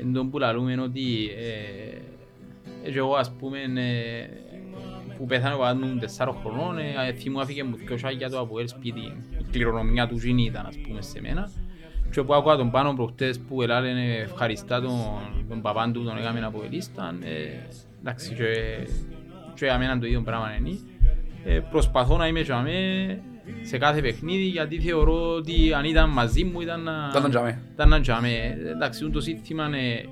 εν τον που λαλούμε ότι ε, ε, και εγώ ας πούμε ε, που πέθανε ο παπάς μου τεσσάρων χρονών, ε, θυμού άφηκε μου δυο σάγια το από σπίτι, η κληρονομιά του γίνει ήταν ας πούμε σε μένα. Και όπου άκουα τον πάνω προχτές που ελάλε ευχαριστά τον, τον παπάν του, τον έκαμε από ελίστα, ε, εντάξει και, και για μένα το ίδιο πράγμα είναι. Ε, προσπαθώ να είμαι και αμέ σε κάθε παιχνίδι γιατί θεωρώ ότι αν ήταν μαζί μου ήταν να... Ήταν να τζάμε. Ήταν να τζάμε. Εντάξει, το σύνθημα είναι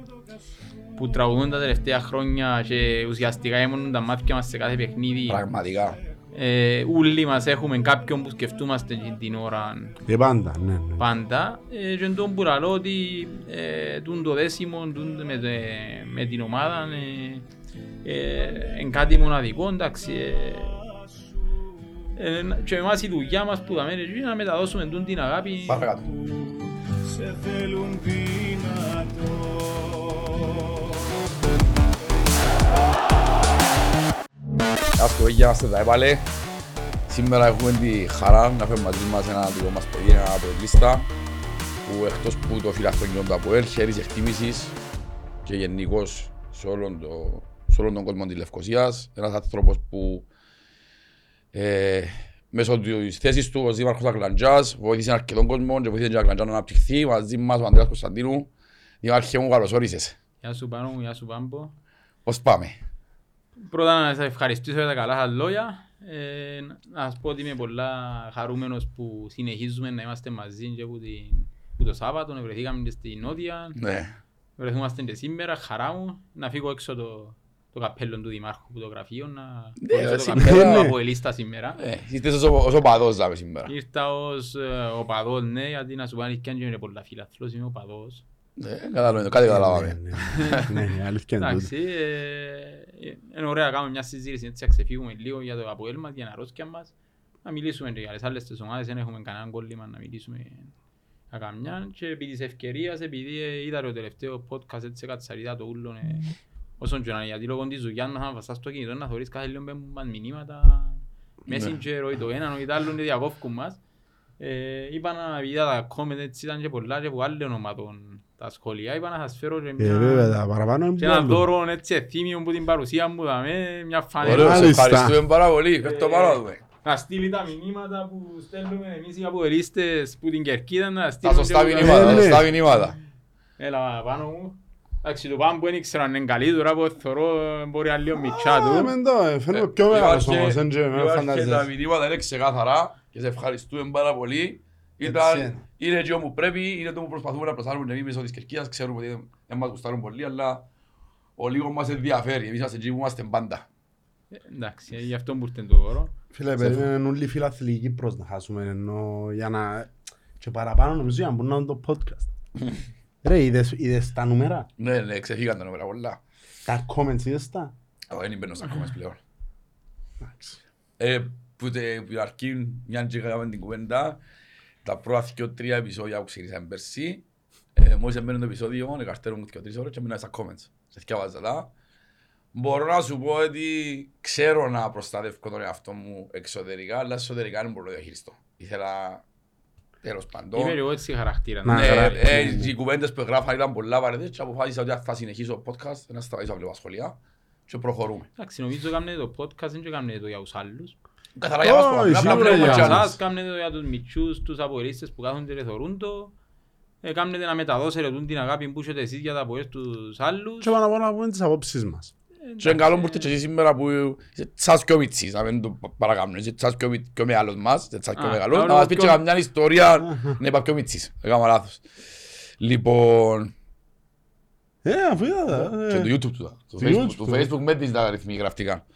που τραγουδούν τα τελευταία χρόνια και ουσιαστικά ήμουν τα μάτια μας σε κάθε παιχνίδι. Πραγματικά. Ε, όλοι μας έχουμε κάποιον που σκεφτούμαστε την- την ώρα Και πάντα, ναι, ναι. πάντα. Ε, και τον που λαλώ ότι ε, τούν το δέσιμο τούν με, τε- με την ομάδα ε, ε, είναι κάτι μοναδικό, εντάξει. Ε, ε, και εμάς η δουλειά μας που δαμε είναι να μεταδώσουμε τούν την αγάπη. Παρακάτω. σε θέλουν δυνατό Ας το για είμαστε τα πάλι. Σήμερα έχουμε τη χαρά να φέρουμε μαζί μας ένα δικό μας παιδί, ένα αποελίστα που εκτός που το φιλαθρονιό του ΑΠΟΕΛ, χέρις εκτίμησης και γενικώς σε όλον, το, σε όλον τον κόσμο της Λευκοσίας. Ένας άνθρωπος που ε, μέσω της θέσης του ως δήμαρχος Αγλαντζάς βοήθησε αρκετόν κόσμο και βοήθησε και Αγλαντζά να αναπτυχθεί μαζί μας ο Ανδρέας Κωνσταντίνου. Δήμαρχε μου καλώς όρισες. Γεια σου πάνω μου, γεια σου Πάμπο. Πώς πάμε; Πρώτα να σας ευχαριστήσω για τα καλά σας λόγια. Ε, να σας πω ότι είμαι πολλά χαρούμενος που συνεχίζουμε να είμαστε μαζί και που, την, που το Σάββατο να βρεθήκαμε και στην Νότια. Ναι. Βρεθούμαστε και σήμερα, χαρά μου να φύγω έξω το, το καπέλο του Δημάρχου που το γραφείο να Ναι, φορέσω το σήμερα- καπέλο του Αποελίστα σήμερα. Ε, είστε ως, ως οπαδός δάμε σήμερα. Ήρθα ως ε, οπαδός, ναι, γιατί να σου πω αλήθεια και είναι πολλά φιλαθλός, είμαι οπαδός. Ναι, καταλαβαίνω, κάτι Ναι, καταλάβαμε. ναι, ναι, αλήθεια είναι τούτο. Εντάξει, ε, είναι ωραία να κάνουμε μια συζήτηση έτσι να ξεφύγουμε λίγο για το Αποέλ μας, για την αρρώσκια μας. Να μιλήσουμε και για τις άλλες τις ομάδες, δεν έχουμε κανέναν κόλλημα να μιλήσουμε για καμιά. Και επί της ευκαιρίας, επειδή ε, είδα το τελευταίο podcast έτσι κατσαρίδα το ούλον, ε, όσον και να είναι, γιατί λόγω της δουλειάς να βαστάς στο κινητό να θωρείς κάθε λίγο μπαίνουν μας μηνύματα, messenger, ή το ένα, ή το άλλο, και διακόφκουν μας. Ε, είπα να επειδή τα comment έτσι ήταν και πολλά και από άλλων ομάδων τα σχόλια, είπα να σας φέρω και Ε, μια... βέβαια, τα παραπάνω είναι Και που ένα άλλο. δώρο έτσι εθύμιο που την παρουσία μου δαμε, μια φανέλα. Ωραίο, σε Μάλιστα. ευχαριστούμε πάρα πολύ. Φέρ' το πάνω δούμε. Να στείλει τα μηνύματα που στέλνουμε εμείς οι αποελίστες που την Κερκίδα να Τα στείλουν σωστά και- μηνύματα, τα ναι. σωστά μηνύματα. Έλα πάνω μου. Εντάξει, το πάνω που δεν ήξερα αν είναι καλή τώρα που θωρώ μπορεί να λίγο μητσά Α, του. μεν το, ε, φαίνομαι πιο μεγάλος Υπάρχει- όμως, δεν και με υπάρχει Τα φαντάζεσαι. μηνύματα είναι ξεκάθαρα και σε ευχαριστούμε πάρα πολύ. Έτσι Ήταν, είναι. είναι και όπου πρέπει, είναι το που προσπαθούμε να προσάρουμε εμείς μέσω της Κερκίδας. Ξέρουμε ότι δεν μας γουστάρουν πολύ, αλλά ο λίγο μας ενδιαφέρει. Εμείς είμαστε εκεί που είμαστε πάντα. Ε, Εντάξει, ε, γι' αυτό που ήρθε το δώρο. Φίλε, περίμενε όλοι οι φιλαθλοί Κύπρος να χάσουμε, ενώ για να... Και παραπάνω νομίζω για να μπορούν να δουν το podcast. Ρε, είδες, είδες τα νούμερα, Ναι, ναι, ξεφύγαν τα νούμερα πολλά. τα comments είδες τα; Εγώ δεν μπαίνω στα κόμμες πλέον. Εντάξει. Ε, που τε- που την αρχή, μια και έκαναμε την κουβέντα, τα πρώτα δύο τρία επεισόδια που ξεκινήσαμε πέρσι, ε, μόλις έμπαινε το επεισόδιο, εκαρτέρουν και τρεις ώρες και μείναν στα comments. Σε θυκιάβαζα τα. Μπορώ να σου πω ότι ξέρω να προστατεύω τον εαυτό μου εξωτερικά, αλλά εσωτερικά δεν μπορώ να το διαχειριστώ. Ήθελα τέλος πάντων. Είμαι εγώ έτσι χαρακτήρα. Να, Ναι, γράφει, ε, ναι, ναι. οι κουβέντες που έγραφα ήταν πολλά βαρετές και αποφάσισα ότι θα συνεχίσω το podcast, να σταματήσω να βλέπω σχολεία και προχωρούμε. Εντάξει, νομίζω κάνετε το podcast, δεν και κάνετε το για τους άλλους. Καθαρά για μας Ω, πρόγραμμα, απλά σίγουρα βλέπουμε για κι Για άλλους. σας κάνετε το για τους μητσούς, τους αποελίστες που κάθονται και θωρούν το. Ε, κάνετε να μεταδώσετε τούν την αγάπη που έχετε εσείς για τα αποέλ τους άλλους. Και πάνω απ' όλα να πούμε τις απόψεις μας. Και είναι καλό που ήρθες και εσύ σήμερα που είσαι τσάς πιο μητσής, να μην το παρακάμνω. Είσαι τσάς πιο μι- πιο μεγάλος μας, είσαι τσάς πιο Α, μεγάλος. κάνω Να μας πεις και πιο- καμιά ιστορία να είπα πιο μητσής. Έκανα λάθος. Λοιπόν, Ε, αφού είδα τα. και ε. το YouTube του. Το Το Facebook, YouTube το του. Facebook με τις τα αριθμοί γραφτικά.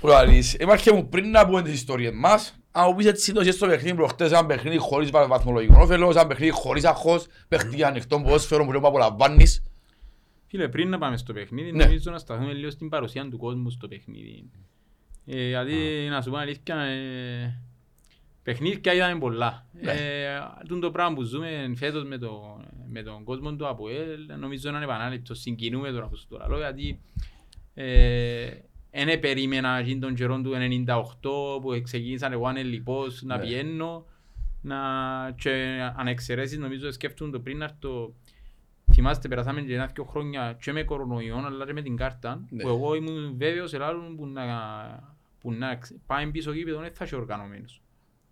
Που λαλείς, είμαστε μου πριν να πούμε τις ιστορίες μας, αν μου πεις έτσι το στο παιχνίδι προχτές, ένα παιχνίδι χωρίς βα- βαθμολογικό όφελος, ένα παιχνίδι χωρίς αγχώς, παιχνίδι ανοιχτό ποδόσφαιρο που δεν απολαμβάνεις. Φίλε, πριν να πάμε στο παιχνίδι, Ναι. νομίζω να σταθούμε λίγο στην παρουσία του κόσμου στο παιχνίδι. Ε, γιατί, να σου πω αλήθεια, ε, παιχνίδια είδαμε πολλά. Ναι. Ε, τούτο το πράγμα που ζούμε φέτος με, το, με τον κόσμο του ΑΠΟΕΛ, νομίζω είναι επανάληπτο. Συγκινούμε τώρα που σου το λέω, γιατί ε, δεν περίμενα εκείνη τον καιρό του 98 που ξεκίνησαν εγώ ανελιπώς να Ναι. πιένω να, και αν εξαιρέσεις νομίζω σκέφτομαι το πριν να έρθω θυμάστε περάσαμε και ένα-δυο χρόνια και με κορονοϊό αλλά και με την κάρτα Ναι. που εγώ ήμουν βέβαιος ελάλλον που να, που να ξ- πάει πίσω γήπεδο δεν θα είσαι οργανωμένος.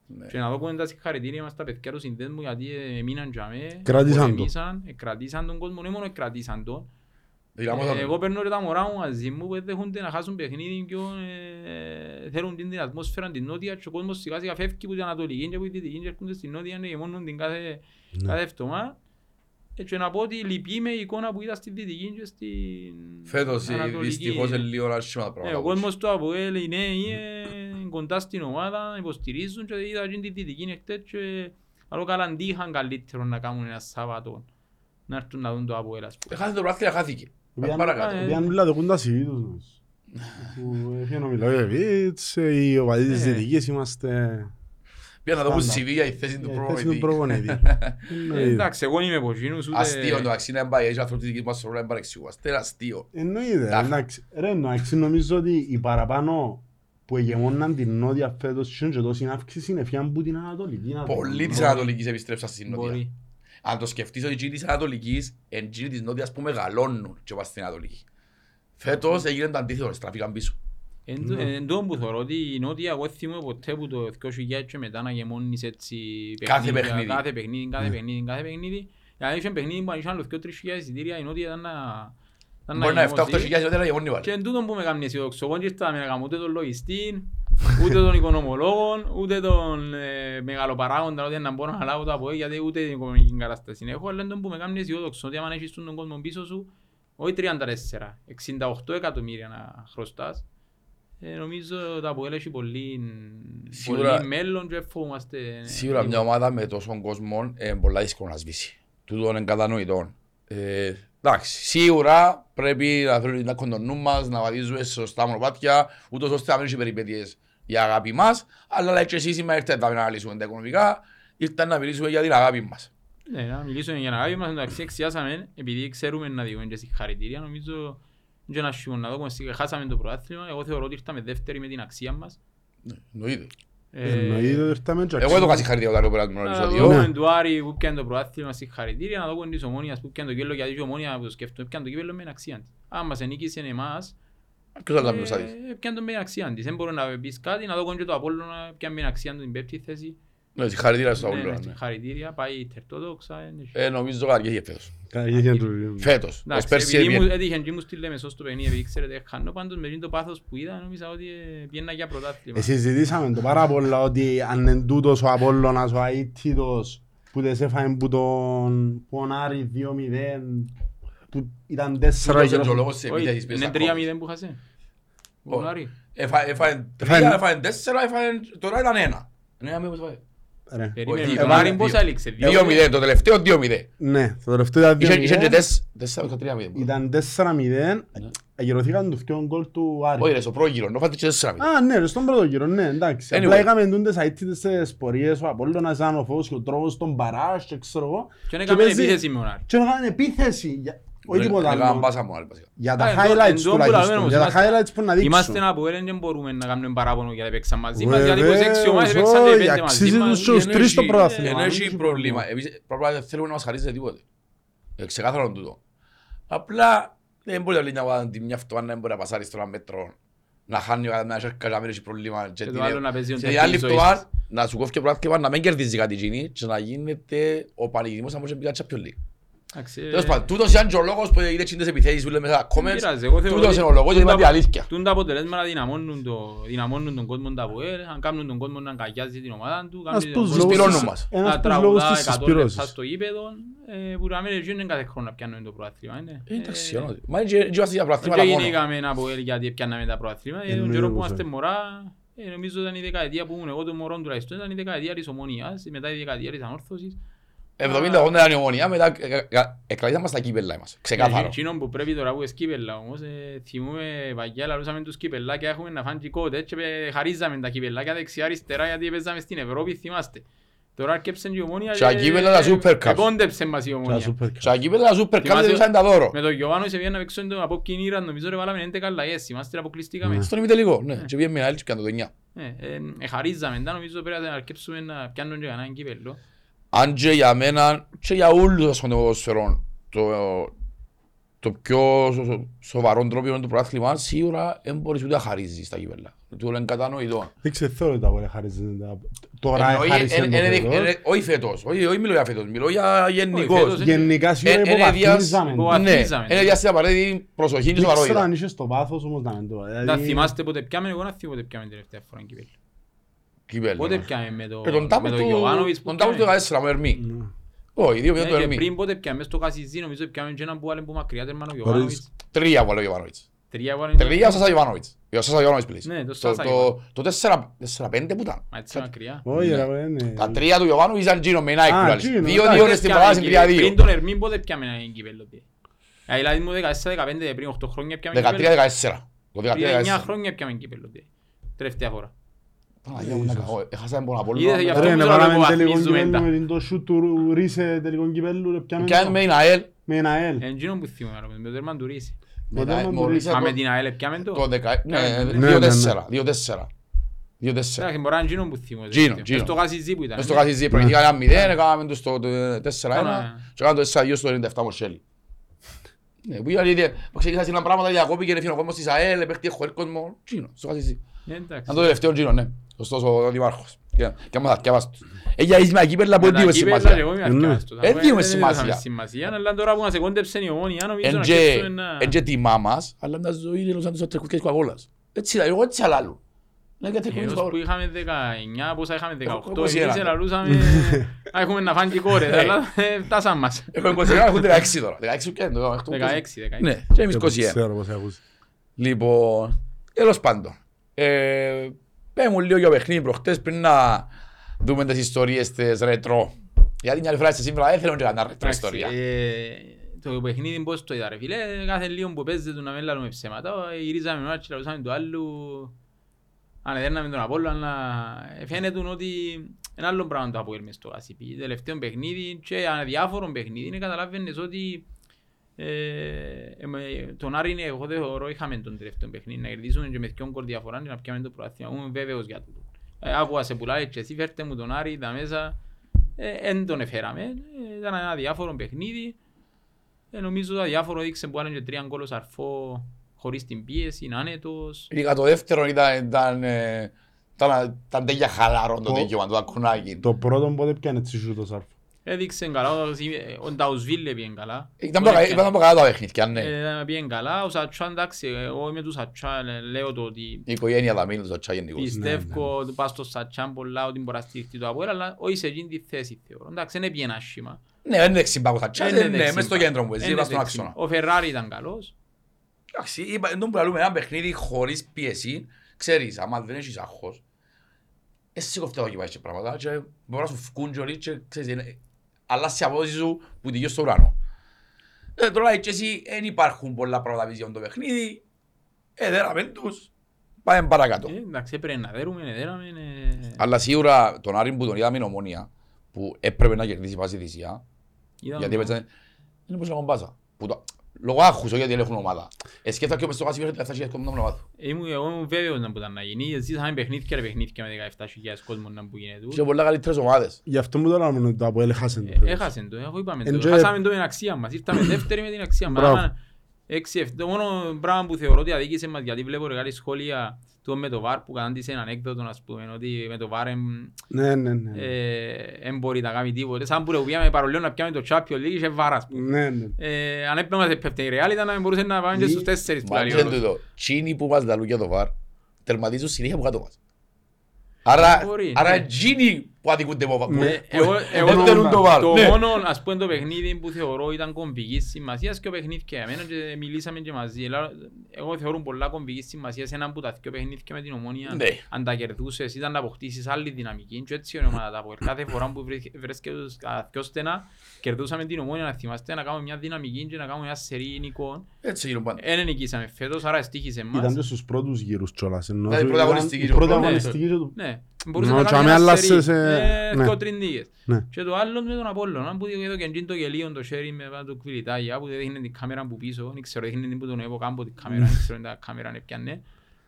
Ναι. Και να δω τα συγχαρητήρια μας τα παιδιά του συνδέσμου γιατί έμειναν για με, Κράτησαν το. πολεμήσαν, ε, κρατήσαν τον κόσμο, όχι μόνο κρατήσαν τον. Δυναμώσαν Ε, το. Εγώ παίρνω και τα μωρά μου μαζί μου που δέχονται να χάσουν παιχνίδι και ε, θέλουν την, την ατμόσφαιρα την νότια και ο κόσμος σιγά σιγά φεύγει από την Ανατολική και από τη Δυτική και έρχονται στην νότια και γεμώνουν την κάθε, Ναι. κάθε εβδομάδα. Ε, Και να πω ότι λυπεί με η εικόνα που είδα στη Δυτική και στην Φέτος ε, Ανατολική. δυστυχώς είναι λίγο άσχημα τα Ε, πράγματα. ο κόσμος του ΑΠΟΕΛ, οι νέοι ε, κοντά στην ομάδα, υποστηρίζουν και είδα και τη Δυτική εχθές και άλλο καλά τι είχαν καλύτερο να κάνουν ένα Σάββατο να έρθουν να δουν το ΑΠΟΕΛ ας πούμε. Έχασε το πράθυρα, χάθηκε. Πήγαν- Παρακάτω. ε, Πήγαν όλα το τα CV τους μας. Που έφυγε ο Μιλόγεβιτς, ε, οι οπαδοί της Ε. Δυτικής είμαστε... Πήγαν να δούμε Στάνταρ. CV για η θέση του ε, θέση του προπονητή. προπονητή. Ε, Εννοείται. Εντάξει, εγώ είμαι από εκείνους ούτε... Αστείο το αξί να πάει, έχει άνθρωποι της δικής μας ρόλο να παρεξηγούμαστε. Είναι αστείο. Εννοείται, Τάχα. εντάξει. Ρε, εντάξει, νομίζω ότι οι παραπάνω που εγεμόναν την νότια φέτος και και τόση αύξηση είναι φιάν που την Ανατολική. να το Πολλοί πούμε. της Ανατολικής επιστρέψαν στην Νότια. Μπορεί. Αν το σκεφτείς ότι εκείνοι της Ανατολικής είναι εκείνοι της Νότιας που μεγαλώνουν και πας στην Ανατολική. Φέτος έγινε το αντίθετο, στραφήκαν πίσω. Εν τω- εν τω που θεωρώ ότι η Νότια εγώ θυμούμαι ποτέ που το 2000 και μετά να γεμώνεις έτσι Κάθε παιχνίδια, παιχνίδι. Κάθε παιχνίδι, κάθε Ναι. παιχνίδι, κάθε παιχνίδι. Δηλαδή είχε παιχνίδι που αν είχαν άλλο 2-3 εισιτήρια η Νότια ήταν να... ήταν Μπορεί να γεμώσει. 7-8 χιλιάδες ότι να γεμώνει Και πάλι. εν τούτον που με κάνει αισιοδόξο. Εγώ δεν ήρθα να κάνω ούτε τον λογιστή, ούτε τον οικονομολόγο, ούτε τον ε, μεγαλοπαράγοντα, ότι να μπορώ να λάβω το από γιατί ούτε την οικονομική κατάσταση έχω, αλλά τον που με κάνει αισιοδόξο, ότι άμα έχεις τον κόσμο πίσω σου, όχι 34, 68 εκατομμύρια να χρωστάς, ε, νομίζω το ΑΠΟΕΛ έχει πολύ, Σίγουρα- πολύ μέλλον και φοβούμαστε. Σίγουρα μια ομάδα με τόσον κόσμο είναι πολλά δύσκολο να σβήσει. Τούτο είναι κατανοητό. Ε, εντάξει, σίγουρα πρέπει να θέλουμε να έχουμε το νου μας, να βαδίζουμε σωστά μονοπάτια, ούτως ώστε να μην έχει περιπέτειες για αγάπη μας, αλλά like και εσείς σήμερα ήρθατε να αναλύσουμε τα οικονομικά, ήρθατε να μιλήσουμε για την αγάπη μας. Ναι, να μιλήσουμε για να αγάπη μας, εντάξει εξιάσαμε, επειδή ξέρουμε να διηγούμε και συγχαρητήρια, νομίζω και να σιούμε να δούμε, σιγά- χάσαμε το πρωτάθλημα, εγώ θεωρώ ότι ήρθαμε δεύτεροι με την αξία μας. Ναι, Εννοείται. Ε, Εννοείται ότι ήρθαμε και Εγώ εδώ αξίζουμε. συγχαρητήρια όταν πέρα το Να επεισόδιο. δούμε Ναι. του Άρη που πιάνε το πρωτάθλημα συγχαρητήρια, να δούμε της Ομόνιας που πιάνε το κέλλο, γιατί η Ομόνια που το σκέφτομαι πιάνε το κέλλο με την αξία της. Αν μας ενίκησε εμάς, Ποιος θα τα μιλούσα της. ε, πιάνε το με την αξία της. Δεν μπορεί να πεις κάτι, να δω και το Απόλλωνα πιάνε με την αξία του την πέμπτη θέση. Ναι, συγχαρητήρια στο Ναι, όλο. ναι, ναι. Συγχαρητήρια, πάει τερτόδοξα. ε, ναι. Ε, νομίζω καριέχει φέτος. Καλή του. Φέτος. Ως Εντάξει, πέρσι επειδή μου έβγαινε. έτυχε και μου στη Λέμεσο στο παιχνίδι, επειδή ξέρετε, χάνω πάντως με το πάθος που είδα, νόμιζα ότι ε, πιένα για πρωτάθλημα. Ε, Συζητήσαμε το πάρα πολλά ότι αν είναι τούτος ο Απόλλωνας, ο αίτητος που δεν σε έφαγε που τον Πονάρη 2-0 που ήταν 4 Τούτος και είναι και ο λόγος της Όχι, επίθεσης πίσω είναι στα 3-0 κόμματα. που χάσε. Όχι. Ο Άρη. Έφα- Έφαγε Έφαγε- τρία, έφαγε τέσσερα, έφαγε... τώρα ήταν ένα. Ναι, μήπως έφαγε. Ρε. Περίμενε, Όχι, τον έβαλε Άρη πώς δύο. έληξε. 2-0, το τελευταίο 2-0. Ναι, το τελευταίο ήταν Είχε είχε και 2-0. τέσ- τέσσερα, όχι, τρία μηδέν. Ήταν 4-0. Αγυρωθήκαν τους δυο γκολ του Άρη. Όχι ρε, στο πρόγυρο, ενώ φάτε και τέσσερα μηδέν. Α, ναι, ρε, στον πρώτο γύρο, ναι, εντάξει. Anyway. Απλά είχαμε τούντες αίτητες στις πορείες, ο Απόλλωνας ήταν ο φως και ο τρόπος των παράς και ξέρω εγώ. Και έκαμε παίζει- επίθεση με τον Άρη. Και έκαναν επίθεση, για- όχι τίποτα Έκαναν άλλο. πάσα μόνο, βασικά. Για τα Α, εν τω- highlights εν τω που τουλάχιστον, λαλούμε, για τα είμαστε- highlights που να δείξουν. Είμαστε ένα που δεν μπορούμε να κάνουμε παράπονο γιατί παίξαν μαζί μας, γιατί Βεβαίως, 26 ομάδες παίξαν και όχι, πέντε μαζί αξίζεις μας. τους στους Εν τρεις στο έχει- πρωτάθλημα, εν δεν έχει έχει πρόβλημα. πρόβλημα. Εμείς probably δεν θέλουμε να μας χαρίζετε τίποτε. Ε, Ξεκάθαρο τούτο. Απλά δεν μπορεί να λέει μια ομάδα τη μια φτωχά να μην μπορεί να πασάρει στο ένα μέτρο να χάνει ο καθένας και να μην έχει πρόβλημα. Και το την- άλλο να παίζει ο και η τέτοιος άλλη ζωής φτωχά της. να σου κόφει και πρωτάθλημα να μην κερδίζει κάτι εκείνη και να γίνεται ο πανηγυρισμός να μπορεί να πει κάτι Champions League. Εντάξει, Τέλος ε, πάντων, τούτος είναι και ο λόγος που είναι τις επιθέσεις που λέμε μέσα στα δεν comments. πειράζει, εγώ θεωρώ Τούτος ότι είναι ο λόγος, γιατί τούτα- είπα την αλήθεια. τούν τα αποτελέσματα δυναμώνουν το- δυναμώνουν τον κόσμο τα ΑΠΟΕΛ, αν κάνουν τον κόσμο να αγκαλιάζει την ομάδα του, Ένας κάνουν που τον τους κόσμο σπυρώνουν λόγους- μας. ένας να που τους λόγους τραγουδά της 100 λεπτά συσπυρώσης. στο γήπεδο, ε, που να μην γίνουν κάθε χρόνο να πιάνουν το πρωτάθλημα. είναι. Ε, Εντάξει, Ε, εννοείται. Μα είναι και- και είμαστε για Δεν πρωταθλήματα μόνο. γεννήκαμε ένα ΑΠΟΕΛ γιατί πιάναμε τα πρωταθλήματα. Ε, Τον Εννοείται καιρό που πως, είμαστε ε. μωρά, ε, νομίζω ήταν η δεκαετία που ήμουν εγώ το μωρό τουλάχιστον, ήταν η δεκαετία της Ομονίας, μετά η δεκαετία της Ανόρθωσης. 70-80 ήταν η ομονία, μετά εκλαγήσαμε μας στα κύπελλα μας. Ξεκάθαρο. Εκείνο που πρέπει τώρα που είναι σκύπελα όμως, ε, θυμούμε παγιά λαλούσαμε τους σκύπελάκια έχουμε να φάνε και κότες και ε, χαρίζαμε τα κύπελάκια δεξιά αριστερά γιατί παίζαμε στην Ευρώπη, θυμάστε. Τώρα αρκέψαν και η ομόνια Και τα κύπελλα τα Super Cups. επόντεψε μας η Τα ομόνια. Super Cup. Και τα κύπελλα τα Super Cup Θυμάσαι- δεν ήσαν τα δώρο. Με τον Γιωβάνο σε βγαίνουν να παίξουν το από κινήρα, νομίζω ρε βάλαμε 11 αλλαγές, θυμάστε αποκλειστήκαμε. Ναι. Στον ημιτελικό, ναι. Και πήγαμε με άλλη και πιάνε το 9. Ε, ε, ε, χαρίζαμε, μετά νομίζω πρέπει να αρκέψουμε να πιάνουν και κανέναν κύπελλο. Αν και για μένα και για όλους ασχολούνται με το ποδοσφαιρό, το, το πιο σο- σο- σοβαρό τρόπο του πρωτάθλημα σίγουρα δεν μπορείς ούτε να χαρίζεις τα κύπελα. Του είναι κατανοητό. Δεν ξέρω ότι τα μπορεί να χαρίζει. τα- Τώρα Εννοεί- χάρισε εν- το εν- φέτος. εν- Όχι φέτος, όχι όχι μιλώ για φέτος, μιλώ για γενικώς. φέτος, Γενικά σίγουρα Ε, ε, υποβαθμίζαμε. διάς- Ναι, Υποβαθμίζαμε. είναι διάστημα απαραίτητη προσοχή και Δεν ξέρω αν σοβαρότητα. είσαι στο βάθος όμως να μην το... Να δηλαδή- θυμάστε πότε πιάμε, εγώ να θυμώ πότε πιάμε την τελευταία φορά κύπελλο. Κύπελλο. Πότε πιάμε με το Ε, τον με τάπο το του- Γιωβάνοβιτς που τον τάπο του πιάμε. 14 με Ερμή. Ναι. Όχι, δύο Ναι, μηδέν το και Ερμή. πριν πότε πιάμε στο Κασιζί, νομίζω πιάμε και έναν που βάλε που μακριά τέρμαν ο Γιωβάνοβιτς. Τρία που έλεγε ο Γιωβάνοβιτς. Τρία βάλε. Τρία ο Σάσα Γιωβάνοβιτς. Ο Σάσα Γιωβάνοβιτς πλήσει. Ναι, το Το- Σάσα το- Γιωβάνοβιτς. Το 4 4-5 που ήταν. Μα έτσι μακριά. Όχι Ναι. ρε, δεν είναι. Τα τρία του Γιωβάνοβιτς ήταν Gino με Nike Α, που λάλης. Gino, Δύο εντάξει. δύο είναι στην παράδοση, τρία Πριν δύο. τον Ερμήν πότε πιάμε έναν κύπελλο. τι. Ε, Δηλαδή μου 14-15 πριν 8 χρόνια πιάμε κύπελλο. 13-14. Το Πριν 9 13-14. χρόνια πιάμε κύπελλο. τι. Τελευταία φορά. Παναγία μου, είναι κακό. Έχασα τον Απόλλωνα. Είδες, γι' αυτό Ρε, που ναι, θέλω να βάλαμε το τελικό βαθμίζουμε κυπέλλου τα. με την το σούτ του Ρίσε τελικό κυπέλλου, ρε, πιάμε Πιάνε το. με την ΑΕΛ. Με ένα ΑΕΛ. Εν εκείνον που θυμούμαι, αλλά με το τέρμαν του Ρίση. Με Ποτέ την δεν ΑΕΛ, το μόλις ρίξα. Μα με από την ΑΕΛ πιάμε το. το δεκα- ναι, Ναι, ναι, ναι. 2-4. 2-4. 2-4. Εντάξει, μπορεί να είναι εκείνον που θυμούμαι. Τζίνο, Μες Τζίνο. στο Κασιζί που ήταν. Μες στο ναι. Κασιζί προηγήθηκαν ένα 0, έκαναμε τους το το 4-1 Ναι. και έκαναμε το 4-2 στο 97 με ο Σέλι. Ναι, που ήταν ήδη, που ξεκίνησαν ένα πράγματα διακόπη και έφυγε ο κόσμος της ΑΕΛ, παίχτη έχω κόσμο, Τζίνο, στο Κασιζί. Ναι, εντάξει. Ήταν το τελευταίο Τζίνο, ναι. Σωστός ο δήμαρχος. Και- Και άμα θα θυκεύας τους. Ε, για εις με ακύπελα που Με τα δεν κύπελλα σημασία. εγώ είμαι Ναι. αρκετός. Ε, δίνουμε Δεν σημασία. δώσαμε σημασία, αλλά τώρα που μας εκόντεψε η ομόνια, νομίζω Εν να και- σκέψουμε να... εν και τιμά μας, αλλά μια ζωή είναι σαν τους τρεκούσκες κοκακόλας. Έτσι, εγώ έτσι αλλάλου. Να και τρεκούσκες Έως που κοκακόλας. είχαμε 19, πόσα είχαμε 18, 21. εμείς ελαλούσαμε να έχουμε να φάνε και κόρες, Ε. αλλά ε, φτάσαμε μας. Έχω 21, έχουν 16 τώρα. 16 και το έχουμε 16, 16. Ναι, και εμείς Δεν 21. ξέρω πώς έχεις. Λοιπόν, τέλος πάντων. Ε, Πες μου λίγο για παιχνίδι προχτές πριν να δούμε τις ιστορίες της ρετρό. Γιατί μια άλλη φορά σήμερα δεν θέλω να κάνω ρετρό Εντάξει, ιστορία. ε, Το παιχνίδι πώς το είδα ρε φίλε, κάθε λίγο που παίζεται του να μην λάλλουμε ψέματα, ε, γυρίζαμε ένα και λαλούσαμε του άλλου, ανεδέρναμε τον Απόλλω, αλλά ε, φαίνεται ότι ένα άλλο πράγμα το Αποέλ μες στο ACP. Τελευταίο παιχνίδι και αδιάφορο παιχνίδι, είναι καταλάβαινες ότι ε, ε, με- τον Άρη είναι, εγώ δεν θεωρώ, είχαμε τον τελευταίο παιχνίδι, να κερδίσουμε και με δυο γκολ διαφορά και να πιάμε το προάθλημα. Είμαι βέβαιος για τούτο. Ε, άκουα σε πουλάει και εσύ φέρτε μου τον Άρη, τα μέσα, δεν τον εφέραμε. Ε, ήταν ένα διάφορο παιχνίδι. Ε, νομίζω ότι διάφορο δείξε που ήταν και τρία γκολ ο Σαρφό χωρίς την πίεση, είναι άνετος. Ειδικά το δεύτερο ήταν, ήταν, ε, ήταν, ήταν τέλεια χαλαρό το Το- δικαιώμα, το ακουνάκι. Το πρώτο πότε πιάνε έτσι σου το σάρφο. Έδειξε καλά, ο- ο Νταουσβίλε πήγαινε καλά. Ήταν από κα- ήταν από καλά τα παιχνίδια, ναι. Ε, Πήγαινε καλά, ο Σατσά εντάξει, εγώ είμαι του Σατσά, λέ- λέω το ότι Η οικογένεια θα μείνει στο τσά γενικώς. πιστεύω ότι πάω στο Σατσά πολλά ότι μπορεί να στηριχτεί το Αποέλ, αλλά όχι σε εκείνη τη θέση θεωρώ. Εντάξει, δεν πήγαινε άσχημα. Ναι, δεν είναι δεξιμπάκος θα τσάς, Είναι ναι, δεξιμπάκ. μες στο κέντρο μου, εσύ Είναι είπα στον δεξιμπάκ. άξονα. Ο Φεράρι ήταν καλός. Εντάξει, είπα, εντός που λαλούμε ένα παιχνίδι χωρίς πίεση, ξέρεις, άμα δεν έχεις άγχος, εσύ κοφτεί εδώ και πάει και πράγματα και μπορείς να σου φκούν και όλοι και ξέρεις, είναι- αλλάσει η απόδοση σου που τυχεί στο ουρανό. Ε, τώρα και εσύ δεν υπάρχουν πολλά πράγματα πίσω για το παιχνίδι, ε, δέραμε τους, πάμε παρακάτω. Ε, Εντάξει, έπρεπε να δέρουμε, να δέραμε. ε, Αλλά σίγουρα τον Άρη που τον είδαμε είναι ομόνια, που έπρεπε να κερδίσει πάση θυσία, είδαμε γιατί το- έπαιζε, είναι πως να κομπάσα. Που το- Λόγω άγχους, όχι γιατί έχουν ομάδα. Ε, σκέφτα και ο μες στο κάσι θα φτάσει και την ομάδα του. Ήμουν εγώ ήμουν βέβαιος να ήταν να γίνει. Ζήσαμε παιχνίδια ρε παιχνίδια με 17.000 κόσμος να που γίνεται. Και πολλά καλύτερες ομάδες. Γι' αυτό μου το λέμε ότι το Αποέλ έχασε το. Ε, Έχασε το, εγώ είπαμε το. Εν και- Χάσαμε το με την αξία μας. Ήρθαμε δεύτερη με την αξία μας. Μπράβο. Άμα έξι, εφ- Το μόνο πράγμα που θεωρώ ότι αδίκησε μας, γιατί βλέπω μεγάλη σχόλια του με το ΒΑΡ που κατάντησε ένα ανέκδοτο, ας πούμε, ότι με το ΒΑΡ εμ, Ναι, ναι, ναι. ε, δεν μπορεί να κάνει τίποτε. Σαν που ρε, που πήγαμε παρολίω να πιάμε το Champions League είχε βάρας, ας πούμε. Ναι, ναι. Ε, Αν έπαιρνε μας έπεφτε η Real ήταν να μπορούσε να πάμε και στους τέσσερις που Μα λέει ο δεν άλλος. τούτο. Τσίνοι που μας λαλούν για το βαρ, τερματίζουν συνέχεια που κάτω μας. Άρα, Μπορεί, άρα ναι. τσίνοι που αδικούνται από βαρ. Ε, Εγώ, εγώ Δεν θέλουν το βαρ. το ναι. μόνο ας πούμε το παιχνίδι που θεωρώ ήταν κομβικής σημασίας και ο παιχνίδι και εμένα και μιλήσαμε και μαζί. Ελά, Εγώ θεωρώ πολλά κομβικής σημασίας έναν που τα δυο παιχνίδια με την ομόνια Ναι. αν τα κερδούσες ήταν να αποκτήσεις άλλη δυναμική και έτσι είναι η ομάδα τα Αποέλ. Κάθε φορά που βρε- βρέσκεται στα δυο στενά κερδούσαμε την ομόνια να θυμάστε να κάνουμε μια δυναμική και να κάνουμε μια σερή νικών. Έτσι γίνουν πάντα. Εν νικήσαμε φέτος άρα στήχησε Ήταν μας. και στους πρώτους γύρους κιόλας. ενώ Δηλαδή, σου πρωταγωνιστική ήταν- και ο πρωταγωνιστική και το- Ναι, μπορούσε Νο, να και κάνει αμέ ένα άλλασες, σερί, ε, ε, ναι. δυο τρινδίκες. Ναι. Και το άλλο με τον Απόλλωνα, αν που είδω και εντζήν το γελίο το χέρι με πάνω το κβιλιτάγια που δείχνει την κάμερα που πίσω, δεν ξέρω, δείχνει την που τον έβω κάμπο την κάμερα, δεν ξέρω αν τα κάμερα είναι πιάνε.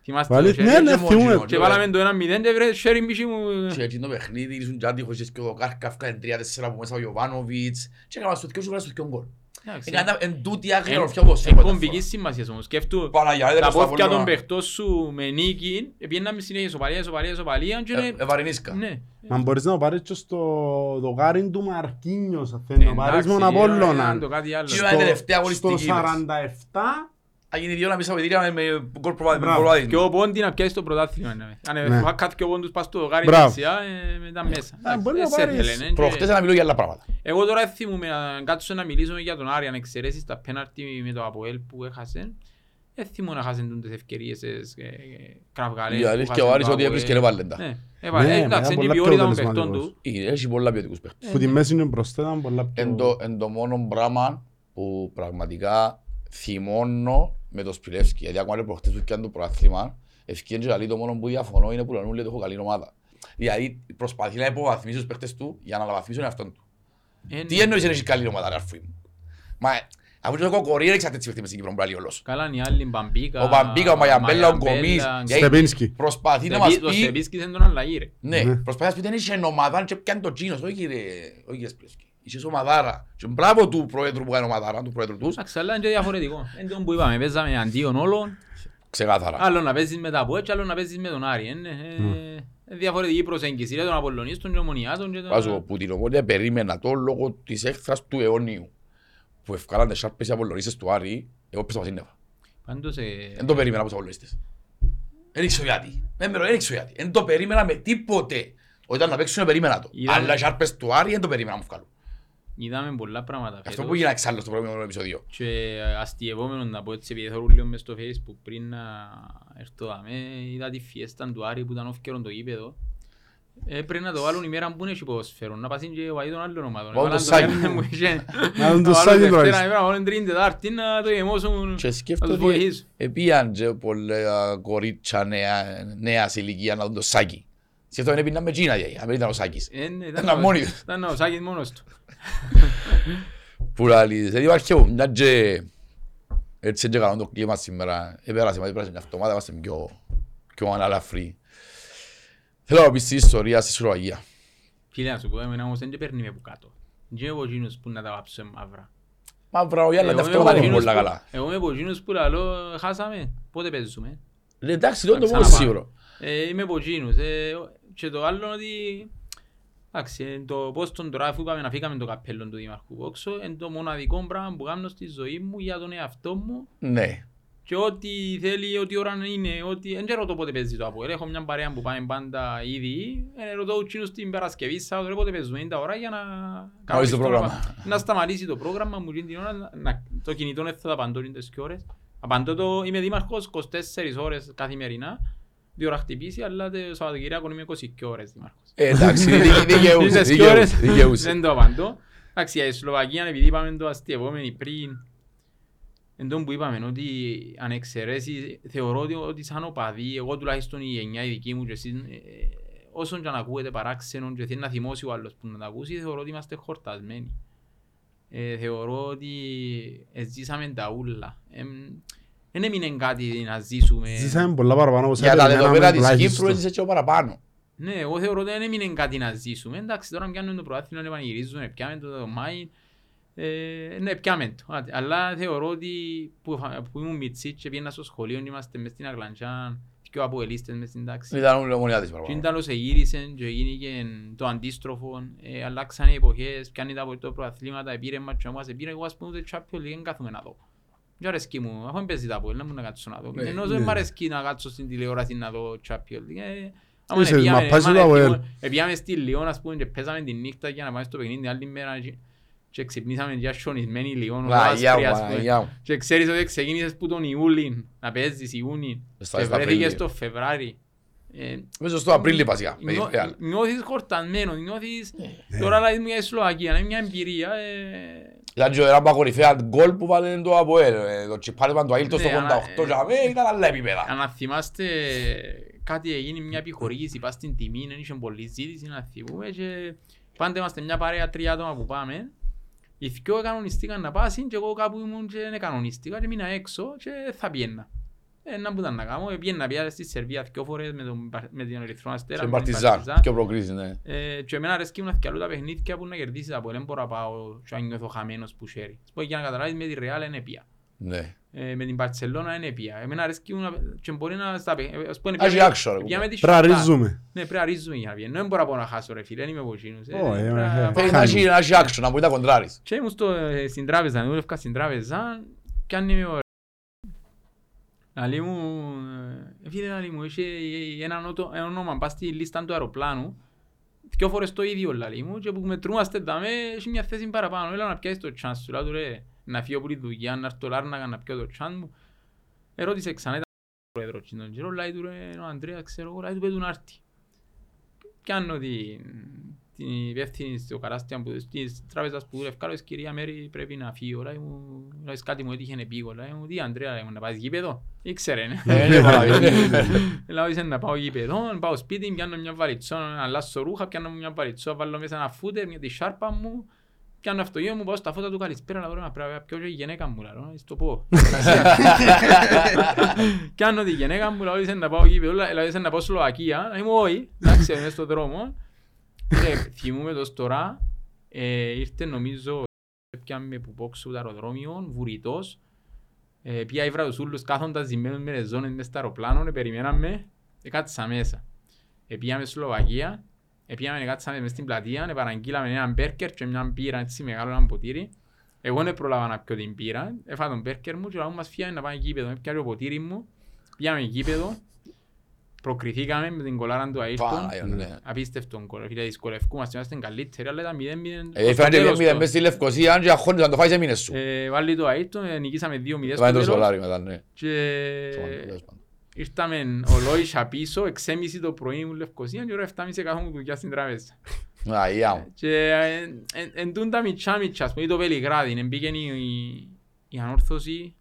Θυμάστε το Βάλει- χέρι Ναι, ναι, και μόνο θυμούμαι. γύρω. και βάλαμε το 1-0 και βρε χέρι μπίση μου. Και έτσι το παιχνίδι, ήσουν τζάντι χωρίς και ο Κάρκαφκα εν 3-4 από μέσα ο Ιωβάνοβιτς και έκαναν στο δυο σου βράδυ στο δυο γκολ. Εντάξει. Είναι ένα- εν τούτη άκρη Εν- ορφιά όπως εν θέλει. κομβικής σημασίας όμως. Σκέφτου Παναγιά, δεν τα είναι στο πόθηκια των Απόλλωνα. παιχτών σου με νίκη, πήγαιναμε συνέχεια ισοπαλία, ισοπαλία, ισοπαλία και Ε, είναι- Ευαρινίσκα. Ναι. Μα μπορείς να το πάρεις και στο δοκάρι του Μαρκίνιος, αν θέλεις να πάρεις Εντάξει, μόνο είναι Απόλλωνα. το κάτι άλλο. Και είναι η τελευταία Στο αγωνιστική μας. 47, Θα γίνει δύο να μισά παιδίτια με- με γκολ προβάδι- με Μπράβο. προβάδισμα. Και ο πόντι να πιάσει το πρωτάθλημα. ναι. Αν Ναι. φάκα και ο πόντους πας στο δοκάρι Μπράβο. δεξιά, ε, μετά μέσα. Εντάξει, μπορεί να ε, σε πάρεις. θέλει, ναι, και- Προχτές να μιλώ για άλλα πράγματα. Εγώ τώρα θυμούμαι να κάτσω να μιλήσω για τον Άρη, αν εξαιρέσεις τα πέναρτι με το Αποέλ που έχασε. Δεν θυμούμαι να χάσουν τις ευκαιρίες τις ε, ε, κραυγαλές Η που αλήθεια χάσουν ο Άρης το ότι Αποέλ. έβρισκε έβαλε τα. Ναι, έβαλε. Ναι, Ε, μα εντάξει, ήταν είναι η πολλά πιο ποιότητα των παιχτών αποτελεσματικός. του. Ε, Έχει πολλά ποιοτικούς Ε, παίχτες. που τη μέση είναι μπροστά ήταν πολλά Εν πιο... το- Εν το μόνο πράγμα που πραγματικά θυμώνω με το Σπιλεύσκι, γιατί ακόμα προχτές που πιάνε το προάθλημα, ευκαιρία και καλή το μόνο που διαφωνώ είναι που λένε ότι έχω καλή ομάδα. Δηλαδή προσπαθεί να υποβαθμίσει τους παίχτες του για να αναβαθμίσουν εαυτόν του. Ε, Τι ναι. εννοείς να έχει καλή ομάδα ρε αρφή μου. Μα αφού και το κοκορί ρίξατε έτσι παίχτες στην Κύπρο μπράλι όλος. Καλά είναι οι άλλοι, Μπαμπίκα, Ο Μπαμπίκα, ο Μαγιαμπέλα, ο Γκομής. Μαγιαμπέλα, Γιατί Στεπίνσκι. Προσπαθεί να μας Στεπί- Ο πει Στεπίσκης είναι τον αλλαγή ρε. Ναι, Ναι. προσπαθεί να σου πει δεν είσαι ομάδα και πιάνει το τσίνος, όχι κύριε, όχι κύριε Σπιλεύσκι. Είσαι ομαδάρα. Και μπράβο του πρόεδρου που κάνει ομαδάρα, του πρόεδρου τους, Εντάξει, αλλά είναι και διαφορετικό. Είναι το που είπαμε, παίζαμε αντίον όλων. ξεκάθαρα. Άλλο να παίζεις με τα Αποέλ, άλλο να παίζεις με τον Άρη. Είναι ε, διαφορετική προσέγγιση ρε, των Απολλωνίστων και ομονιάτων. και των- Βάζω που την ομόνια περίμενα το λόγω της έκθρας του αιώνιου. Που ευκάλαν τις σάρπες οι απολωνίστες του Άρη, εγώ πέσα βασίνευα. Πάντως, ε, Δεν το περίμενα από τους απολωνίστες. Δεν ήξερα γιατί. Δεν με- δεν ήξερα γιατί. Δεν το περίμενα με τίποτε. Όταν να παίξουν περίμενα το. Είδαμε- Αλλά οι σάρπες του Άρη δεν το περίμενα να μου βγάλουν. Είδαμε πολλά πράγματα Αυτό φέτος. που έγινε εξάλλου στο προηγούμενο επεισόδιο. Και αστειευόμενο να πω έτσι, επειδή θεωρούν λίγο μες στο facebook πριν να έρθω δαμέ, είδα τη φιέστα του Άρη που ήταν όφκερον το γήπεδο. Ε, πρέπει να το βάλουν η μέρα που είναι και ποδοσφαίρο, να πας και βαεί των άλλων ομάδων. Βάλουν το Έβαλαν σάκι. Γιάννη μου, είχε- Να δουν το να βάλουν σάκι Δευτέρα, τουλάχιστον. να βάλουν Τρίτη, Τετάρτη, να το γεμώσουν, Και να τους σκέφτομαι ότι βοηθήσουν. επίαν και πολλά κορίτσια νέα- νέας ηλικίας να δουν το σάκι. Σκέφτομαι είναι πίναν με Τζίνα, γιατί, αν δεν ήταν ο Σάκης. Ε, ναι, Ήταν ο- μόνοι τους. Ήταν ο Σάκης μόνος του. Που λαλείς, δεν υπάρχει εγώ, μια και έτσι είναι και καλό το κλίμα σήμερα. Επέρασε, μας επέρασε μια εβδομάδα, είμαστε πιο, πιο αναλαφροί. Θέλω να πεις την ιστορία στη Σλοβακία. Φίλε, να σου πω, εμένα όμως δεν και παίρνει με που κάτω. Δεν είμαι από εκείνους που να τα βάψω σε μαύρα. Μαύρα ο Γιάννα, Εγώ αυτό είμαι δεν από είναι εκείνους πολλά που- καλά. Εγώ είμαι από εκείνους που λαλώ, χάσαμε, πότε παίζουμε. Λέει, Εντάξει, το είναι το Θα μόνο ξαναπάμε. σίγουρο. Ε, είμαι από εκείνους. Ε, και το άλλο είναι ότι... Εντάξει, ε, το πώς τον τώρα αφού είπαμε να φύγαμε το καπέλο του Δήμαρχου Βόξο είναι το μοναδικό πράγμα που κάνω στη ζωή μου για τον εαυτό μου Ναι. και ό,τι θέλει, ό,τι ώρα είναι, ό,τι... Δεν ξέρω το πότε παίζει το Αποέλ. Έχω μια παρέα που πάμε πάντα ήδη. Ε, ρωτώ εκείνους την Παρασκευή, Σάββατο, ρε, πότε παίζουμε, είναι τα ώρα για να... δεις το κανονίσω πρόγραμμα. Να σταματήσει το πρόγραμμα μου και την ώρα, να- να, το κινητό δεν θα τα απαντώ είναι τις και ώρες. Απαντώ το, είμαι δήμαρχος 24 ώρες καθημερινά, δύο ώρα χτυπήσει, αλλά το Σαββατοκυριακό είμαι 20 και ώρες δήμαρχος. Ε, Εντάξει, δικαι- δικαιούσε, Τις και δικαιούσε, ώρες δικαιούσε. Δεν το απαντώ. Εντάξει, η Σλοβακία, επειδή είπαμε το αστειευόμενοι πριν, εν τόν που είπαμε ότι αν εξαιρέσεις, θεωρώ ότι, ότι σαν οπαδί, εγώ τουλάχιστον η γενιά η δική μου και εσείς, ε, όσον και αν ακούγεται παράξενο και θέλει να θυμώσει ο άλλος που να τα ακούσει, θεωρώ ότι είμαστε χορτασμένοι. Ε, θεωρώ ότι ζήσαμε τα ούλα. Δεν έμεινε κάτι να ζήσουμε. Ζήσαμε πολλά παραπάνω από όσα Για τα περιμέναμε δεδομένα της τουλάχιστον. Κύπρου έζησε και ο παραπάνω. Ναι, εγώ θεωρώ ότι δεν έμεινε κάτι να ζήσουμε. Εντάξει, τώρα πιάνουν το πρωτάθλημα, να πανηγυρίζουν, πιάμε το το Μάη. Ε, ναι, πιάμε το. Άντε, Αλλά θεωρώ ότι που, που ήμουν μιτσί και πήγαινα στο σχολείο, είμαστε μες στην Αγλαντζάν, και ο Αποελίστες μες στην τάξη. Ήταν όλοι ομονιά της Και παραπάνω. ήταν όσο γύρισαν και γίνηκε το αντίστροφο, ε, αλλάξαν οι εποχές, πιάνει τα από το πρωταθλήματα, επήρε μάτσο μας, επήρε εγώ ας πούμε το Champions League, δεν κάθομαι να δω. Δεν αρέσκει μου, αφού παίζεις τα από, να μου να κάτσω να δω. Ναι, Ενώ ναι. δεν μ' αρέσκει να κάτσω στην τηλεόραση να δω Champions League. Ε, άμα Είσαι, επήγαμε- μα πας άμα στο Αποέλ. επήγαμε- Επήγαμε στη Λιόν ας πούμε και παίζαμε τη νύχτα για να πάμε στο παιχνίδι την άλλη μέρα και- και ξυπνήσαμε για σιωνισμένοι Λιόν. ο Παναγιά μου, Άσπρη, ας πούμε. Παναγιά μου. Και ξέρεις ότι ξεκίνησες που τον Ιούλη να παίζεις Ιούνι Στα- και στα βρέθηκες Απρίλιο. στο Φεβράρι. Ε, Μέσα στο Απρίλιο βασικά. με τη νιώ- Real. Νιώθεις χορτασμένος, νιώθεις... Ναι. Τώρα λέει μου για η Σλοβακία, είναι μια εμπειρία. Ε, Ήταν και ένα παγορυφαία γκολ που βάλε το Αποέλ. ε, Το τσιπάρισμα του Αίλτο στο Ναι, 88 αλλά, για μέ, ήταν άλλα επίπεδα. Αν θυμάστε κάτι έγινε μια επιχορήγηση πας στην τιμή, δεν είχε πολλή ζήτηση να θυμούμε και πάντα είμαστε μια παρέα τρία άτομα που πάμε. Οι δυο κανονιστήκαν να πάσουν και εγώ κάπου ήμουν και δεν κανονιστήκα και μείνα έξω και θα πιένα. Ένα που ήταν να κάνω, πήγαινε να πιάσει στη Σερβία δυο φορές με, τον, Πα- με την Ερυθρό Αστέρα. Στην με την Παρτιζάν, Παρτιζάν. πιο προκρίσεις, ναι. Ε, και εμένα αρέσκει μου να θυκαλώ τα παιχνίδια που να κερδίσεις από δεν μπορώ να πάω και να νιώθω χαμένος που χέρι. Πω, για να καταλάβεις με τη Real είναι πια. Ναι. Ε, με την Παρτσελώνα είναι πια. Εμένα αρέσκει μου να... και μπορεί να στα παιχνίδια. Ας πούμε, Έχει πιάμε- action, ρε, πιάμε τη Πρέπει να Shakhtar. ρίζουμε. Ναι, πρέπει να ρίζουμε για να βγαίνω. Δεν μπορώ να πω να χάσω ρε φίλε, δεν είμαι από εκείνους. Ε, Ω, ε, πρέπει να ε, πάω- Θέλει να έχει- να έχει action, να μπορεί να κοντράρεις. Και ήμουν στο, ε, στην τράπεζα, δούλευκα στην τράπεζα και αν είμαι ωραίο. Λαλή μου, ε, φίλε λαλή μου, είχε ένα νότο- ένα όνομα πας στη λίστα του αεροπλάνου δυο φορές το ίδιο λαλή μου και που μετρούμαστε δάμε έχει μια θέση παραπάνω. Έλα να πιάσεις το chance σου, λέω του ρε, να φύγω από τη δουλειά, να έρθω Λάρνακα να πιω το chance μου. Ερώτησε ξανά, ήταν ο πρόεδρος και τον καιρό, λέει του ρε, ο Ανδρέας, ξέρω εγώ, λέει του πέτουν άρτη. Πιάνω την, την υπεύθυνη στο καράστια που, της τράπεζας που δούλευκα, λέω, κυρία Μέρη πρέπει να φύγω, λέει μου, λέει, κάτι μου έτυχε επίγω, λέει μου, τι Ανδρέα, λέει μου, να πας γήπεδο, ήξερε, ναι. Ε, ναι, παραδείγμα. Λέω είσαι να πάω γήπεδο, να πάω σπίτι, πιάνω μια βαλιτσό, να αλλάσω ρούχα, πιάνω μια βαλιτσό, βάλω μέσα ένα φούτερ, μια τη σάρπα μου, πιάνω αυτοκίνητο μου, πάω στα φώτα του καλησπέρα, λέω να πρέπει να πιω και η γυναίκα μου, λέω, να το πω. Πιάνω τη γυναίκα μου, λέω είσαι να πάω γήπεδο, λέω είσαι να πάω Σλοβακία, να είμαι όχι, εντάξει, είμαι στον δρόμο. Και θυμούμαι τος τώρα, ε, ήρθε νομίζω, πιάμε που πόξω το αεροδρόμιο, βουρητός, ε, πια ήβρα τους ούλους κάθοντας ζημένους με τις ζώνες μες στο αεροπλάνο, ε, περιμέναμε, ε, κάτσα μέσα. Ε, πήγαμε στη Σλοβακία, ε, πήγαμε, ε, κάτσαμε μες στην πλατεία, ε, παραγγείλαμε έναν μπέρκερ και μια μπύρα έτσι μεγάλο ένα ποτήρι. Εγώ δεν πρόλαβα να πιω την μπύρα, έφαγα τον μπέρκερ μου και λέω μας φύγαμε να πάμε γήπεδο, πιάνε το ποτήρι μου, πήγαμε γήπεδο, προκριθήκαμε με την κολάρα του Αΐρτον, Παναγία, ναι. απίστευτο γκολ, φίλε, δυσκολευκούμαστε, είμαστε καλύτεροι, αλλά ήταν 0-0 Ε, στο φαίνεται τέλος μηδέν το- μες στη Λευκοσία, αν και αγχώνεις να το φάεις έμεινες σου. ε, βάλει το Αΐρτον, ε, νικήσαμε 2-0 στο Βάλει το τέλος σολάρι μετά, ναι. και Τέλος πάντων. ήρθαμε ολόισα πίσω, 6.30 το πρωί μου Λευκοσία και ώρα 7.30 κάθομαι δουλειά στην τράπεζα. Α, γεια μου. Και ε, εν- εν τούν τα μητσά μητσά, ας πούμε, το Βελιγράδι, εμπήκαινε η, η ανόρθωση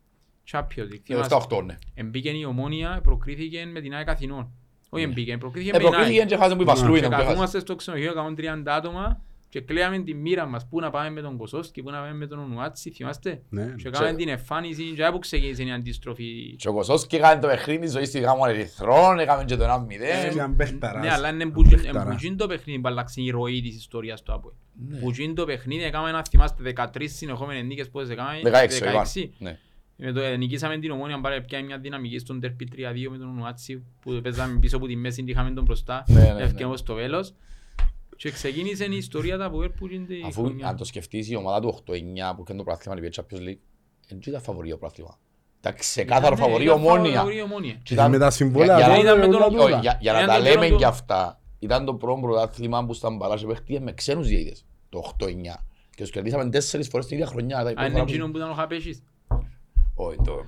Champions League. Ε, Θυμάσαι. 7-8, ναι. Εμπήκαινε η Ομόνια, προκρίθηκε με την ΑΕΚ Αθηνών. Όχι εμπήκαινε, προκρίθηκε Ε, με την προκρίθηκε ΑΕΚ. και χάσαν που η Βασλούι Και να πιάσει. καθόμαστε στο ξενοδοχείο 130 άτομα και κλαίαμε τη μοίρα μας. Πού να πάμε με τον Κοσόσκι, πού να πάμε με τον Ονουάτσι, θυμάστε; Ναι. Και κάναμε την εμφάνιση και από ξεκίνησε η αντιστροφή. Και ο Κωσόσκι έκανε το παιχνίδι ζωή στη γάμο ερυθρών, έκαμε και το 1-0. Έχει έναν παίχταρας. Ναι, αλλά είναι Παίχταρας. μπουτζίν το παιχνίδι που αλλάξει η ροή της ιστορίας του ΑΠΟΕ. Ναι. Μπουτζίν το παιχνίδι, έκαμε να θυμάστε 13 συνεχόμενες νίκες πόσες έκαμε; 16 ο Ιβάν. Ναι. Με το, ε, νικήσαμε την Ομόνια, πάρε πια μια δυναμική στον τερπι 3-2 με τον Ονουάτσι που παίζαμε πίσω από τη μέση και είχαμε τον μπροστά. Ναι, ναι, ναι. Ευκαιρία στο βέλος. Και ξεκίνησε η ιστορία του ΑΠΟΕ που γίνεται η Αφού χρονιά. αν το σκεφτείς η ομάδα του 8-9 που έκανε το πράθυμα η Champions League, δεν ήταν φαβορή ο πράθυμα. Ήταν ξεκάθαρο Ναι, φαβορή ήταν ομόνια. φαβορή Ομόνια. Και Και με τα συμβόλαια για- τώρα, για- ήταν με τον- όλα τούτα. όχι, για- Για να Ήταν τα το λέμε καιρό και του- αυτά, ήταν το πρώτο πρωτάθλημα που στα μπαράζ επέχτηκε με ξένους διαιτητές, το 8-9. Και τους κερδίσαμε τέσσερις φορές την ίδια χρονιά. ήταν η Αν πρώτη είναι φορά που- εκείνο που ήταν ο Χαπέσης. Όχι, το-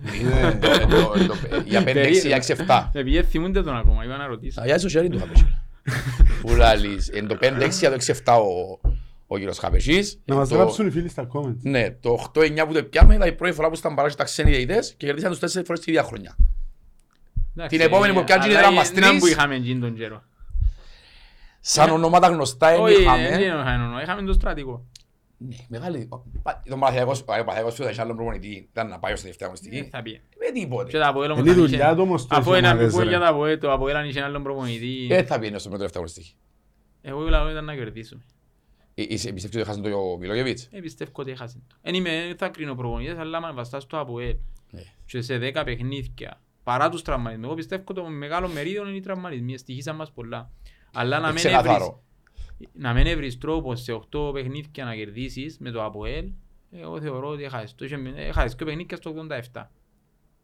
το- το- το- Για 5-6, για 6-7. Επειδή θυμούνται τον ακόμα, είπα να ρωτήσω. Α, Για στο χέρι του Χαπεσί. Που λαλείς, εν το 5-6 για το 6-7 ο- ο κύριος Χαπεσής. Να μας Το- γράψουν οι φίλοι στα comments. Ναι, το 8-9 που το πιάμε ήταν η πρώτη φορά που ήταν παράσει τα ξένοι διαιτητές και κερδίσαν τους τέσσερις φορές την ίδια χρονιά. Εντάξει, Την επόμενη που πιάνει αλλά ήταν ε, μαστρής. δεν που είχαμε εκείνη τον καιρό. Σαν ονόματα γνωστά δεν Όχι, είχαμε. δεν είχαμε ονόμα, είχαμε το στρατικό. Ναι, μεγάλη. Πα- Το Παναθηναϊκός, ο Παναθηναϊκός που είχε άλλον προπονητή, ήταν να πάει ως τελευταία Ε, αγωνιστική. Θα πει. Με τίποτε. Και τα Αποέλ όμως Είναι η αν δουλειά είχε- του όμως Αφού στις ένα ομάδες, που ρε. για τα Αποέλ, το Αποέλ αν είχε άλλον προπονητή. Δεν θα πήγαινε στο τελευταία αγωνιστική. Εγώ ήλα ήταν να κερδίσουμε. Ε, είσαι- Πιστεύεις ότι έχασαν το Μιλόγεβιτς. Ε, πιστεύω ότι έχασε το. Εν είμαι, δεν θα κρίνω προπονητές, αλλά άμα βαστάς το Αποέλ Ναι. και σε 10 παιχνίδια, παρά τους τραυματισμούς, εγώ πιστεύω το μεγάλο μερίδιο είναι οι τραυματισμοί, στοιχήσαν μας πολλά. Αλλά να μην έβρεις, Ξεκαθαρό. Να μην έβρεις τρόπος σε 8 παιχνίδια να κερδίσεις με το Αποέλ, εγώ θεωρώ ότι έχασες το. Είχε- Έχασες και παιχνίδια στο 87.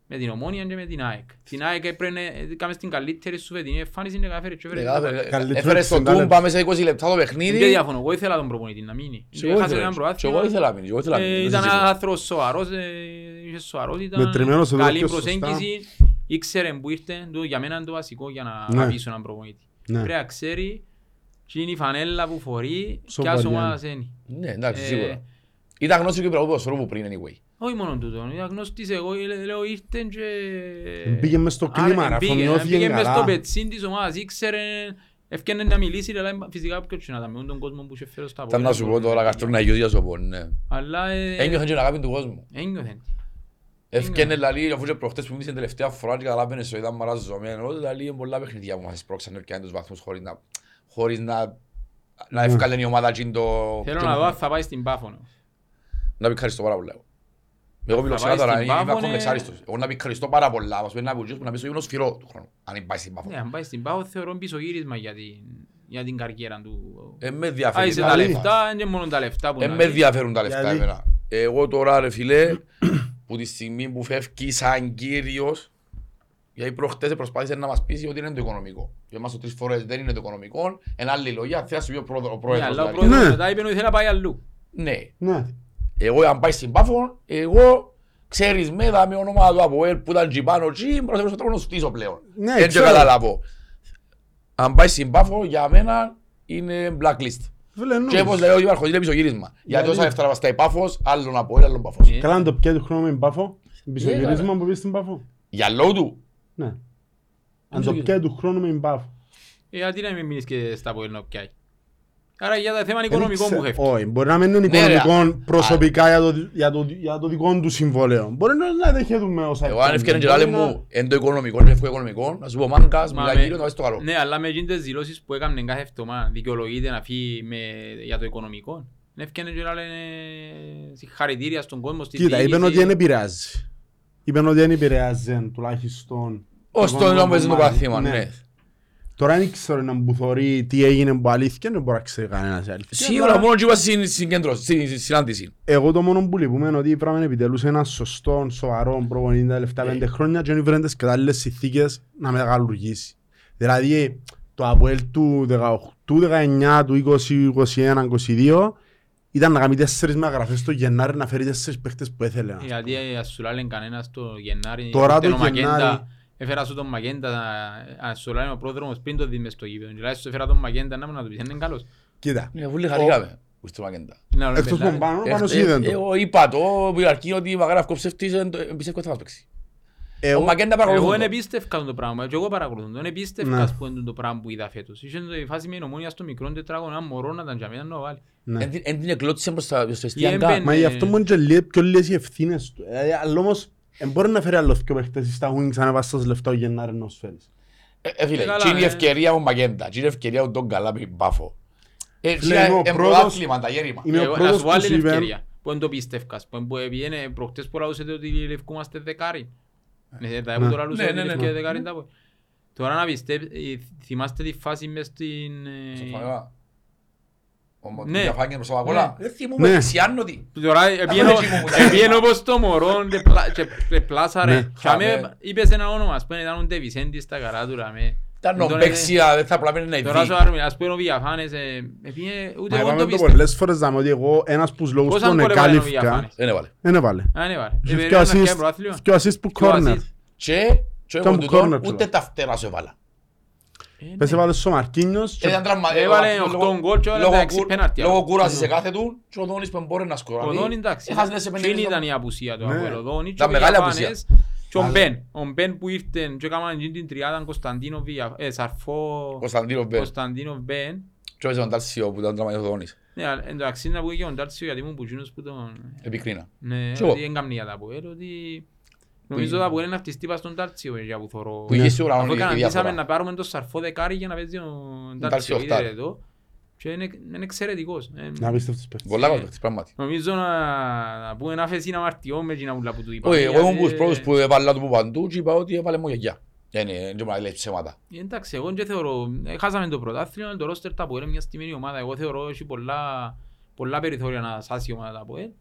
Με την Ομόνια και με την ΑΕΚ. Την ΑΕΚ έπρεπε να κάμε στην καλύτερη σου φετινή εμφάνιση να καταφέρει και έφερε Μεγάλο, το- ε, Καλύτερο Έφερες το 60 Τούμπα μέσα 20 λεπτά το Δεν παιχνίδι. διαφωνώ, εγώ ήθελα τον προπονητή να μείνει. Και εγώ Έχασε ήθελα- ένα και προάθλημα. εγώ ήθελα να μείνει, εγώ ήθελα να Ε, μείνει, δεν Ήταν συζητώ. ένας άνθρωπος σοβαρός, ε, είχε σοβαρότητα, Μετρημένος εδώ καλή και σωστά. προσέγγιση, ήξερε που ήρθε, το- για μένα είναι το βασικό για να Ναι. αφήσω έναν προπονητή. Ναι. Πρέπει να ξέρει τι είναι η φανέλα που φορεί και Σοβαριά. ας ομάδας είναι. Ναι, εντάξει, Ε, σίγουρα. Ήταν γνώση και πρωτό ποδοσφαίρου που πριν, anyway. Όχι μόνο τούτο, ήταν γνώστης εγώ, λέ- λέω ήρθε και... Μπήκε μες στο κλίμα, Άρα, ρε, μπήκε, αφομοιώθηκε μπήκε μες καλά. στο πετσίν της ομάδας, ήξερε, ευκαινε να μιλήσει, αλλά φυσικά ποιος να τα με τον κόσμο που είχε φέρει στα Ήταν να σου πω τώρα, καστρούν να γιώσει για σου πω, ναι. Αλλά ε, Ένιωθαν και την αγάπη του κόσμου. ένιωθεν. Ευκένε λαλί, αφού και προχτές που μίλησε τελευταία φορά και καταλάβαινες ότι ήταν μαραζωμένο, λαλί είναι πολλά παιχνιδιά που μας σπρώξαν να πιάνουν τους βαθμούς χωρίς να, χωρίς να, να ευκάλεν η ομάδα εκείνο το... Θέλω να δω αν θα πάει στην Πάφωνο. Να πει ευχαριστώ πάρα πολλά. Εγώ μιλώ Θα ξανά πάει τώρα, στην είμαι Πάφο, ακόμα ναι. εξάριστος. Εγώ να πει ευχαριστώ πάρα πολλά, μας πει να πει που να πεις στο γύρω σφυρό του χρόνου, αν πάει στην Πάφο. Ναι, αν πάει στην Πάφο θεωρώ πισωγύρισμα για την, για την καριέρα του. Ε, με ενδιαφέρει. Άισε τα καλή. λεφτά, είναι μόνο τα λεφτά που Ε, να με δεις. ενδιαφέρουν τα λεφτά Γιατί; εμένα. Εγώ τώρα ρε φίλε, που τη στιγμή που φεύγεις σαν κύριος, γιατί προχτές προσπάθησε να μας πείσει ότι είναι το οικονομικό. Για εμάς το τρεις φορές δεν είναι το οικονομικό. Εν άλλη λόγια, θέλει να σου πει ο πρόεδρο- ο Ναι, πρόεδρος. αλλά ο δηλαδή. πρόεδρος Ναι. μετά είπε ότι θέλει να πάει αλλού. Ναι. Ναι. Εγώ αν πάει στην Πάφο, εγώ ξέρεις με δάμε όνομα του Αποέλ που ήταν τζιπάνω τσι, προσέχω στο τρόπο να στήσω πλέον. Ναι, Δεν ξέρω. καταλάβω. Αν πάει στην Πάφο, για μένα είναι blacklist. Φίλε, Και εννοείς. όπως λέει ο Ιβαρχος, είναι πισωγύρισμα. Γιατί Γιατί; όσα λεφτά βαστάει Πάφος, άλλον Αποέλ, άλλον Πάφος. Ε, Καλά να το πιέτει χρόνος με την Πάφο. Ναι, Πισωγυρίσμα που πει στην Πάφο. Για λόγω του. Ναι. Αν το Πισωγυ- πιέτει του χρόνου με την Πάφο. ε, Γιατί να μην μείνεις και στα που να πιάει. Άρα για τα θέμα οικονομικό Δεν που ξέρω. χεύει. Όχι, μπορεί να μην είναι Ναι, ρε, οικονομικό α- προσωπικά για το- για το- για το δικό του συμβόλαιο. Μπορεί να να δέχεται με όσα Εγώ αν πιάνει. ευκαιρία και Μπορεί λάλε να- μου, εν το οικονομικό, είναι εύκολο οικονομικό, να σου πω μάγκας, Μα μιλάει με- κύριο, να βάζεις το καλό. Ναι, αλλά με εκείνες τις δηλώσεις που έκαμε κάθε εβδομάδα δικαιολογείται να φύγει με, για το οικονομικό. Είναι ευκαιρία και να λένε συγχαρητήρια στον κόσμο, στη Κοίτα, είπε διοίκηση. ότι δεν επηρεάζει. Είπε ότι δεν επηρεάζει τουλάχιστον. Ως το το οικονομικό νόμο παίζει το κομμάτι. παθήμα, ναι. Τώρα δεν ξέρω να μου θωρεί τι έγινε που αλήθεια, δεν μπορεί να ξέρει κανένας η αλήθεια. Σίγουρα Αλλά μόνο και είπα στην συγκέντρωση, στην στην συνάντηση. Εγώ το μόνο που λυπούμε είναι ότι βράμε επιτελούς ένας σωστό, σοβαρό προπονητή τα τελευταία Ε. πέντε χρόνια και δεν βρήκαν τις κατάλληλες συνθήκες να μεγαλουργήσει. Δηλαδή, το Αποέλ του 18, του 19, του 20, 21, 22 ήταν να κάνει τέσσερις megαγραφές το Γενάρη να φέρει τέσσερις παίχτες που έθελε. να Γιατί ας σου λένε κανένας το Γενάρη, Τώρα ούτε το ο Μακέντα, Γενάρη- Έφερα σου τον Μακέντα, ας σου λένε ο πρόδρομος πριν το δει μες στο γήπεδο. Δηλαδή σου έφερα τον Μακέντα να μου να του πεις, είναι καλός. Κοίτα, Ναι, βούλη χαρήκαμε. που στο Μαγέντα. Ναι, αλλά εκτός μπελά, που πάνω, Ε, πάνω ε, είδεν το. Εγώ είπα το που η αρχή ότι η Μαγράφκο ψεύτης δεν το- πιστεύω ότι θα μας παίξει. Ο Εγώ- Μαγέντα Εγώ παρακολουθούν δεν το. επίστευκα το πράγμα, και εγώ παρακολουθούν το. Δεν επίστευκα Ναι. ας πούμε, το πράγμα που είδα φέτος. Είχε η φάση με η νομόνια στο μικρό τετράγωνο, ένα μωρό να ήταν για μένα να το βάλει. ναι. Εν την- Εν την εκλώτησε προς τα προς το Ή εστιανκά. έμπαινε- Μα γι' αυτό μου είναι και λίγο πιο λίγες οι ευθύνες του. Ε, Αλλά όμως, δεν μπορεί να φέρει άλλο δυο παίχτες στα Wings αν έβασες λεφτά ο Γενάρη να τους φέρεις. Ε, ε, φίλε, Ε, καλά, τι είναι η ε. ευκαιρία ο Μαγέντα, τι είναι η ευκαιρία ο Τον Καλά με την Πάφο. Ε, Φίλε, τι είναι- είμαι ο ε, πρώτος- πρωτάθλημα, τα γέρημα. Είμαι ο Εγώ- Να πρώτος σου που βάλει σου την είπε- ευκαιρία. Που δεν το πίστευκας. Που που πήγαινε προχτές που λαούσετε ότι λευκούμαστε δεκάρι. Τώρα να πιστεύει, θυμάστε τη φάση μες στην... ε, Στο φαγά. Ο Μο- Ναι. διαφάνεια προς τα κόλλα. Δεν θυμούμαι, Ναι. δεξιάνωτη. Τώρα επίενω- έτσι μου μου επίενω όπως το μωρό και πλά- και- και πλάσαρε. Ναι. Και αμέ Χαμέ. είπες ένα όνομα, ας πούμε ήταν ο Ντεβισέντη στα καράτουρα με. Ήταν Τον νομπέξια, δεν θα πλάμενε να Τώρα ειδεί. σου άρουμε, ας πούμε ο Βιαφάνες, ε, επίενε- ούτε Μα εγώ είπαμε το το πίστευα. πολλές φορές δάμε ότι εγώ ένας που τους λόγους Πόσα που γκολ έβαλε ο εκάλυφκα Βιαφάνες; Δεν έβαλε. δεν έβαλε. Α, ναι, βάρε. Είχε Ε, δυο περίμενα να assist- πιάει πρωτάθλημα. δυο assist που Δυο corner. assist. Και και Ήταν εγώ που του τον corner ούτε του. τα φτερά σου έβαλα. Ε, ναι. Πες έβαλες στο Μαρκίνιος και Ήταν τραυμα- Έβαλε ε, οκτώ λόγω- γκολ και έβαλε λόγω εντάξει κου- πέναρτι. Λόγω κούρασης σε κάθε του και ο Δόνης που μπορεί να Ο σκοράρει. Δόνι εντάξει. Έχασαν σε πέντε Εκείνη λεπτά. ήταν η απουσία του Ναι. Αποέλ. Ο Δόνι και Ήταν ο μεγάλη Βιαφάνες και ο Αλλά- Μπεν. Ο Μπεν που ήρθε και έκαναν εκείνη την τριάδα Κωνσταντίνο Βια- ε, Σαρφό Κωνσταντίνο Μπεν. Κωνσταντίνο Μπεν. Και έπαιζε τον Τάλσιο που ήταν τραυματίας ο Δόνης. Ναι, αλλά εντάξει να πω και ο Ντάρτσιο γιατί ήμουν που εκείνος που τον... Επικρίνα. Ναι, Και εγώ. ότι έγκαμνει για τα Αποέλ, ότι... Νομίζω ότι είναι να χτιστεί πας στον Ντάρτσιο για που θωρώ. Που είχε σίγουρα Αφού μόνο η καναντήσαμε διαφορά. να πάρουμε τον Σαρφό δεκάρι για να παίζει ο Ντάρτσιο Ντάρτσιο οχτάρι. είδε εδώ. Και είναι είναι εξαιρετικός. Ε, να πίστευτος παίχτης. Πολλά κοντά, πράγματι. Νομίζω να, να πούμε ένα φεσί να μαρτιώ με εκείνα ούλα που του είπα. Όχι, εγώ ήμουν Γιατί, τους πρώτους που έβαλα του που παντού και είπα ότι έβαλε μου γιαγιά. Δεν είναι, δεν μπορεί να λέει ψέματα. ε, Εντάξει, εγώ δεν θεωρώ, ε, χάσαμε το πρωτάθλημα, το ρόστερ τα από είναι μια στιμένη ομάδα. Εγώ θεωρώ έχει πολλά, πολλά περιθώρια να σάσει η ομάδα τα από ε,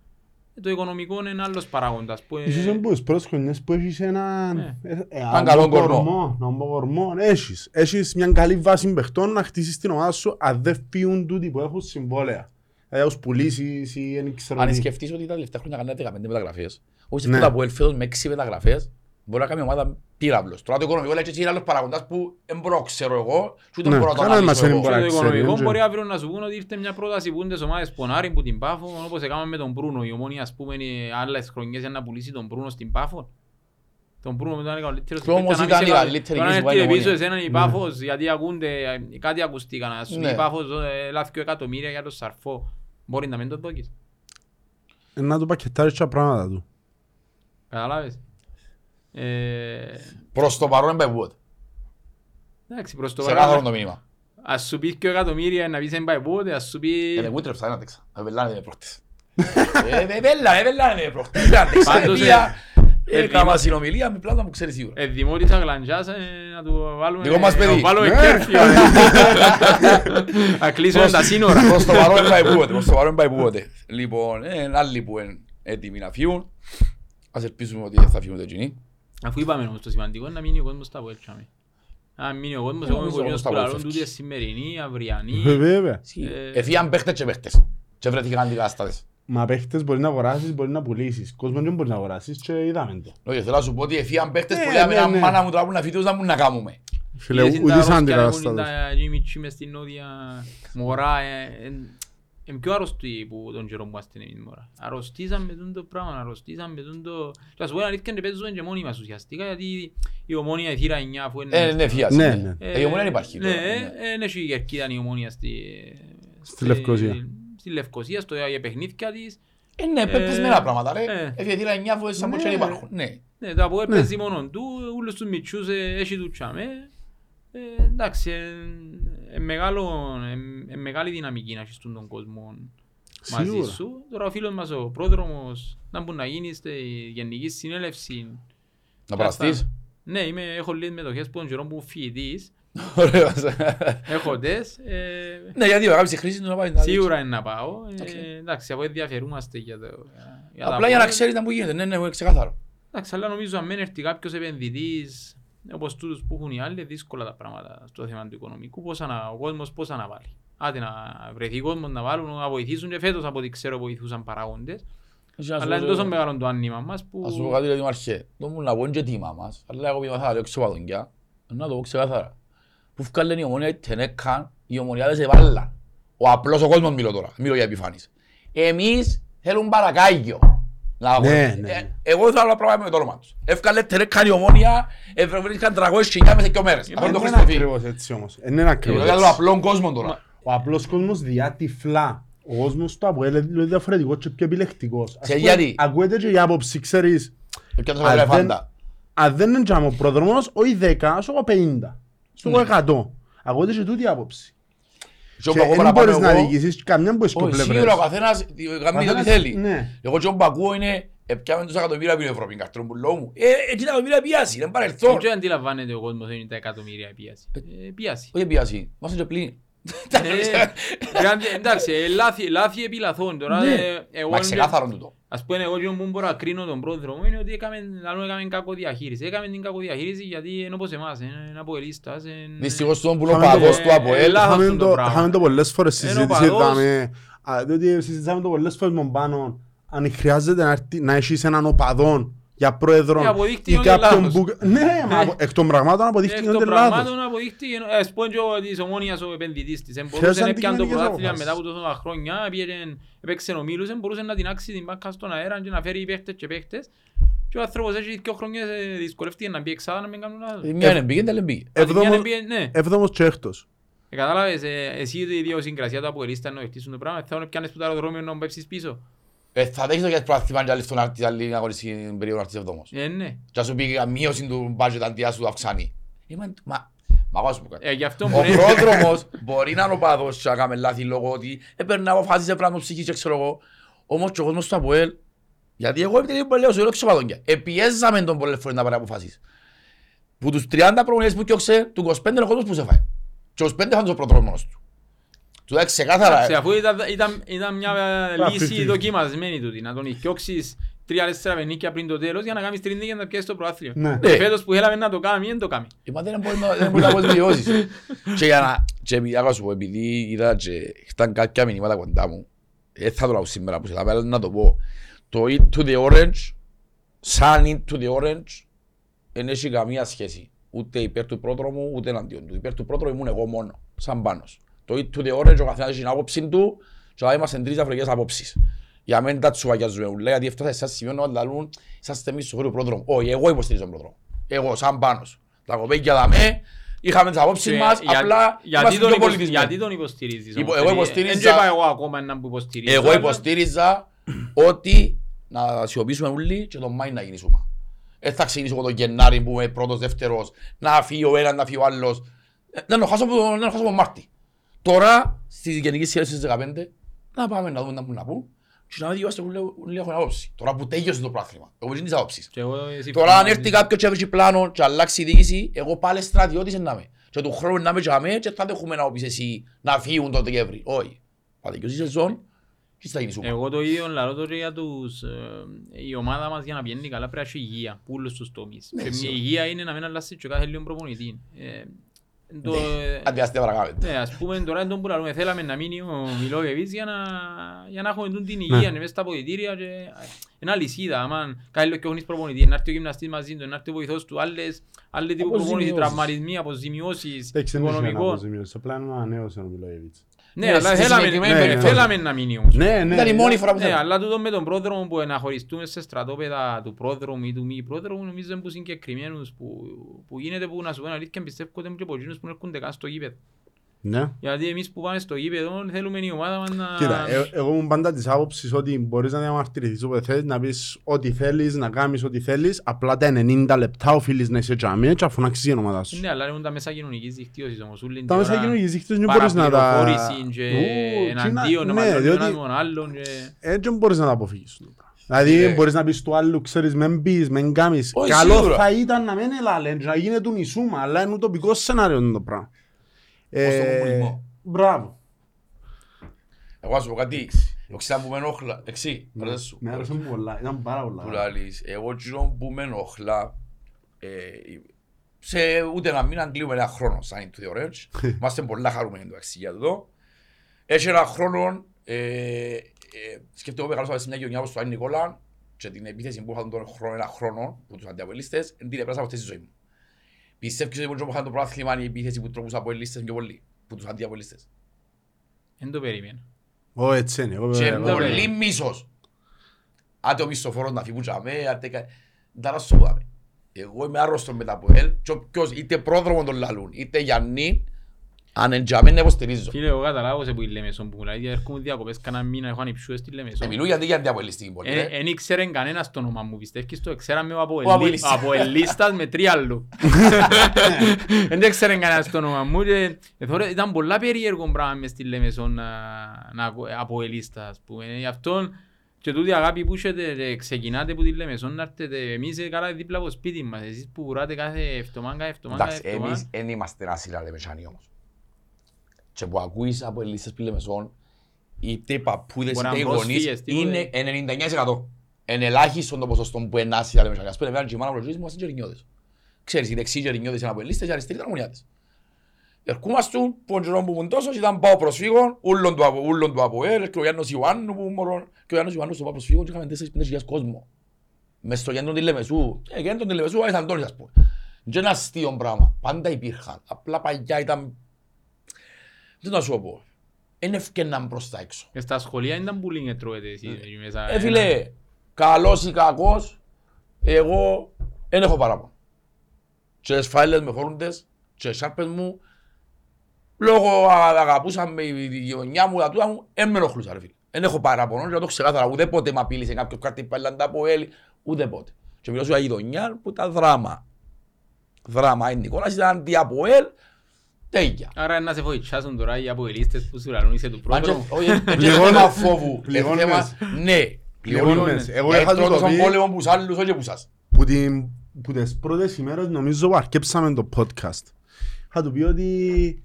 Το οικονομικό είναι άλλος παράγοντας. Που, ε, Ίσως είναι από τις πρώτες χρονιές που έχεις έναν Ναι. ε, ε, Έναν αν καλό πω κορμό. κορμό, να πω κορμό, έχεις. Έχεις μια καλή βάση παιχτών να χτίσεις την ομάδα σου αν δεν φύγουν τούτοι που έχουν συμβόλαια. Δηλαδή ως πουλήσεις ή δεν ξέρω Αν τι. σκεφτείς ότι τα τελευταία χρόνια κάνετε 15 μεταγραφές, όχι Ναι. σε που ελφέδος με 6 μεταγραφές, μπορεί να κάνει ομάδα πύραυλος. Τώρα το οικονομικό λέει και είναι άλλος παραγοντάς που δεν μπορώ ξέρω εγώ και ούτε Ναι, μπορώ να το κανένας μας αναλύσω δεν εγώ. μπορεί. το να ξέρει, οικονομικό έτσι. μπορεί αύριο να σου πούν ότι ήρθε μια πρόταση που είναι τις ομάδες πονάρι που την Πάφο, όπως έκαμε με τον Μπρούνο. Η ομόνια ας πούμε είναι άλλες χρονιές για να πουλήσει τον Μπρούνο στην Πάφο. Τον Μπρούνο μετά είναι ο καλύτερος Και όμως παίκτης, ήταν αν η είσαι- καλύτερη τώρα εκεί που έρθει πάει η πίσω Ομόνια. εσέναν η Πάφος, γιατί ακούνται, ε, κάτι ακουστήκαν. Ας σου πει Ναι. η Πάφος ε, λάθη εκατομμύρια για τον Σαρφό. Μπορεί να μην το δώκεις. Ε, Να του πακετάρεις τα πράγματα του. Καταλάβες. Ε, Προς το παρόν δεν πάει πούτε. Εντάξει, προς το Σε κάθαρο παρόν. το μήνυμα. Ας σου πεις και εκατομμύρια να πεις δεν πάει πότε, ας σου πει... Ε, δεν κούτρεψα, δεν άντεξα. Με πελάνε με πρόχτες. Ε, με πέλα, με πελάνε με πρόχτες. Δεν άντεξα, Πάντως, επία. ε, Έκανα συνομιλία με πλάτα μου ξέρεις σίγουρα. Ε, δημότης αγλαντζάς ε, να του βάλουμε... Δικό μας παιδί. Να του βάλουμε Ναι. κέρφιο. ε. Να κλείσουμε τα σύνορα. Προς το παρόν δεν πάει πούτε, προς το παρόν δεν πάει πούτε. Λοιπόν, ε, άλλοι που είναι έτοιμοι να φύγουν. Ας ελπίσουμε ότι θα φύγουν το κοινοί. Αφού είπαμε όμως το σημαντικό είναι να μείνει ο κόσμος στα βουέλτσαμε. Αν μείνει ο κόσμος, Ε, εγώ είμαι νομίζω κοριός ο που κόσμος λαλούν στα τούτη βουέλτσες. σημερινή, αυριανή. Βέβαια. Ε, Εφύγαν παίχτες και παίχτες. Και βρέθηκαν αντικάστατες. Μα παίχτες μπορεί να αγοράσεις, μπορεί να πουλήσεις. Κόσμος δεν μπορεί να αγοράσεις και είδαμε το. Όχι, θέλω να σου πω ότι εφύγαν παίχτες Ναι, που λέμε ναι, να ναι. μάνα μου τώρα που να φύγουν να μου να κάνουμε. Φίλε, Είδες ούτε τα σαν αρρώστια, λέγουν αντικατάστατος. τα Jimmy Chi μες στην νότια μωρά. ε, εν- Είναι πιο αρρωστοί που τον καιρό που είμαστε εμείς μωρά. Αρρωστήσαμε με τούτο το πράγμα, αρρωστήσαμε με τούτο... Θα σου πω την αλήθεια και παίζουμε και μόνοι μας ουσιαστικά γιατί η ομόνια η θύρα 9 αφού είναι... Ε, ναι, φύγας. Ναι, ναι. ναι. Ε, η ομόνια δεν υπάρχει. Ναι, τώρα, ναι. δεν έχει η κερκίδα η ομόνια στη... Στη Λευκοσία. Στη Λευκοσία, στο για παιχνίδια της. Ε, ναι, Ε, πεπισμένα πράγματα ρε. ε. Έφυγε τύρα 9 φορές σαν πως Ναι. δεν υπάρχουν. Ναι. Ναι, το ΑΠΟΕΛ Ναι. παίζει μόνον του, ούλους τους μητσούς ε, έχει του τσάμε. Ε, εντάξει, ε, ε, μεγάλο, ε, ε, μεγάλη δυναμική να έχεις τον κόσμο μαζί Σίγουρα. σου. Τώρα ο φίλος μας ο Πρόδρομος, να μπορεί να γίνεις στη γενική συνέλευση. Να παραστείς. Ναι, είμαι, έχω λίγες μετοχές που τον καιρό που φοιτητής. Ωραίος. Έχω τες. Ε, Ναι, γιατί ο κάποιος χρήση του να πάει να δεις. σίγουρα είναι να πάω. Ε, Οκ. εντάξει, από ενδιαφερούμαστε για το... για τα Απλά για να ΑΠΟΕΛ. ξέρεις να που γίνεται. Ναι, ναι, είναι ξεκάθαρο. Εντάξει, αλλά νομίζω αν μην έρθει κάποιος επενδυτής όπως τούτους που έχουν οι άλλοι, δύσκολα τα πράγματα στο θέμα του οικονομικού, πώς να, ο κόσμος πώς να βάλει. Άντε να βρεθεί κόσμος να βάλουν, να βοηθήσουν και φέτος από ό,τι ξέρω βοηθούσαν παράγοντες. Αλλά είναι τόσο μεγάλο το άνοιγμα μας που... Ας σου πω κάτι λέει αρχέ. Το μου να πω είναι και τίμα μας. Αλλά εγώ πήγα θα λέω ξεπαδονκιά. Να το πω ξεκάθαρα. Που βγάλουν η ομονία η τενέκαν, οι ομονιάδες εβάλλαν. Ο απλός ο κόσμος μιλώ τώρα. Μιλώ για επιφάνεις. Εμείς θέλουν παρακάγιο. Να Ναι, αγωνιστεί. ναι, Ε, ναι. Εγώ θέλω να πράγμα με το όνομα τους. Εύκαλε τενέκαν η ομόνια, βρίσκαν 300 χιλιά μέσα σε δύο μέρες. Αυτό είναι το Δεν είναι Χριστοφί. ακριβώς έτσι όμως. Δεν είναι ακριβώς Εγώ έτσι. θέλω απλόν κόσμο τώρα. Ο απλός κόσμος διά τυφλά. Ο κόσμος του ΑΠΟΕΛ είναι διαφορετικός και πιο επιλεκτικός. Ας Σε πούμε, γιατί; Ακούεται και η άποψη, ξέρεις, Έπιανε το αν μεγάλο δεν- φάντα. αν δεν είναι τζάμο ο πρόδρομος, όχι 10, όσο εγώ 50. Στο Ναι. εγώ 100. Ακούεται και τούτη η άποψη. Και όπου Και εγώ δεν παραπάνω μπορείς να εγώ- διοικήσεις καμιά που έχει Όχι, πλευρές. σίγουρα ο καθένας κάνει ό,τι Καθένας- θέλει. ναι. Εγώ και όπου ακούω είναι επιάμε τους εκατομμύρια πίνω Ευρώπη, καρτρούν που λόγω μου. Ε, έτσι τα εκατομμύρια πιάσει, είναι παρελθόν. Δεν αντιλαμβάνεται ο κόσμος είναι τα εκατομμύρια πίαση. Ε, Πίαση. Όχι πιάσει, μας είναι πλήν. Ε, δηλαδή, Εντάξει, ε, λάθη- λάθη επί λαθών τώρα. Ναι. ε, εγώ Μα είναι- ξεκάθαρο τούτο. Ας πούμε εγώ και που μπορώ να κρίνω τον πρόδρομο είναι ότι έκαμε, λαλούν, έκαμε κακοδιαχείριση. Έκαμε την κακοδιαχείριση γιατί είναι όπως εμάς, είναι ένα αποελίστας. είναι- Δυστυχώς τον που είναι ο Είχαμε το- παδός του ε, ΑΠΟΕΛ. λάθος Είχαμε αυτό το το- πράγμα. Είχαμε το πολλές φορές Ενώ συζήτηση. ο παδός- είδαμε, α, Διότι συζητήσαμε το πολλές φορές με τον Πάνο. Αν χρειάζεται να έρθει- να έχεις έναν οπαδόν για Ε, πρόεδρο αποδείχτηκε ή ότι κάποιον λάθος. που... Ναι, μα απο- εκ των πραγμάτων Εκ αποδείχτηκε των ότι είναι λάθος. πραγμάτων αποδείχτηκε, ε, ας πούμε και ο της ομόνιας ο επενδυτής της. Εν Ποιες μπορούσε να πιάνει το αντικειμενικές πρωτάθλημα αποφάσεις. μετά από τόσα χρόνια, πήγαινε- έπαιξε ομίλους, εν μπορούσε να την άξει την μπάκα στον αέρα και να φέρει παίχτες και παίχτες. Και ο άνθρωπος έχει δύο χρονιές ε, δυσκολεύτηκε να μπει εξάδα να μην κάνουν λάθος. Η μία είναι πήγαινε, άλλη πήγε. Αν την μια Έβδομος- πήγε- ναι. Έβδομος και έκτος. Ε, Κατάλαβες, ε, εσύ η ιδιοσυγκρασία του Αποελίστα να χτίσουν το πράγμα, θα πιάνεις που το αεροδρόμιο να πέψεις πίσω. Ε, Θα δέχεις το για πρωτάθλημα και άλλη στον αρτή, άλλη αγωνιστική στην περίοδο αρτής εβδόμος. Ε, ναι. Και ας σου πει η μείωση του budget αντί σου αυξάνει. Ε, μα- Μα, μα εγώ να σου πω κάτι. Ε, γι' αυτό Ο μπορεί... πρόδρομος μπορεί να είναι ο παδός και να κάνει λάθη λόγω ότι έπαιρνε αποφάσεις σε πράγμα ψυχής και ξέρω εγώ. Όμως και ο κόσμος του ΑΠΟΕΛ, γιατί εγώ επειδή λέω σου λέω ξεπαδόνια, επιέζαμε τον πολλές φορές να πάρει αποφάσεις. Που τους 30 προμονές που διώξε, του 25 είναι ο κόσμος που σε φάει. Και ο 25 θα είναι ο πρόδρομος του. Του λέει ξεκάθαρα. Εντάξει, αφού ήταν, ήταν, ήταν μια Α, λύση φifty. δοκιμασμένη τούτη, να τον οικιώξεις τρία-τέσσερα πενίκια πριν το τέλος για να κάνεις τρίτη και να πιέσεις το προάθλιο. Ναι. Ναι. Φέτος που θέλαμε να το κάνουμε, δεν το κάνουμε. Ε, Μα δεν μπορεί να- δεν μπορεί να πω τις βιώσεις. Και για να... Και επειδή, άκουσα σου πω, επειδή είδα και ήταν κάποια μηνύματα κοντά μου, δεν θα το λέω σήμερα που σε θα πέρα να το πω. Το Eat to the Orange, σαν Eat to the Orange, δεν έχει καμία σχέση. Ούτε υπέρ του πρόδρομου, ούτε εναντίον του. Υπέρ του πρόδρομου ήμουν εγώ μόνο, σαν πάνος. Το Eat to the Orange, ο καθένας έχει την άποψη του και θα είμαστε τρεις διαφορετικές απόψεις. Για μένα τα τσουβαγιάζουμε ούλα, γιατί έφτασα σε εσάς σημείο να λαλούν, είσαστε εμείς στο χώρο του πρόδρομου. Όχι, εγώ υποστηρίζω τον πρόδρομο. Εγώ, σαν πάνος. Τα κοπέκια δαμέ, είχαμε τις απόψεις Και μας, για- απλά γιατί είμαστε τον πιο υποσ- πολιτισμένοι. Γιατί τον υποστηρίζεις Υπο- όμως, εγώ γιατί υποστήριζα- Δεν είπα εγώ ακόμα έναν που υποστηρίζω. Εγώ αλλά- υποστήριζα ότι να σιωπήσουμε όλοι και τον Μάη να γίνει σούμα. Δεν θα ξεκινήσω εγώ τον Γενάρη που είμαι πρώτος, δεύτερος, να φύγει ο ένας, να φύγει ο άλλος. Ε, Να το χάσω από- να το χάσω από Μάρτι. Τώρα, στη Γενική Σχέση στις 15, να πάμε να δούμε να πούν να πούν και να δει είμαστε που λέω- όλοι έχουν άποψη. Τώρα που τέλειωσε το πράθλημα, εγώ δεν τις άποψεις. Και εγώ, εσύ Τώρα φωνάζεις. αν έρθει κάποιος και έβρισκει πλάνο και αλλάξει η διοίκηση, εγώ πάλι στρατιώτης να είμαι. Και του χρόνου να είμαι και αμέ και θα δέχουμε να πεις εσύ να φύγουν το Δεκέμβρη. Όχι. Θα δικαιώσει η σεζόν και θα γίνεις σούπα. Εγώ το ίδιο λαρώ τώρα για τους... ε, Η ομάδα μας για να πηγαίνει καλά πρέπει να έχει υγεία, που όλους τους τομείς. Ναι, Και μια σίγουρα. υγεία είναι να μην αλλάσει και κάθε λίγο προπονητή. Ε, το, ε, Αντιάστε παρακάμε. Ναι, ας πούμε τώρα τον που λαλούμε, θέλαμε να μείνει ο Μιλόγεβιτς για να, για να έχουμε τούτη την Ναι. υγεία, μέσα στα αποδητήρια και ένα λυσίδα, άμα κάνει λίγο και έχεις προπονητής, να έρθει ο γυμναστής μαζί του, να έρθει ο βοηθός του, άλλες, άλλοι τύπου προπονητή, Αποζημιώσεις. τραυματισμοί, αποζημιώσεις, Εντάξει, δεν είχε να οικονομικό. αποζημιώσεις. Απλά είναι ανανέωσε ο Μιλόγεβιτς. Ναι, Ναι, αλλά στη θέλαμε, συγκεκριμένη ναι, περίπτωση. θέλαμε να μείνει όμως. Ναι, ναι. Ήταν η μόνη φορά που Ναι, θέλω. αλλά τούτο με τον πρόδρομο που να χωριστούμε σε στρατόπεδα του πρόδρομου ή του μη πρόδρομου νομίζω είναι που συγκεκριμένους που, που γίνεται που να σου πω την αλήθεια πιστεύω ότι είναι και από εκείνους που έρχονται καν στο γήπεδο. Ναι. Γιατί εμείς που πάμε στο γήπεδο θέλουμε η ομάδα μας να... Κοίτα, ε- εγώ ήμουν πάντα της άποψης ότι μπορείς να διαμαρτυρηθείς όποτε θέλεις, να πεις ό,τι θέλεις, να κάνεις ό,τι θέλεις, απλά τα 90 λεπτά οφείλεις να είσαι τζαμί και αφού να αξίζει η ομάδα σου. Ναι, αλλά είναι τα μέσα κοινωνικής δικτύωσης όμως. όλη την Τα μέσα ώρα κοινωνικής δικτύωσης δεν μπορείς να τα... παραπληροφόρησης και Ου, εναντίον, ναι, να μαλώνει ο διότι ένας τον άλλον και... έτσι δεν μπορείς να τα αποφύγεις. Δηλαδή Ναι. μπορείς να πεις του άλλου, ξέρεις, μεν πεις, μεν κάνεις. Όχι, Καλό σίγουρα. θα ήταν να μην ελάλεν και να γίνεται του νησούμα, αλλά είναι ουτοπικό σενάριο το πράγμα. Ως τον Ε, κομμουνισμό. Μπράβο. Εγώ να σου πω κάτι. Εγώ ξέρω που με ενοχλά. Εξή, αρέσει σου. Με άρεσε μου πολλά, ήταν πάρα Που πολλά. λαλείς, εγώ τσιρό που με ενοχλά, ε, σε ούτε ένα μήνα κλείουμε ένα χρόνο σαν είναι το θεωρές. Είμαστε πολλά χαρούμενοι εντάξει για αυτό. Έχει ένα χρόνο, ε, ε, σκέφτομαι μεγάλωσα σε μια γειτονιά όπως το Άγιο Νικόλα και την επίθεση που είχαν τον χρόνο, ένα χρόνο που τους αντιαπολίστες, την επέρασα από αυτή τη ζωή μου. Πιστεύεις ότι που είχαν το πρόθλημα η επίθεση που τρόπους από ελίστες πιο πολύ, που τους αντιαπολίστες. Δεν το περίμενα. Ω, έτσι είναι. εγώ- Και εγώ- πολύ. πολύ μίσος. Άτε ο μισθοφόρος να φύγουν τζαμέ, άτε κα... Δεν θα σου πω, δάμε. Εγώ είμαι άρρωστος με το ΑΠΟΕΛ και όποιος είτε Πρόδρομο τον λαλούν, είτε Γιάννη, αν εν τζαμέ να υποστηρίζω. Φίλε, εγώ καταλάβω σε που η Λεμεσόν που μιλάει, έρχομαι διακοπές κανένα μήνα, έχω ανυψούες στη Ε, Λεμεσόν. μιλούν γιατί για αντιαπολιστική πόλη. Ε, ε. Εν ήξερε κανένας το όνομα μου, πιστεύεις το, ξέραμε από Ο Αποελίστας. Αποελίστας με τρία άλλου. Δεν ήξερε κανένας το όνομα μου και ε, θωρώ, ήταν πολλά περίεργο πράγμα μες στη Λεμεσόν να, να ακού- Αποελίστας, ας πούμε. Γι' αυτό και τούτη αγάπη που έχετε, ε, ξεκινάτε από τη Λεμεσόν να έρθετε, εμείς ε, καλά δίπλα από σπίτι μας, εσείς που βουράτε κάθε εβδομάδα, κάθε εβδομάδα, κάθε Εντάξει, εμείς εβδομάδα. δεν είμαστε ένα σειρά λεμεσάνοι όμως. Και που ακούεις από ελίστες που Λεμεσόν, είτε οι παππούδες Μπορεί είτε οι να γονείς, πρόσφυγες, τίποτε. είναι 99%. Εν ελάχιστον το ποσοστό που είναι άσυλα λεμεσάνοι. Ας πούμε, εμένα και η μάνα μου ρωτήσει μου, είμαστε γερινιώτες. Ξέρεις, οι δεξιοί γερινιώτες είναι από ελίστες, οι αριστεροί ήταν ομονιάτες. Ερχόμαστε που ο Τζερόμ που ήμουν τόσος ήταν πάω προσφύγων, ούλον του, απο- ούλον του ΑΠΟΕΛ και ο Γιάννος Ιωάννου που μωρόν, και ο Γιάννος Ιωάννους στο πάω προσφύγων και είχαμε 4-5 κόσμο. Μες στο κέντρο της Λεμεσού, ε, κέντρο της Λεμεσού, Άγιος Αντώνης ας πούμε. Και ένα αστείο πράγμα, πάντα υπήρχαν, απλά παλιά ήταν, τι να σου πω, δεν ευκαιναν προς τα έξω. Και στα σχολεία ήταν bullying ετρώετε εσείς εκεί μέσα. Ε, φίλε, καλός ή κακός, εγώ δεν έχω παράπονο. Και τις φάιλες με χώρουνες και τις σάρπες μου, λόγω α- αγαπούσαν με η γειτονιά μου, τα τούτα μου, δεν με ενοχλούσα ρε φίλε. Δεν έχω παράπονο και να το ξεκάθαρα, ούτε πότε με απείλησε κάποιος κάτι πέλαντα από έλη, ούτε πότε. Και μιλώ για γειτονιά που ήταν δράμα. Δράμα, η Νικόλας ήταν αντί από έλ, τέλεια. Άρα να σε βοηθάσουν τώρα οι αποελίστες που σου λαλούν είσαι του Αν και- πρόδρομου. όχι, δεν είναι Πληγώνες. θέμα φόβου, είναι Πληγώνες. θέμα, ναι, Πληγώνες. πληγώνες. Εγώ Γιατί είχα του το πρώτος πει- τον πόλεμο που σ' άλλους, όχι που σας. που, την, που τις πρώτες ημέρες νομίζω που αρκέψαμε το podcast. Θα του πει ότι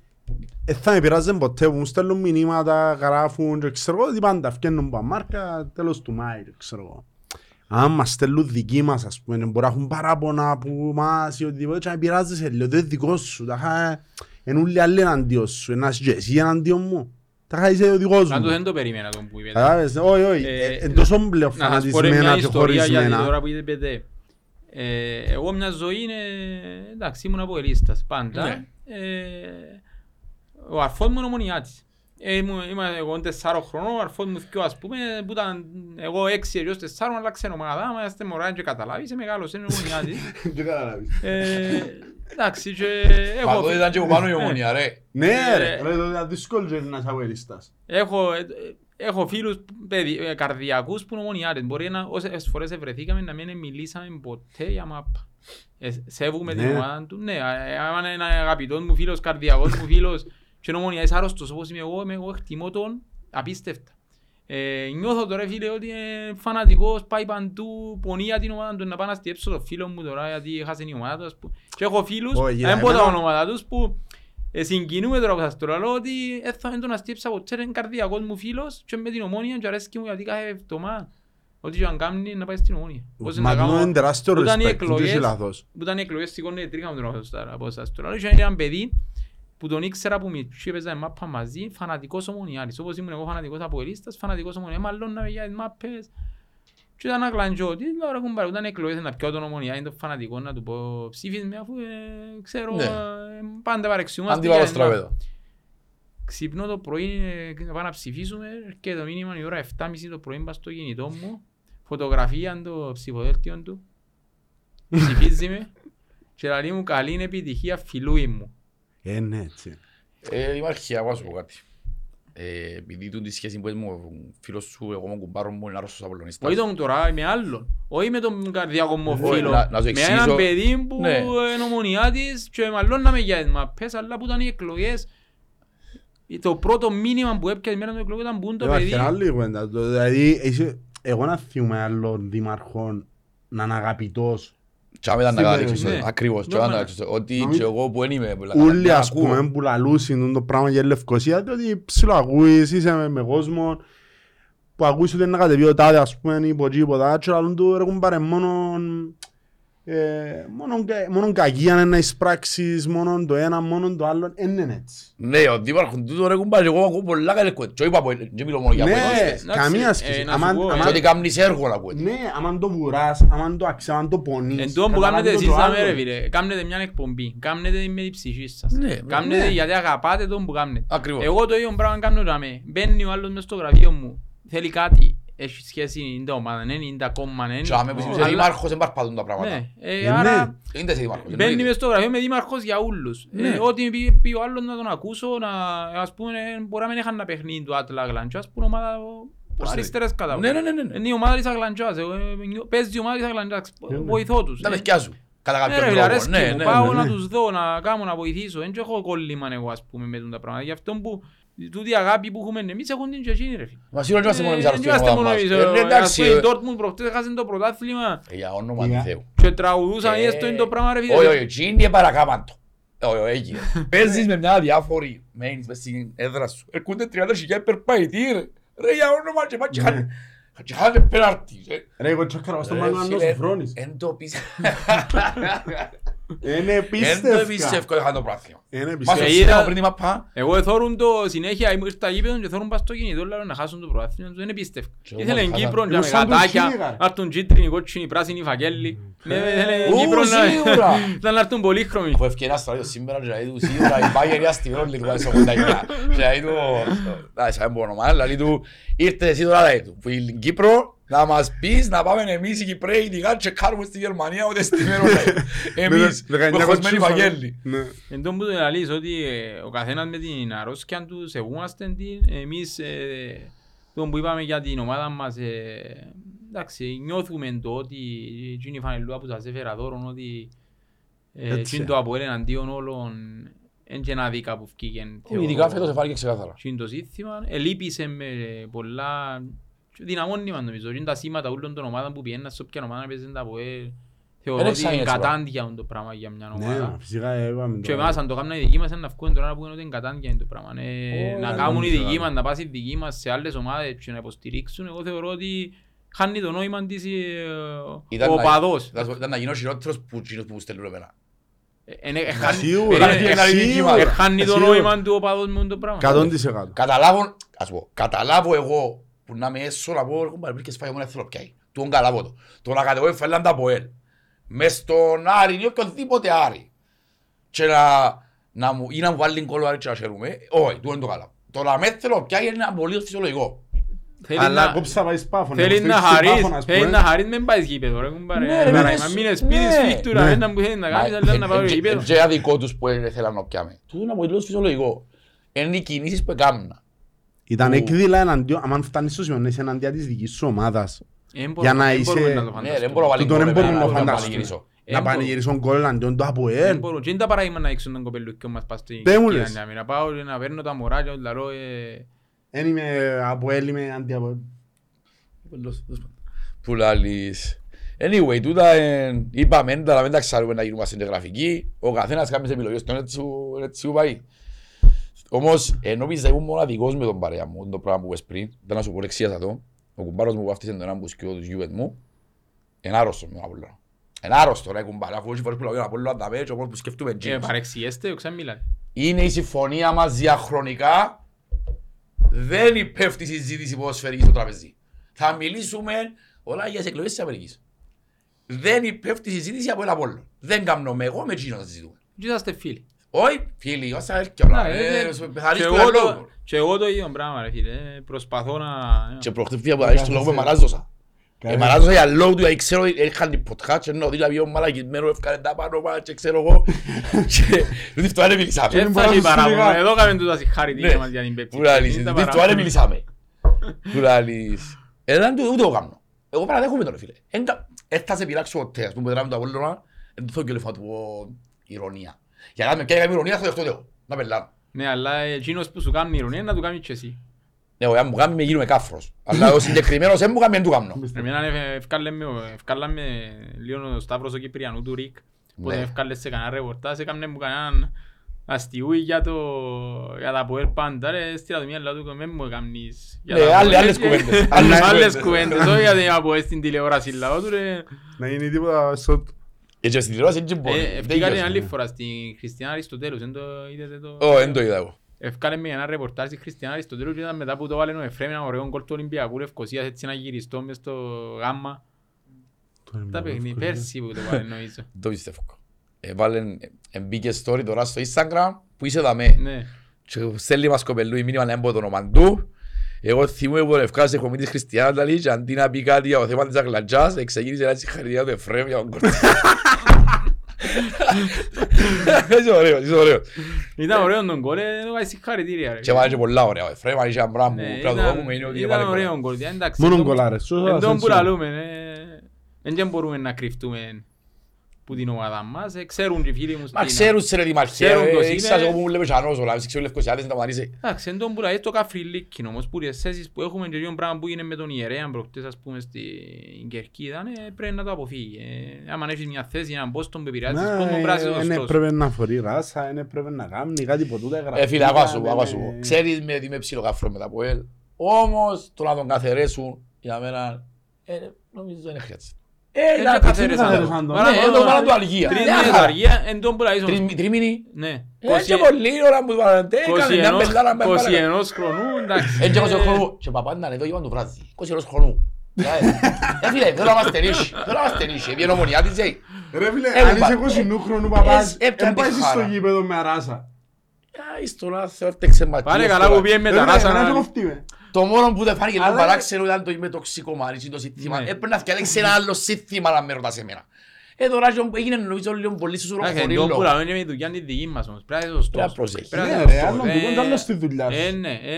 ε, θα με πειράζει ποτέ που μου στέλνουν μηνύματα, γράφουν και ξέρω εγώ ότι πάντα φτιάχνουν από μάρκα τέλος του Μάη, ξέρω εγώ. Αν μας στέλνουν δικοί μας, ας πούμε, μπορεί να έχουν παράπονα από μας ή οτιδήποτε και να με πειράζει σε λίγο, δεν είναι δικό σου, τα χα... είναι όλοι άλλοι εναντίον σου, να είσαι και εσύ εναντίον μου. Τα χα είσαι ο δικός Αν το μου. δεν το περίμενα τον που είπε. Κατάλαβες, όχι, όχι, Ε, ε, εν τόσο πλέον Να σας πω ρε μια φανατισμένα και ιστορία γιατί χωρισμένα. τώρα που είπετε. Ε, εγώ μια ζωή είναι, εντάξει ήμουν από ελίστας πάντα. Ναι. Ε, ο αρφός μου είναι ομονιάτης. Ε, ήμουν- Είμαι εγώ τεσσάρων χρονών, ο αρφός μου θκυο ας πούμε, που ήταν εγώ έξι ελιός τεσσάρων, αλλά ξένο ομάδα, άμα είστε μωρά και καταλάβεις, είσαι μεγάλος, είναι ομονιάτης. Δεν καταλάβεις. Ε, Εντάξει, και έχω... Παντού ήταν και από πάνω η Ε, ομονία ρε. Ναι Ε, ρε, ρε, τότε ήταν δύσκολο και να είσαι αγωνιστάς. Έχω, ε, έχω φίλους παιδι, ε, καρδιακούς που είναι ομονιάτες. Μπορεί να, όσες φορές βρεθήκαμε να μην μιλήσαμε ποτέ για μάπα. Ε, σέβουμε την Ναι. ομάδα του. Ναι, ε, άμα είναι ένα αγαπητός μου φίλος, καρδιακός μου φίλος και είναι ομονιάτης άρρωστος όπως είμαι εγώ, είμαι εγώ εκτιμώ τον απίστευτα. Ε, νιώθω τώρα φίλε ότι είναι φανατικός, πάει παντού, πονεί για την ομάδα του, να πάω να στιέψω το φίλο μου τώρα γιατί έχασε την ομάδα τους. ας πούμε. Και έχω φίλους, Όχι, δεν πω τα εμένα- ονόματα τους, που ε, συγκινούμε τώρα που σας το λέω ότι δεν θα μην τον αστύψα ποτέ, είναι καρδιακός μου φίλος και με την ομόνια και αρέσκει μου γιατί κάθε εβδομάδα ό,τι και αν κάνει να πάει στην ομόνια. Πώς Μα να τούτο κάνω- είναι τεράστιο που ήταν οι respect, δεν εκλογές- είσαι λάθος. που ήταν οι εκλογές σηκώνει τρίχα μου τον όφελος τώρα από σας τώρα. Και ήταν ένα παιδί που τον ήξερα που μητσί έπαιζα μάπα μαζί, φανατικός ομονιάρης. Όπως ήμουν εγώ φανατικός αποελίστας, φανατικός ομονιάρης, μάλλον για τις μάπες. Και ήταν ακλαντζό, τι λέω ρε κουμπάρε, ήταν εκλογές να πιω τον ομονιάρη, τον φανατικό να του πω ψήφισμε αφού ε, ξέρω, Ναι. ε, πάντα παρεξιούμαστε. Αντιβάλλω για τις μάπες. στραβέδο. Ξυπνώ το πρωί, ε, να πάω να ψηφίσουμε και το μήνυμα η ώρα 7.30 το πρωί πάω στο κινητό μου, φωτογραφία το ψηφοδέλτιο του, ψηφίζει με και λέει μου καλή είναι επιτυχία φιλούι μου. Ε, ναι, έτσι. Ε, Δημάρχη, εγώ να σου πω κάτι. Ε, επειδή τούτη σχέση που έχει μου, ο φίλος σου, εγώ μου κουμπάρω μου, είναι άρρωστος Απολλωνιστάς. Όχι τον τώρα, με άλλον. Όχι με τον καρδιακό μου Όχι, φίλο. να- να σου Με εξηγήσω- έναν παιδί που Ναι. είναι ομονιάτης και μαλλώναμε για τις μαπές, αλλά που ήταν οι εκλογές. Το πρώτο μήνυμα που έπιασε η μέρα των εκλογών ήταν που είναι το Υπάρχει παιδί. ένα άλλη κουβέντα. Το- Δηλαδή, είσαι- εγώ να θυμούμαι άλλον δήμαρχο να είναι αγαπητός. Και άμα ήταν να Στην καταλήξεις, περιοχή. ακριβώς, και Ναι, άμα να ναι. καταλήξεις, ότι Νομίζω- και εγώ που δεν είμαι, που Ούλοι να ας ακούω. πούμε που λαλούσουν το πράγμα για Λευκοσία ότι ψηλό ακούεις, είσαι με, με κόσμο που ακούεις ότι είναι να κατεβεί ο τάδε ας πούμε ή ποτζί ποτά και λαλούν του ρε κουμπάρε μόνο ε, μόνο, κα- μόνο κακία είναι να εισπράξεις μόνο το ένα, μόνο το άλλο, δεν είναι έτσι. Ναι, ο δήμαρχος τούτο ρε κουμπάρε, εγώ ακούω πολλά καλές κουβέντες. Και όχι από ελ- δεν μιλώ μόνο για Ναι, κουβέντες. εντάξει, καμία ε, σχέση. να σου Αμάν- πω, ε, αμάν- Και ότι κάνεις έργο να ακούετε. Ναι, άμα το βουράς, άμα το αξιά, άμα το πονείς. Εν τω που κάνετε καταλάβεις εσείς το τα άλλο. μέρε φίλε, κάνετε μια εκπομπή, κάνετε με την ψυχή σας. Ναι, Κάνετε ναι. γιατί αγαπάτε τον που κάνετε. Ακριβώς. Εγώ το ίδιο πράγμα κάνω να με. Μπαίνει ο άλλος μες στο γραφείο μου, θέλει κάτι, έχει σχέση, είναι τα ομάδα, δεν είναι τα κόμμα, δεν Και άμα που είσαι Αλλά- δήμαρχος, δεν παρπατούν τα πράγματα. Ναι, ε, Ε, άρα Δεν είσαι δήμαρχος. μπαίνει εννοείται. μες στο γραφείο με δήμαρχος για ούλους. Ναι. Ε, Ό,τι πει, πει ο άλλος να τον ακούσω, να, ας πούμε, μπορεί να μην είχαν να παιχνίδι του Άτλα Γλαντζάς, που είναι ομάδα Πώς αριστερές κατά Ναι, ναι, ναι, ναι. Είναι η ομάδα της Αγλαντζάς, εγώ, ε, νιώ- παίζει η ομάδα της Αγλαντζάς, ναι. βοηθώ τους. Τα ε. παιδιά σου. Κατά Ναι, κάποιον ρε, φίλε, τρόπο. αρέσκει Ναι, μου. ναι, Πάω ναι, να ναι. τους δω, να κάνω, να βοηθήσω. Δεν έχω κόλλημα εγώ, ας πούμε, με τα πράγματα. Γι' αυτό που τούτη η αγάπη που έχουμε εμείς έχουν την και εκείνοι, ρε φίλε. Μα σίγουρα δεν είμαστε μόνο εμείς Ε, άρρωστοι δεν είμαστε ομάδα μόνο μας. εμείς. Ε, ναι, Ε, εντάξει, ας πούμε, ε, η Dortmund προχτές έχασε το πρωτάθλημα ε, Για όνομα Για- του Θεού. και τραγουδούσαν Ε, είδες το είναι το πράγμα, ρε φίλε. Όχι, όχι, εκείνοι επαρακάμαν το. Όχι, όχι, έγινε. Παίζεις με μια διάφορη, μένεις μες στην έδρα σου. Έρχονται 30.000 περπαϊτή, ρε. Ρε, για όνομα και πάει και χάνε- και χάνε πέναρτι, ρε. Ρε, εγώ τσόκαρα στον Ρε, πάνω να φίλε, σου φρόνεις. Εν το πεις- Είναι εν το πίστευκα. πιστεύω είχαν το πράθυμα. Είναι Μας πίστευκα. Ε, το είδα- σύνταγμα πριν τη μαπά. Εγώ εθώρουν το συνέχεια, ήμουν στα γήπεδο και εθώρουν πας στο κινητό, λέω να χάσουν το πρωτάθλημα, δεν πίστευα. Και εγώ Ήθελε χάσαν. Κύπρο για Εγώ σαν τους μεγατάκια, Κίνηγα. να έρθουν κίτρινοι, κότσινοι, πράσινοι, φακέλοι. Ναι, ήθελε Ου, Κύπρο να- σίγουρα. ήταν να έρθουν πολύχρωμοι. Αφού ευκαιρία στο ράδιο σήμερα και λέει του σίγουρα η Bayern για στη Βερόλη του πάει στο 89. Και λέει του, εντάξει, δεν μπορώ να λέει του, ήρθες εσύ τώρα λέει του, που η Κύπρο να μας πεις να πάμε εμείς οι Κυπρέοι ειδικά και κάνουμε στη Γερμανία ούτε στη Βερόλη. Εμείς, Με δεκαεννιά προχωσμένοι κοτσούφα. φαγέλοι. Ναι. Εν τω που το λαλείς ότι ε, ο καθένας με την αρρώσκια του σεβούμαστε την, εμείς ε, τον που είπαμε για την ομάδα μας ε, εντάξει νιώθουμε το ότι εκείνη η φανελούα που σας έφερα δώρον ότι ε, Έτσι. εκείνη το Αποέλ εναντίον όλων εν και ένα δίκα που βγήκε Ειδικά φέτος εφάρηκε ξεκάθαρα. εκείνη το σύστημα ελείπησε με πολλά και δυναμώνει μας νομίζω είναι τα σήματα όλων των ομάδων που πιέναν σε όποια ομάδα παίζουν τα Αποέλ θεωρώ Δεν ότι εξάγει είναι έτσι, κατάντια το πράγμα για μια ομάδα Ναι, φυσικά είπαμε και τώρα. εμάς αν το κάνουν οι δικοί μας να βγουν τώρα να πούνε ότι είναι κατάντια είναι το πράγμα. Ε, Ω, να δεν κάνουν οι νομίζω, δικοί άλλο. μας, να πάσει οι δικοί μας σε άλλες ομάδες και να υποστηρίξουν, εγώ θεωρώ ότι χάνει το νόημα της ε, Ήταν ο να- οπαδός. Ήταν ήταν να γίνω χειρότερος που εκείνους που μου στέλνουν εμένα. Ε, ε, ε, χάνει- Σίγουρα, ε, ε, είναι αλήθεια, σίγουρα, ε, Χάνει το σίγουρα. νόημα του οπαδός με το πράγμα. 100%. Καταλάβω, ας πω, καταλάβω εγώ που να με έσω να πω, έχουν παραπήρκες φάει μόνο θέλω πιάει. Του τον καταλάβω το. Το να κατεβώ εφαλάν τα από ελ. Μες στον Άρη ή οποιοδήποτε Άρη. Και να, να μου, ή να μου βάλει κόλλο Άρη και να χαίρομαι. Όχι, του δεν το καλά. Το να με θέλω πιάει είναι απολύτως φυσιολογικό. Θέλει Αλλά να- κόψα πάει σπάφο. Θέλει να χαρείς, θέλει να χαρείς με πάει γήπεδο ρε κουμπάρε. Ναι, ρε, Να ναι, να σου- μείνεις σπίτι ναι. σφίχτουρα, Ναι. ένα που θέλει να κάνεις, αλλά να πάω γήπεδο. Και αδικό τους που ήθελαν να πιάμε. Του είναι απολύτως φυσιολογικό. Είναι οι κινήσεις που έκαναν. Ήταν Που- έκδηλα εναντίον, αν φτάνεις στο σημείο να είσαι εναντία της δικής σου ομάδας. Εν μπορώ- Για να εν είσαι- μπορούμε να το Ναι, δεν φανταστούμε. μπορώ να βάλει Τούτον γκολ δεν μπορούμε εμένα, να να φανταστούμε. πανηγυρίσω. Εν Να μπορώ- πανηγυρίσουν γκολ εναντίον του εν ΑΠΟΕΛ. μπορώ. Και είναι τα παράδειγμα να δείξουν τον κοπελούκιο μας πας στην Πες μου Κίνα, λες. να μην- να πάω και να παίρνω τα μωρά και να λέω, ε, Δεν είμαι ΑΠΟΕΛ, είμαι αντι-ΑΠΟΕΛ. Που λαλείς. Anyway, τούτα εν- είπαμε, δεν τα- δεν τα ξέρουμε να γίνουμε στην γραφική. Ο καθένας κάνεις τις επιλογές του, έτσι σου- έτσι σου πάει. Όμως, ενώ πιστεύω ήμουν μοναδικός με τον παρέα μου, το πράγμα που είπες πριν, δεν να σου πω λεξίας εδώ, ο κουμπάρος μου που βάφτισε τον ένα μπουσκιό του γιούετ μου, είναι άρρωστο με τον Απόλλωνα. Είναι άρρωστο ρε κουμπάρε, αφού όχι φορές που λέω για τον Απόλλωνα τα πέτω, όπως που σκεφτούμε ε, τζίνος. παρεξιέστε, οξά μιλάτε. Είναι η συμφωνία μας διαχρονικά, δεν υπέφτει η συζήτηση ποδοσφαιρική στο τραπεζί. Θα μιλήσουμε όλα για τις εκλογές της Αμερικής. Δεν υπέφτει η συζήτηση από ένα Απόλλωνα. Δεν κάνω με εγώ με τζίνο να συζητούμε. Και είσαστε φίλοι. Όχι, φίλοι, όσα έρχεται όλα. Να, ε, ε, και πεθαρείς του εγώ ένα το- λόγο. Και εγώ το ίδιο πράγμα ρε φίλε. Ε, Προσπαθώ να... Και προχτές πήγα που αρέσει το λόγο με μαράζωσα. Ε, μαράζωσα για λόγω του, γιατί ξέρω, είχαν την ποτχά και ενώ δηλαδή ο μαλακισμένος έφκανε τα πάνω μας και ξέρω εγώ. Και δεν αυτό δεν μιλήσαμε. Και μπορώ θα να έχει σου παράπονο. σιγά. Εδώ κάνουμε τούτα συγχαρητήρια Ναι. μας για την πέπτη. Που λαλείς, Είναι τα δεν αυτό παράπονο. δεν μιλήσαμε. Που λαλείς. Ε, δεν του- ούτε εγώ κάνω. Εγώ παραδέχομαι τον ρε φίλε. Εν κα- ε, θα σε πειράξω ποτέ, ας πούμε, που τράβει το Απόλλωνα, δεν το θέλω και λεφά του πω ηρωνία. Για να με κάνει ηρωνία θα δεχτώ εγώ. Να πελάνω. Ναι, αλλά εκείνος που σου κάνει ηρωνία να του κάνεις και εσύ. Ναι, εγώ, αν μου κάνει με γίνομαι κάφρος. Αλλά ο συγκεκριμένος δεν μου κάνει, δεν του κάνω. Εμένα ε, ευκάλεμε ο- ευκάλαμε λίγο ο Σταύρος ο Κυπριανού του Ρικ. Που Ναι. τον ευκάλε σε κανένα ρεπορτάζ, έκαμε μου κανέναν αστιούι για το για τα Αποέλ πάντα ρε, στείλα του μια λάδου και με μου έκαμνεις για Ναι, τα άλλες- Αποέλ άλλες και- κουβέντες. Άλλες Άλλες κουβέντες, όχι για την Αποέλ στην τηλεόραση λαό του ρε. Να γίνει τίποτα στο... Έτσι στην τηλεόραση δεν μπορεί. Ε, Δεν Ευκήκατε γιώσε. άλλη φορά στην Χριστιανά Αριστοτέλους, δεν το είδατε το... Ω, δεν το είδα εγώ. Ευκάλε με ένα ρεπορτάζ στη Χριστιανά Αριστοτέλους και ήταν μετά που το βάλε ο Εφραίμ ένα ωραίο γκολ του Ολυμπιακού Λευκοσίας έτσι να γυριστώ μες στο γάμμα. Τα παιχνίδι, πέρσι που το βάλε νομίζω. Δεν το πιστεύω. Έβαλεν, ε, μπήκε story τώρα στο Instagram που είσαι δαμέ. Ναι. Και στέλνει μας κοπελού η μήνυμα να έμπω το όνομα του. Εγώ θυμούμαι που ευκάσε έχω της Χριστιανάς τα λέει και αντί να πει κάτι για το θέμα της αγλαντζάς, εξεγίνησε ένα συγχαρητήρια του Εφραίμ για τον κορτή. Είσαι ωραίος, είσαι ωραίος. Ήταν ωραίο τον γκολ, ε, το βάζει συγχαρητήρια ρε. Και βάλε και πολλά ωραία. Ο Εφραίμ αν είχε ένα πράγμα Ναι, που ήταν- πρέπει να το πούμε είναι ότι Ήταν έβαλε πολλά. ωραίο γκολ, δηλαδή, εντάξει. Μόνο εν τω- γκολάρες. Σου Εν θα τω που σας λαλούμε, ε, δεν μπορούμε να κρυφτούμε που την ομάδα μας, ε, ξέρουν και οι φίλοι μου Μα στην- ξέρουν σε ρε δημαρχία, Ξέρουν ποιος ε, είναι. ξέρεις εγώ που μου λέμε Ζανός, ο Λάβης, ξέρω Λευκοσιάδες, να σταματήσει. Εντάξει, εν τω που λέει το καφριλίκιν όμως, που οι θέσεις που έχουμε και λίγο πράγμα που είναι με τον ιερέα προχτές ας πούμε στην Κερκίδα, ε, πρέπει να το αποφύγει. Ε, άμα έχεις μια θέση, έναν πόστον που επηρεάζεις κόσμο, πρέπει να είσαι Ναι, δεν σωστός. έπρεπε να φορεί ράσα, δεν έπρεπε να κάνει κάτι που τούτα Ε, φίλε, άκουα σου, γραφτήκα, άκουα ναι, σου. ναι. Ξέρεις με ότι είμαι ψιλοκαφρό μετά από ελ. Όμως, το να τον καθαρέσουν, για μένα, ε, νομίζω δεν χρειάζεται. Ε, Ε, να και καθαρέσαν καθαρέσαν το. τον. Ναι, εδώ βάλαν το αργία. Τρεις Μια μήνες χαρά. αργία, εν τω που λέει Τρεις μη- τρίμηνοι. Ναι. Ε, και πολύ ώρα που είπαν, ε, έκανε μια πεντάρα, με έβαλε. 21 χρονού, εντάξει. Ε, και 20 χρόνου. Και παπάνταν εδώ, είπαν το βράδυ. 20 χρόνου. Ε, ε, φίλε, θέλω να είμαστε ρίσοι. Θέλω να είμαστε ρίσοι. Επειδή η ομονιά της, ε, Ρε φίλε, Ε, αν πα- είσαι 20 χρόνου παπάς, Ε, έπιανε δεν πάει τη στο χάρα. γήπεδο με ράσα. Α, εις το να θεώρτεξε ματιές Πάλι καλά τώρα. που πήγε με Ρε τα φίλε, ράσα να να... το κοφτíme. Το μόνο που δεν φάνηκε λίγο Αλλά- παράξενο ήταν το με τοξικομάνι και το σύνθημα. Ναι. Έπρεπε να φτιάξει ένα άλλο σύνθημα να με ρωτάς εμένα. Ε, τώρα και έγινε νομίζω λίγο πολύ Εντάξει, σουσουροχωρή εν τω που λόγο. λαλούμε είναι η δουλειά τη δική μας όμως. Πρέπει να είσαι Πρέπει να σωστός. προσέχεις. Πρέπει να Ναι, είσαι ρε, σωστός. άλλον του Ε, κοντά άλλο στη δουλειά Ε, σου. ναι, ε,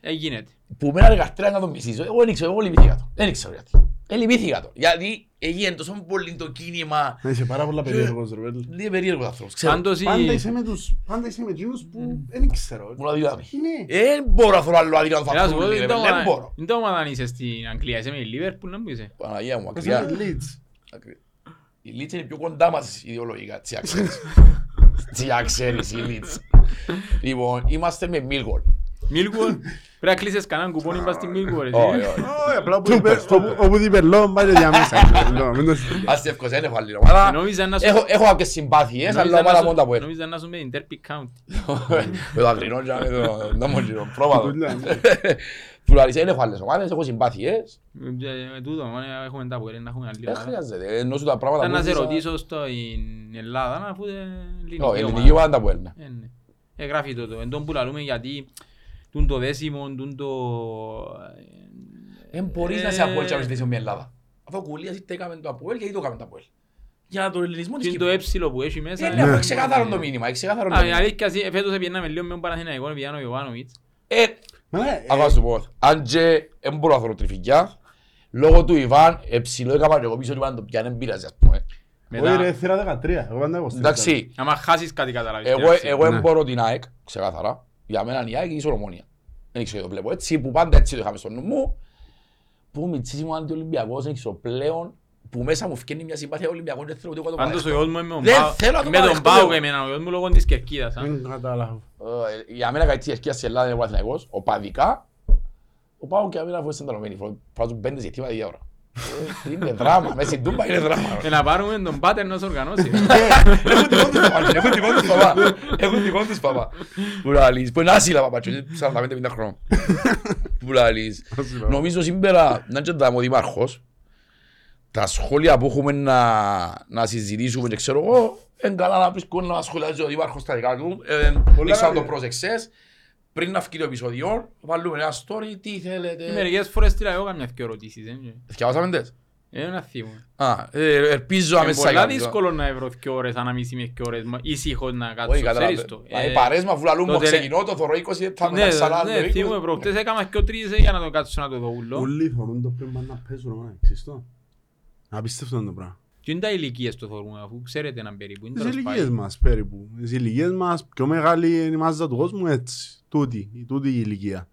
ε, γίνεται. Που μένα ρε καστρέα να τον μισήσω. Εγώ δεν ήξερα, εγώ λυπήθηκα το. Δεν ήξερα γιατί. Ε, λυπήθηκα το. Γιατί έγινε τόσο πολύ το κίνημα. Να είσαι πάρα πολλά περίεργος ρε φίλε. Είναι περίεργος άνθρωπος. Ξέρω. Πάντως η- Πάντα είσαι με τους, πάντα είσαι με εκείνους που δεν ξέρω. Μου να δει Ναι. Δεν μπορώ να θέλω άλλο αδύνατο Έλα σου πω, φαφούλι, ρε, δεν το δεν ομάδα- μπορώ. δεν το ομάδα αν είσαι στην Αγγλία, είσαι με η Λίβερπουλ, να μου είσαι. Παναγία μου, Είσαι ακριά. με Leeds. Ακριά. Η Leeds είναι πιο κοντά μας ιδεολογικά, τι ξέρεις. Τι ξέρεις η Leeds. Λοιπόν, είμαστε με Millwall. Μίλγουολ, πρέπει να κλείσεις κανέναν κουπόνι πας στη Μίλγουολ. εσύ. Όχι, όχι. Όχι, απλά όπου είπε- όπου- όπου είπε λόγο, πάει και διαμέσα. Μην το συζητάς. Ας εύκος, δεν έχω άλλη ομάδα. Νόμιζα να σου- Έχω- Έχω κάποιες συμπάθειες, νόμιζα αλλά να ομάδα σου- μόνο από ελ. Νόμιζα να σου με την Derby County. Με το αγρινό και με το νόμο πρόβατο. Δουλειά, ναι. Που λαλείς, δεν έχω άλλες ομάδες, έχω συμπάθειες. Ε, ε, τούτο, ε, έχουμε τα πορεία, να έχουμε άλλη Δεν ομάδα. χρειάζεται, ενώ σου τα πράγματα Ήταν να που σε έζησα- ρωτήσω στην Ελλάδα, αφού είναι ελληνική Όχι, ελληνική ομάδα. ομάδα τα που έλνε. Ε, ναι. Ε, γράφει το το. Εν τόν που λαλούμε γιατί τον το δέσιμο, τον το... Δεν μπορείς να σε αποέλ και να ζητήσεις μια Ελλάδα. Ε. Αφού έκαμε το αποέλ και είτε το έκαμε το αποέλ. Για τον ελληνισμό της Κύπρου. Είναι το έψιλο που έχει μέσα. Ναι, Είναι το μήνυμα. Φέτος επιέναμε λίγο με τον Παναθηναϊκό, επιέναμε ο Ιωάννοβιτς. Ε, Ακόμα σου πω, αν και μπορώ να θέλω λόγω του Ιβάν, εγώ πίσω Ιβάν το πιάνε ας πούμε. 13, εγώ πάντα Εντάξει, χάσεις κάτι. Εγώ μπορώ την ΑΕΚ, ξεκάθαρα. Για μένα η ΑΕΚ είναι η ισορρομόνια. Δεν ξέρω, το βλέπω έτσι, που πάντα έτσι το είχαμε στο νου μου. Που μητσής ήμουν αντιολυμπιακός, δεν ξέρω, πλέον, που μέσα μου φκένει μια συμπάθεια Ολυμπιακών, δεν θέλω ούτε εγώ το Πάντως ο παραδεχτώ. γιος μου είναι με τον Δεν Πάο- θέλω να το με τον παραδεχτώ, Πάο εγώ. και εμένα, ο γιος μου λόγω της Κερκίδας. α. Δεν καταλάβω. Ε, Για μένα κάτι της στην Ελλάδα είναι ο Παναθηναϊκός, οπαδικά, ο Πάο και αμήνα αφού ενταλωμένοι, φάζουν πέντε ζητήματα η ώρα. Ε, Είναι δράμα, μέσα στην Τούμπα είναι δράμα. Ε, Να πάρουμε τον Πάτερ να σε οργανώσει. Έχουν δικό τους παπά, έχουν δικό τους παπά. Έχουν δικό τους παπά. Που να λύσεις, που είναι άσυλα παπά, και είναι 45-50 χρόνων. Που να λύσεις. Νομίζω σήμερα, να και τα ο Δημάρχος, τα σχόλια που έχουμε να, να συζητήσουμε και ξέρω εγώ, είναι καλά να βρίσκουν να σχολιάζει ο Δημάρχος στα δικά του. Ε, Λίξα να το καλή. πρόσεξες. Πριν να βγει το επεισόδιο, βάλουμε ένα story, τι Και θέλετε. Μερικές φορές στείλα εγώ καμιά δυο ερωτήσεις. ε. Θυκιάβασαμε τες; Ε, ένα θύμο. Α, ε, ελπίζω Είναι αμέσως πολλά να κάνω. δύσκολο να βρω δυο ώρες, ανάμιση με δυο ώρες, μα- ήσυχος να Όχι, κάτσω, ξέρεις καταλάβε. το. Δηλαδή, Ε, παρές μου, αφού λαλούν μου το τελε- ξεκινώ, το θωρώ 20 λεπτά Ναι, μετά ξανά. ναι, το θύμω 20. προχτές έκανα και τρεις ε, για να το κάτσω να το δω ούλο. Όλοι θεωρούν το πρέπει να παίζουν, ρε, ξέρεις το. Απίστευτο είναι το πράγμα. Και είναι τα ηλικίες το θεωρούμε, αφού ξέρετε έναν περίπου. είναι Τις τέλος ηλικίες πάντων. μας περίπου. Τις ηλικίες μας, πιο μεγάλη είναι η μάζα του κόσμου έτσι. Τούτη, η τούτη η ηλικία.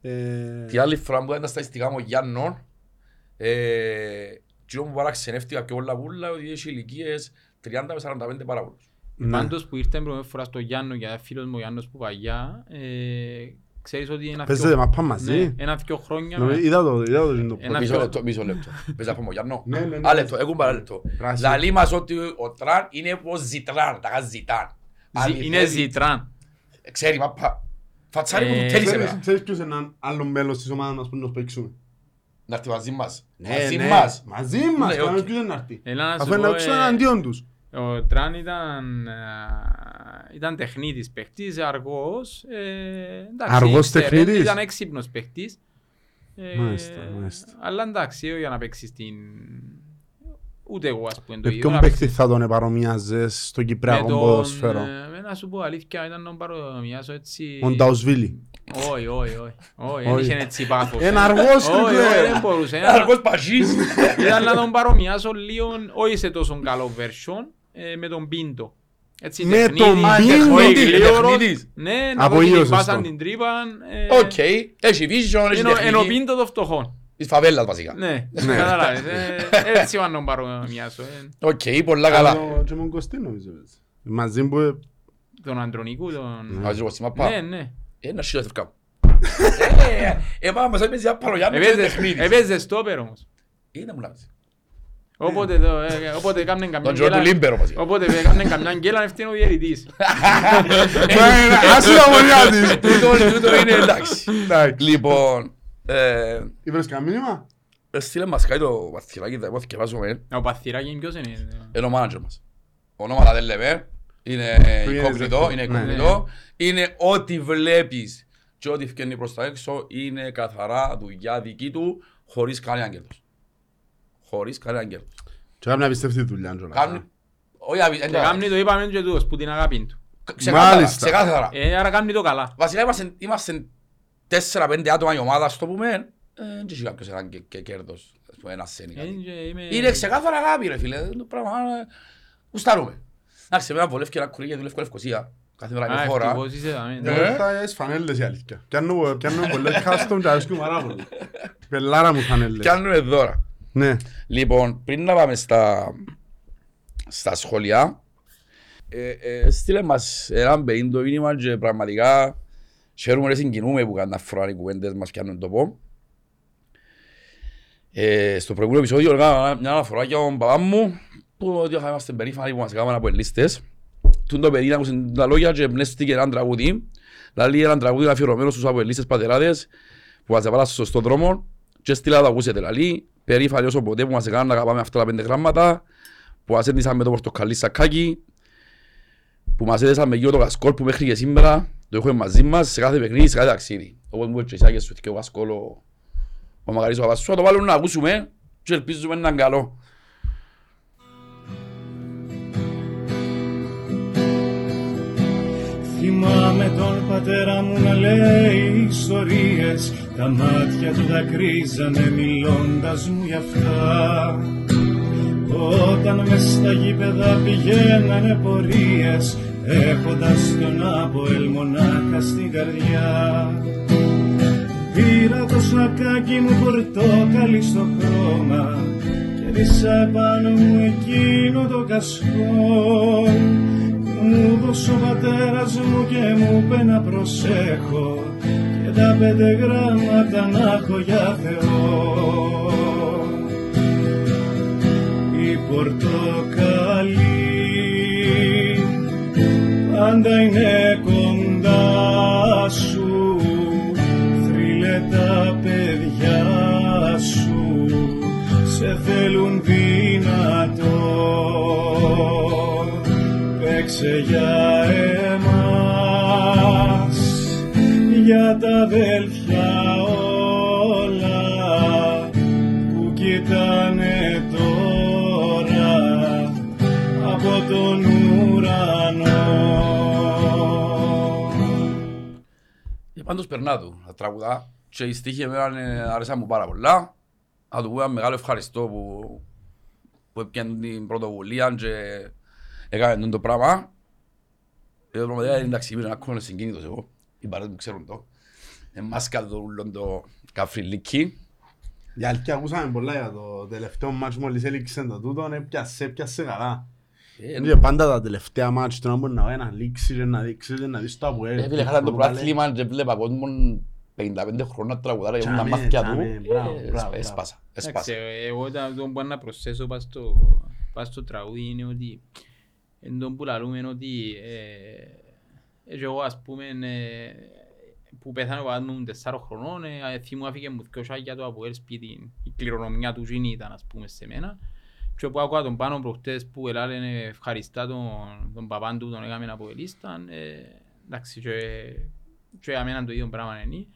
Ε, Τη άλλη φορά που ήταν τα στατιστικά μου ο Γιάννων, ε, κοινό μου παραξενεύτηκα πιο πολλά πουλά ότι έχει ηλικίες 30 με 45 πάρα πολλούς. ναι. Πάντως που ήρθε πρώτη φορά στο Γιάννο, για φίλος μου ο Γιάννος που παγιά, ε, ξέρεις ότι ένα Παίζετε δυο- μαπά ναι, μαζί. ένα δυο χρόνια Νομίζω- Είδα το, είδα το. είναι το Ένα Μισό πιο- λεπτό, μισό λεπτό. Πες να πούμε ο Γιάννο; Ναι, ναι, ναι. Α, λεπτό, έχουν παρά λεπτό. Πράσινο. Λαλεί μας ότι ο Τραν είναι όπως ζητράν, τα γάζει ζητάν. ζη- είναι Αληθεύει. ζητράν. Ξέρει μαπά. Φατσάρι μου Ε, του θέλεις Ξέρεις- εμένα. Ξέρεις ποιος είναι έναν άλλο μέλος της ομάδας μας που να το παίξουμε; Να έρθει μαζί μας. Ναι, Μαζί ναι. μας. Μαζί μας. Ναι, Κάνουμε οκ. ποιος είναι να έρθει; Έλα να Αφού σου είναι να πω, παίξουμε ε, εναντίον τους. Ο Τραν ήταν, ε, ήταν τεχνίτης παίχτης, αργός. ε, εντάξει, Αργός ήξερε, τεχνίτης; Ήταν έξυπνος παίχτης. Ε, Μάλιστα, μάλιστα. Αλλά εντάξει, για να παίξεις την... Ούτε εγώ ας πούμε το Με ίδιο. ποιον να παίκτη θα τον επαρομοιάζες στο με Κυπριακό τον, ποδόσφαιρο. ε, με να σου πω αλήθεια, ήταν να τον παρομοιάσω έτσι... Ο Νταουσβίλη. Όχι, όχι, όχι. Όχι, Όχι. δεν είχε έτσι πάθος. Ένα ε. αργός, Όχι, ρε, όχι, κλαίω. δεν μπορούσε. Ένα Ήταν- αργός παγής. Ήταν να τον παρομοιάσω λίγο, όχι σε τόσο καλό version, ε, με τον Πίντο. Έτσι, Με τεχνίτη, τον α, Πίντο. όχι, Τεχνίτη, γλίωρος. τεχνίτης. Ναι, να Από δώσει την ήλιος πάσα αυτό. την τρύπα. ε, Οκ, έχει vision, έχει ενώ- Ενώ τεχνική. Πίντο το φτωχό. Της φαβέλας βασικά. Ναι, καταλάβες. ε, Έτσι είπα να τον παρομοιάσω. ε. Οκ, πολλά καλά. Άλλο Και με τον Κωστή νομίζω. έτσι. Μαζί που... ε, Τον Αντρονικού, τον... Ας ρωτήσω, μα πά. Ναι, ναι. Ε, να σύρω θευκά μου. Ε, πάμε μας έπαιζε απ' Παλογιάννη και Έπαιζε- τεχνίτης. Έπαιζε στόπερ όμως. Είναι μου να πεις. Όποτε, το, ε, όποτε κάμνε καμιά Τον Τζόρ του γκέλα- Λίμπερο βασικά. Όποτε κάμνε καμιά γκέλα ευθύνει ο διαιτητής. Άσε τα μωριά της. Τούτο- Τούτο είναι εντάξει. Εντάξει. Λοιπόν, ε, Ήβρες κανένα μήνυμα; στείλε μας κάτι το παθυράκι, θα πω θυκευάζουμε. Ο Παθυράκη ποιος είναι; Είναι ο manager μας. Ονόματα δεν λέμε. Είναι Του είναι incognito, δεύτερο. είναι Ναι. incognito. Είναι ό,τι βλέπεις και ό,τι φκένει προς τα έξω είναι καθαρά δουλειά δική του χωρίς κανένα κέρδος. Χωρίς κανένα κέρδος. Και κάνει απίστευτη δουλειά. κιόλας. Κάνει... Όχι, αβι- Και εντάξει. κάμνει το είπαμε και τούτος που την αγάπη του. Ξεκάθαρα, Μάλιστα. ξεκάθαρα. Ε, άρα κάμνει το καλά. Βασικά είμαστε, είμαστε 4-5 άτομα η ομάδα, στο πούμε, ε, δεν έχει κάποιος έναν και, και κέρδος, ας πούμε, ένας σένι Ε, κάτι. και είμαι- Είναι ξεκάθαρα αγάπη ρε φίλε, το πράγμα, ε, γουστάρουμε. Εντάξει, εμένα βολεύει και ένα κουρί γιατί δουλεύω Λευκοσία, κάθε μέρα Α, είναι χώρα. ευτυχώς είσαι εδώ, ε. Ε; Εγώ θα έχεις φανέλες η αλήθεια. Πιάνω πιάνω πολλές custom και αρέσκουν πάρα πολύ. Πελάρα μου φανέλες. Κάνουμε δώρα. Ναι. Λοιπόν, πριν να πάμε στα, στα σχόλια, ε, ε, στείλε μας έναν πεΐντο μήνυμα και πραγματικά χαίρομαι και συγκινούμε που κάνουν φορά οι κουβέντες μας πιάνουν το πω. Ε, στο προηγούμενο επεισόδιο έκανα μια αναφορά για τον παπά μου που ότι είμαστε περήφανοι που μας έκαναν από ελίστες. Τούν το παιδί άκουσε τα λόγια και εμπνεύστηκε έναν τραγούδι. Δηλαδή έναν τραγούδι αφιερωμένο στους αποελίστες πατεράδες που μας έβαλαν στο σωστό δρόμο και στείλα το ακούσετε λαλή. Περήφανοι όσο ποτέ που μας έκαναν να αγαπάμε αυτά τα πέντε γράμματα που μας έντυσαν με το πορτοκαλί σακάκι που μας έδεσαν με γύρω το γασκόλ που μέχρι και σήμερα το έχουμε μαζί μας σε κάθε παιχνίδι, σε κάθε ταξίδι. Όπως μου έτσι και σου και ο γασκόλ ο, ο Μακαρής ο παπάς σου, θα το βάλουμε να ακούσουμε και ελπίζουμε να είναι καλό. Θυμάμαι με τον πατέρα μου να λέει ιστορίες Τα μάτια του δακρύζανε μιλώντας μου γι' αυτά. Όταν μες στα γήπεδα πηγαίνανε πορείες Έχοντας τον Αποέλ μονάχα στην καρδιά. Πήρα το σακάκι μου πορτόκαλι στο χρώμα Και ρίσα επάνω μου εκείνο το κασκό. Μου δώσε ο πατέρας μου και μου είπε να προσέχω. Και τα πέντε γράμματα να έχω για Θεό. Η πορτοκαλί πάντα είναι κοντά σου. Θρύλε τα παιδιά σου σε θέλουν δυνατό Παίξε για εμάς για τα αδέλφια όλα που κοιτάνε τώρα από τον ουρανό. Και πάντως περνά του, τα τραγουδά. Και η στίχη εμένα ε, άρεσαν μου πάρα πολλά. Να του πω ένα μεγάλο ευχαριστώ που, που έπιανε την πρωτοβουλία και έκανε τον το πράγμα. Και το πράγμα εντάξει, ήμουν ακόμα συγκίνητος εγώ οι παράδειγμα ξέρουν το. Ε, μάσκα το το καφριλίκι. Για αλκιά ακούσαμε πολλά για το τελευταίο μάτς μόλις έλειξε το τούτο, έπιασε, πιάσε καλά. Ε, είναι πάντα τα τελευταία μάτς του να μπορεί να να λήξει, να δείξει, να δεις το αποέλ. Ε, Έφυλε χάρα το προάθλημα και βλέπα κόσμον 55 χρόνια τραγουδάρα για τα μάτια του. Έσπασα, έσπασα. Εγώ το μπορώ να προσθέσω στο τραγούδι είναι ότι εν τον που λαλούμε ότι και εγώ ας πούμε ε, που πέθανε ο παπάς μου τεσσάρων χρονών ε, θυμού άφηκε μου δυο σάκια του από ελ σπίτι η κληρονομιά τους γίνει ήταν ας πούμε σε μένα και που άκουα τον πάνω προχτές που ελάλε ευχαριστά τον, τον παπάν του τον έκαμε από ελίσταν ε, εντάξει και, και για μένα το ίδιο πράγμα είναι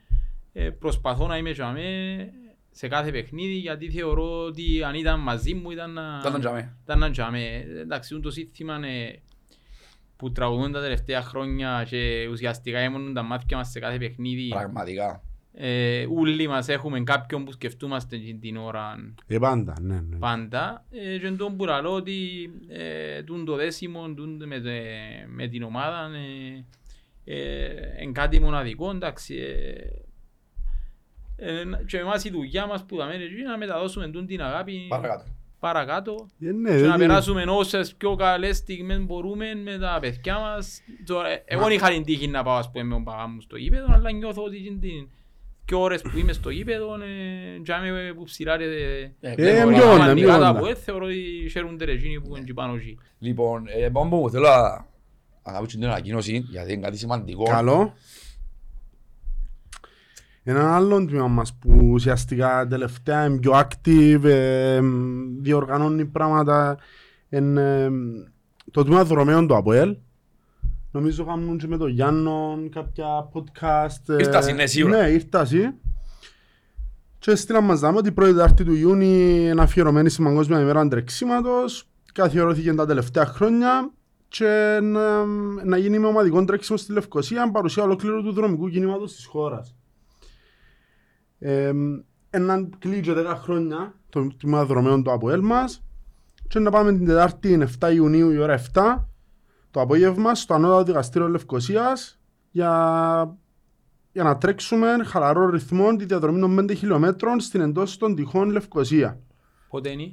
ε, προσπαθώ να είμαι και αμέ σε κάθε παιχνίδι γιατί θεωρώ ότι αν ήταν μαζί μου ήταν να, Ήταν να τζάμε. ήταν να τζάμε. Εντάξει, το σύνθημα ε, που τραγουδούν τα τελευταία χρόνια και ουσιαστικά έμονουν τα μάτια μας σε κάθε παιχνίδι. Πραγματικά. Ε, όλοι μας έχουμε κάποιον που σκεφτούμαστε την- την ώρα Ε, πάντα, ναι, ναι. πάντα. Ε, και τον που λαλώ ότι ε, τούν το δέσιμο τούν με, τε- με την ομάδα ε, ε, εν κάτι μοναδικό, εντάξει. Ε, ε, και εμάς η δουλειά μας που δαμε είναι να μεταδώσουμε τούν την αγάπη Παρακάτω. Παρακάτω Ε, ναι, και να δηλαδή, περάσουμε όσες πιο καλές στιγμές μπορούμε με τα παιδιά μας. Τώρα, ε, Εγώ δεν είχα την τύχη να πάω ας πούμε, με τον παπά μου στο γήπεδο, αλλά νιώθω ότι την, την, και ώρες που είμαι στο γήπεδο, ε, και είμαι που ψηλάρε Ε, Ε, βλέπω, πιο ε, όντα, Αμαντικά πιο τα όντα. που ε, θεωρώ ότι χαίρονται ρε εκείνοι που είναι εκεί πάνω εκεί. Λοιπόν, ε, πάμε που θέλω να να κάνω την ανακοίνωση, γιατί είναι κάτι σημαντικό. Καλό. Ένα άλλο τμήμα μας που ουσιαστικά τελευταία είναι πιο active, ε, διοργανώνει πράγματα, είναι ε, το τμήμα δρομέων του ΑΠΟΕΛ. Νομίζω κάνουν και με τον Γιάννο κάποια podcast. ε, Ήρτασι, ναι, σίγουρα. Ναι, ήρτασι. Και στείλαν μας δάμε ότι η πρώτη Τετάρτη του Ιούνιου είναι αφιερωμένη στην Παγκόσμια ημέρα τρεξίματος. Καθιερώθηκε τα τελευταία χρόνια και να, να γίνει με ομαδικό τρέξιμο στη Λευκοσία παρουσία ολόκληρου του δρομικού κινήματος της χώρας. Ε, έναν κλείτσε 10 χρόνια το τμήμα δρομέων του ΑΠΟΕΛ μας και να πάμε την Τετάρτη 7 Ιουνίου η ώρα 7 το απόγευμα στο ανώτατο δικαστήριο Λευκοσίας για, για να τρέξουμε χαλαρό ρυθμό τη διαδρομή των 5 χιλιόμετρων στην εντός των τειχών Λευκοσία. Πότε είναι;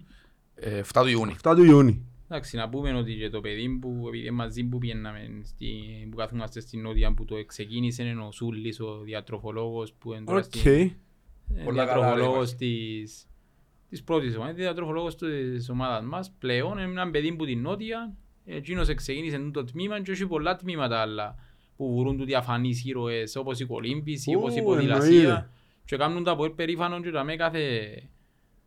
Ε, 7 του Ιούνιου. 7 του Ιούνιου. Εντάξει, να πούμε ότι και το παιδί που επειδή μαζί που πιέναμε στη, που καθόμαστε στην Νότια που το ξεκίνησε είναι ο Σούλης, ο διατροφολόγος που είναι τώρα Οκ. στην, ε, Πολλά καλά, διατροφολόγος της, της πρώτης ομάδας, διατροφολόγος της ομάδας μας. Πλέον είναι ένα παιδί που την Νότια, εκείνος ξεκίνησε το τμήμα και έχει πολλά τμήματα άλλα που βουρούν του διαφανείς ήρωες όπως η κολύμπηση, Ου, όπως η εννοείται. ποδηλασία και κάνουν τα πολύ περήφανο και τα με κάθε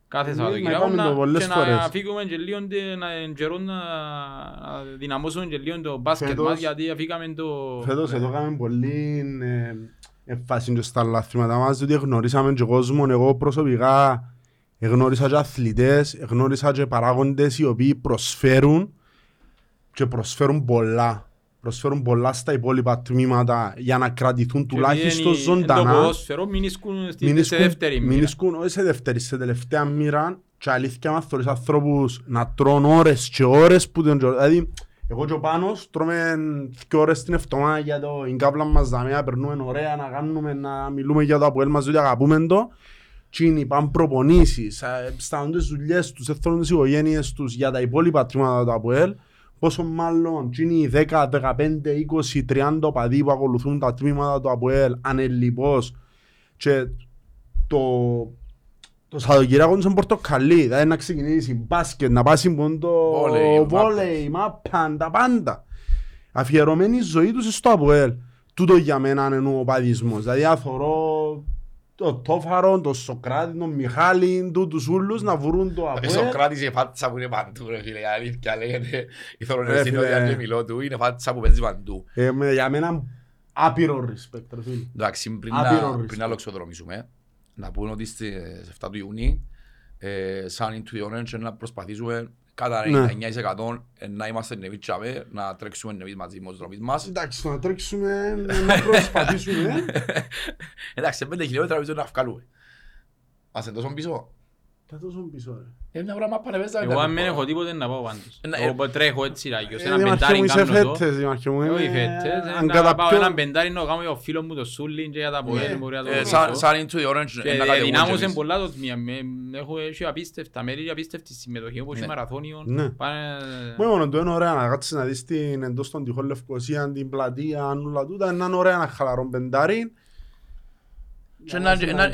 κάθε Ναι, Σαββατοκυριακό να κάνουμε το να, πολλές και να φορές. φύγουμε και λίγο τε- να εν καιρό να να δυναμώσουμε και λίγο το μπάσκετ Φέτος- μας γιατί αφήκαμε το... Φέτος εδώ κάναμε πολύ ε, εμφάση και στα λάθηματα μας διότι γνωρίσαμε και κόσμο, εγώ προσωπικά γνώρισα και αθλητές, γνώρισα και παράγοντες οι οποίοι προσφέρουν και προσφέρουν πολλά προσφέρουν πολλά στα υπόλοιπα τμήματα για να κρατηθούν τουλάχιστον Εν το ζωντανά. ποδόσφαιρο μην ισκούν στη- Μην σε ισκούν- δεύτερη μην μοίρα. ισκούν όχι σε δεύτερη, σε τελευταία μοίρα και αλήθεια μας θωρείς ανθρώπους να τρώνε ώρες και ώρες που τον τζο- Δηλαδή, εγώ και ο Πάνος τρώμε δύο ώρες την εβδομάδα για το εγκάπλα μας δαμέ, να περνούμε ωραία, να κάνουμε, να μιλούμε για το Αποέλ μας, διότι αγαπούμε το. Τι είναι, πάνε προπονήσεις, ε, στάνουν τις δουλειές τους, θέλουν τις οικογένειες τους για τα υπόλοιπα τμήματα του Αποέλ. Πόσο μάλλον τι είναι οι 10, 15, 20, 30 οπαδοί που ακολουθούν τα τμήματα του Αποέλ ανελιπώς και το, το Σαββατοκύριακο είναι πορτοκαλί, δηλαδή να ξεκινήσει μπάσκετ, να πάσει πόντο Βόλεϊ, βόλεϊ, μάπα, τα πάντα. Αφιερωμένη η ζωή τους στο Αποέλ. Τούτο για μένα είναι ο παδισμός. Δηλαδή αθωρώ το Τόφαρο, τον Σοκράτη, τον Μιχάλη, τούτους ούλους να βρουν το Ο Αποέλ. Σοκράτης είναι φάτσα που είναι παντού ρε φίλε, η αλήθεια λέγεται. Η θωρονεστή Ρε, φίλε. νότια και μιλώ του, είναι φάτσα που παίζει παντού. Ε, με- για μένα άπειρο respect, ρε φίλε. Εντάξει, πριν Άπειρο να, respect. πριν να λοξοδρομήσουμε, να πούμε ότι στις 7 του Ιουνίου, ε, σαν Into the Orange, να προσπαθήσουμε κατά Ναι. 99% ε, να είμαστε νεβείς τσάμε, να τρέξουμε νεβείς μαζί με τους δρομείς μας. Εντάξει, να τρέξουμε, να προσπαθήσουμε. Εντάξει, σε 5 χιλιόμετρα νομίζω να βγάλουμε. Μας είναι τόσο πίσω. Τα τόσο πίσω, ρε. Ε, μια πράγμα πανεπέζαμε. Εγώ αν δεν έχω τίποτε να πάω πάντως. Ε, ναι, Εγώ τρέχω έτσι ράγιος, Ε, ένα Δημαρχέ πεντάρι μου, είσαι κάνω το. φέτες, Δημαρχέ μου, Όχι είμαι- φέτες, αν ε, να κατά πάω πιο- έναν πεντάρι να κάνω για ο φίλος μου το Σούλιν και για τα Αποέλ, μπορεί να το Ε, σαν- ρωτήσω. Σαν Into the Orange, Και ε, να κατεβούμε δυνάμωσε και εμείς. πολλά το τμήμα. Με- Έχω έχει απίστευτα μέρη και απίστευτη συμμετοχή όπως Ναι. η μαραθώνιο. Ναι. Πάνε- Μόνο το είναι ωραία να κάτσεις να δεις την εντός των τυχών Λευκοσία, την πλατεία, όλα τούτα, είναι ωραία ένα χαλαρό πεντάρι. Και έναν και- έναν-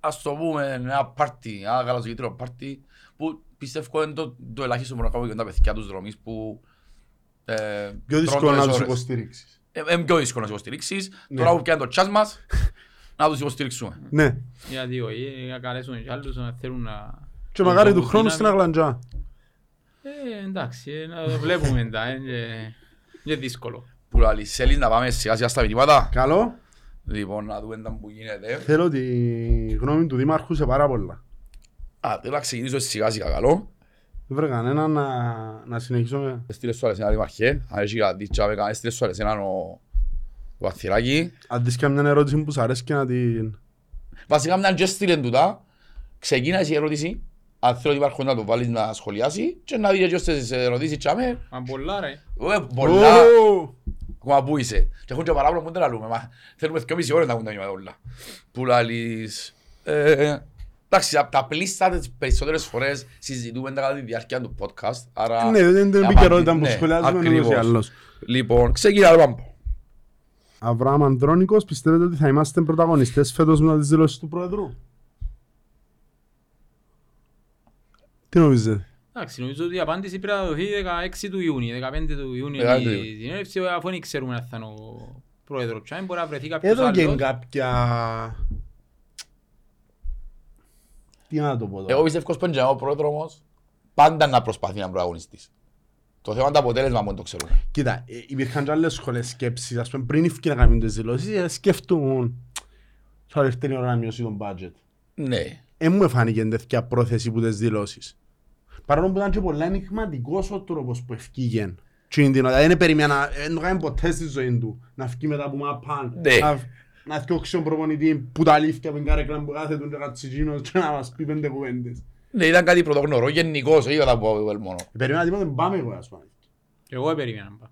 ας το πούμε, ένα πάρτι, ένα καλαζογήτριο πάρτι, που πιστεύω είναι το, το ελάχιστο που να κάνουμε για τα παιδιά τους δρομείς που ε, Πιο τρώνε δύσκολο τόσες να τους ώρες. υποστηρίξεις. Ε, Είναι πιο δύσκολο να τους υποστηρίξεις. Ναι. Τώρα που πιάνει το τσάς μας, να τους υποστηρίξουμε. Ναι. Γιατί όχι, να καλέσουν και άλλους να θέλουν να... Και μακάρι του δώσουν χρόνου δύναμη. στην Αγλαντζά. Ε, εντάξει, ε, να το βλέπουμε τα, ε, και- και δύσκολο. Που λέει, θέλεις να πάμε σιγά σιγά στα μηνύματα. Καλό. Λοιπόν, να δούμε τα που γίνεται. Θέλω τη γνώμη του Δήμαρχου σε πάρα πολλά. Α, θέλω να ξεκινήσω σιγά σιγά καλό. Δεν βρε κανένα να, να συνεχίσουμε. Στείλε σου άλλες ένα δημαρχέ. Αν έχει κάτι τσάβε, κάνε, στείλε σου άλλες έναν ο ο Βαθυράκη. Αν δεις και μια ερώτηση που σ' αρέσει και να την... Βασικά μιαν και στείλεν τούτα. Ξεκίνα εσύ η ερώτηση. Αν θέλω ότι υπάρχουν να το βάλεις να σχολιάσει και να δει και στις ερωτήσεις τσάμε. Μα πολλά ρε. Ε, πολλά. Ω! Ακόμα πού είσαι. Και έχουν και παράπονο που δεν τα λέμε. Μα θέλουμε δυο μισή ώρες να ακούμε τα νιώματα όλα. Που λαλείς... ε, Εντάξει, απ' τα πλήστα τις περισσότερες φορές συζητούμε τα κατά τη διάρκεια του podcast. Άρα... Ναι, δεν είναι την απαντή- επικαιρότητα που ναι, σχολιάζουμε ούτως ή ακριβώς. άλλως. Λοιπόν, ξεκινά το πάμπο. Αβραάμ Ανδρώνικος, πιστεύετε ότι θα είμαστε πρωταγωνιστές φέτος μετά τις δηλώσεις του Πρόεδρου. Τι νομίζετε. Εντάξει, νομίζω ότι η απάντηση πρέπει να δοθεί 16 του Ιούνιου, 15 του Ιούνιου 15 η του Ιούνιου. συνέλευση, αφού δεν ξέρουμε αν θα είναι ο πρόεδρος. Και αν μπορεί να βρεθεί κάποιος Εδώ και άλλος. κάποια... Τι να το πω Εγώ τώρα. πιστεύω πως ο πρόεδρος όμως πάντα να προσπαθεί να είναι πρωταγωνιστής. Το θέμα είναι το αποτέλεσμα που δεν το ξέρουμε. Κοίτα, ε, υπήρχαν και άλλες σχολές σκέψης, ας πούμε, πριν ευκεί να κάνουν τις δηλώσεις, ε, σκεφτούν θα έρθει η ώρα να μειώσει τον budget. Ναι. Ε, μου φάνηκε τέτοια πρόθεση που τις δηλώσεις. Παρόλο που ήταν και πολλά ενηγματικός ο τρόπος που ευκήγεν. Τι είναι την ώρα, δεν περίμενα, ε, δεν το κάνει ποτέ στη ζωή του, να βγει μετά από μαπάν, Ναι. να, να διώξει τον προπονητή που τα αλήθεια που είναι καρέκλα που κάθεται και κατσιτζίνος και να μας πει πέντε κουβέντες. Ναι, ήταν κάτι πρωτογνωρό, γενικός, όχι όταν πω μόνο. Ε, Περίμενα τίποτα, δεν πάμε εγώ, ας πούμε. Και εγώ περίμενα να πάω.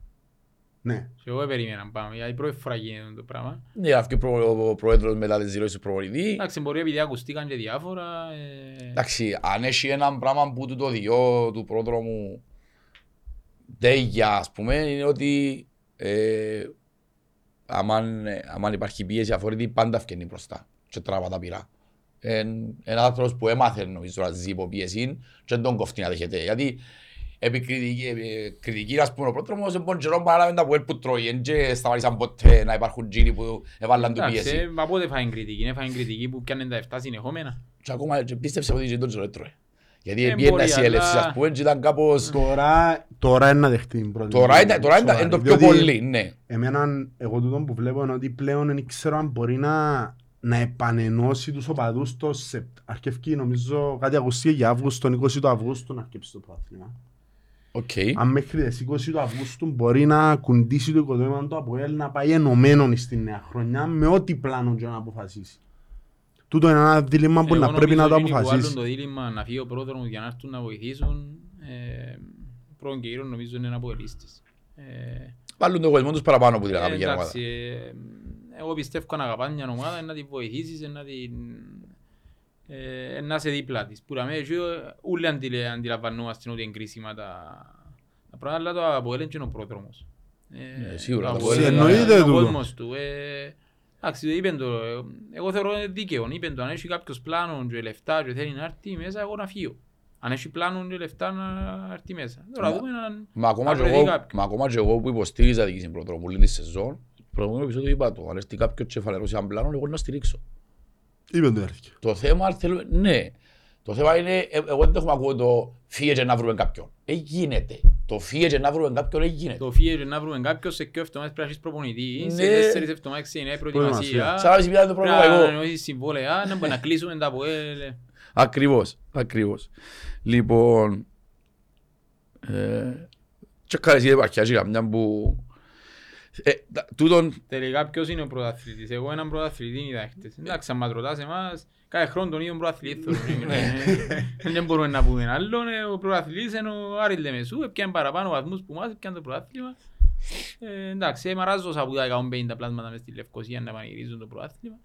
Ναι. Και εγώ περίμενα να πάω, γιατί η πρώτη φορά γίνεται το πράγμα. Ναι, αυτή ο προ- ο πρόεδρος μετά τις δηλώσεις του προπονητή. Εντάξει, μπορεί επειδή ακουστήκαν και διάφορα. ε, Εντάξει, αν έχει ένα πράγμα που του το διό του πρόδρομου τέγια, ας πούμε, είναι ότι ε, αμάν, αμάν υπάρχει πίεση αφορήτη πάντα φκαινεί μπροστά και τράβα τα πειρά. Εν, ένας άνθρωπος που έμαθε νομίζω να ζει υπό πίεση και δεν τον κοφτεί να δέχεται. Γιατί επί κριτική, ε, κριτική ας πούμε ο πρόδρομος είναι πον καιρό παράλαβε τα πουέλ που τρώει εν και σταματήσαν ποτέ να υπάρχουν τζίνοι που έβαλαν του Εντάξει, πίεση. ε, μα πότε φάει κριτική, είναι φάει κριτική που πιάνε τα 7 συνεχόμενα. Και ακόμα και πίστεψε ότι και τον τζινό έτρωε. Γιατί Ε, πήγαινε μπορεί, η έλευση αλλά- ας πούμε και ήταν κάπως... Τώρα, τώρα είναι να δεχτεί την πρώτη. Τώρα είναι, τώρα είναι, είναι το πιο Διότι πολύ, ναι. Εμένα, εγώ τούτο που βλέπω είναι ότι πλέον δεν ξέρω αν μπορεί να, να επανενώσει τους οπαδούς το Σεπτ. Αρκευκεί νομίζω κάτι ακουστεί για Αύγουστο, τον 20 του Αυγούστου να αρκέψει το πρωτάθλημα. Οκ. αν μέχρι τις 20 του Αυγούστου μπορεί να κουντήσει το οικοδόμημα του ΑΠΟΕΛ να πάει ενωμένο στη νέα χρονιά με ό,τι πλάνο και να αποφασίσει. Τούτο είναι ένα δίλημμα που Εγώ να πρέπει να το νομίζω εκείνοι που αποφασίσει. βάλουν το δίλημμα να φύγει ο Πρόδρομος για να έρθουν να βοηθήσουν. Ε, πρώτον και κύριον νομίζω είναι αποελίστες. Ε, Βάλουν τον κόσμο τους παραπάνω που την ε, αγάπη για ομάδα. εντάξει, ε, εγώ πιστεύω αν αγαπάς μια ομάδα να την βοηθήσεις, να την... Ε, να είσαι δίπλα της. Που λέμε, έτσι, όλοι αντιλε- αντιλαμβανόμαστε ότι είναι κρίσιμα τα, τα πράγματα, αλλά το Αποέλ είναι και ο πρόδρομος. Ε, σίγουρα, το το Αποέλ Αποέλ είναι εννοείται ο τούτο. κόσμος του. ε, Εντάξει, είπεν το, ε, εγώ θεωρώ είναι δίκαιο. Είπεν το, αν έχει κάποιος πλάνο και λεφτά και θέλει να έρθει μέσα, εγώ να φύγω. Αν έχει πλάνο και λεφτά να έρθει μέσα. Τώρα Μα- δούμε αν... Μα ακόμα, αν και βρεθεί εγώ, κάποιος. μα ακόμα και εγώ που υποστήριζα την Κίσιν Πρωτρομούλη τη σεζόν, προηγούμενο επεισόδιο είπα το, αν έρθει κάποιος κεφαλαίος έναν πλάνο, εγώ να στηρίξω. Είπε το έρθει. Το θέμα θέλουμε, ναι. Το θέμα είναι, ε, εγώ δεν έχουμε ακούει το φύγε και να βρούμε κάποιον. Ε, γίνεται. Το φύγε και να βρούμε κάποιον, ε, γίνεται. Το φύγε και να βρούμε κάποιος σε δύο εβδομάδες πρέπει να έχεις προπονητή. Σε Ναι. τέσσερις εβδομάδες ξεκινάει η προετοιμασία. Σαν να μην το Πρέπει πρόβλημα να εγώ. ανανεώσεις συμβόλαια, να μπορούμε να κλείσουμε τα από Ακριβώς, ακριβώς. Λοιπόν, ε, και καλά εσύ υπάρχει και καμιά που... Ε, τα- τούτον, Τελικά ποιος είναι ο πρωταθλητής; Εγώ έναν πρωταθλητή είδα χτες. Εντάξει, αν μας ρωτάς εμάς, κάθε χρόνο τον ίδιο πρωταθλητή θεωρούμε. Ε, Δεν μπορούμε να πούμε άλλον. ε, Ο πρωταθλητής είναι ο Άρης Λεμεσού. Έπιανε παραπάνω βαθμούς που μας, έπιανε το πρωτάθλημα. Ε, εντάξει, μαράζω από τα 150 πλάσματα μες στη Λευκοσία να πανηγυρίζουν το πρωτάθλημα.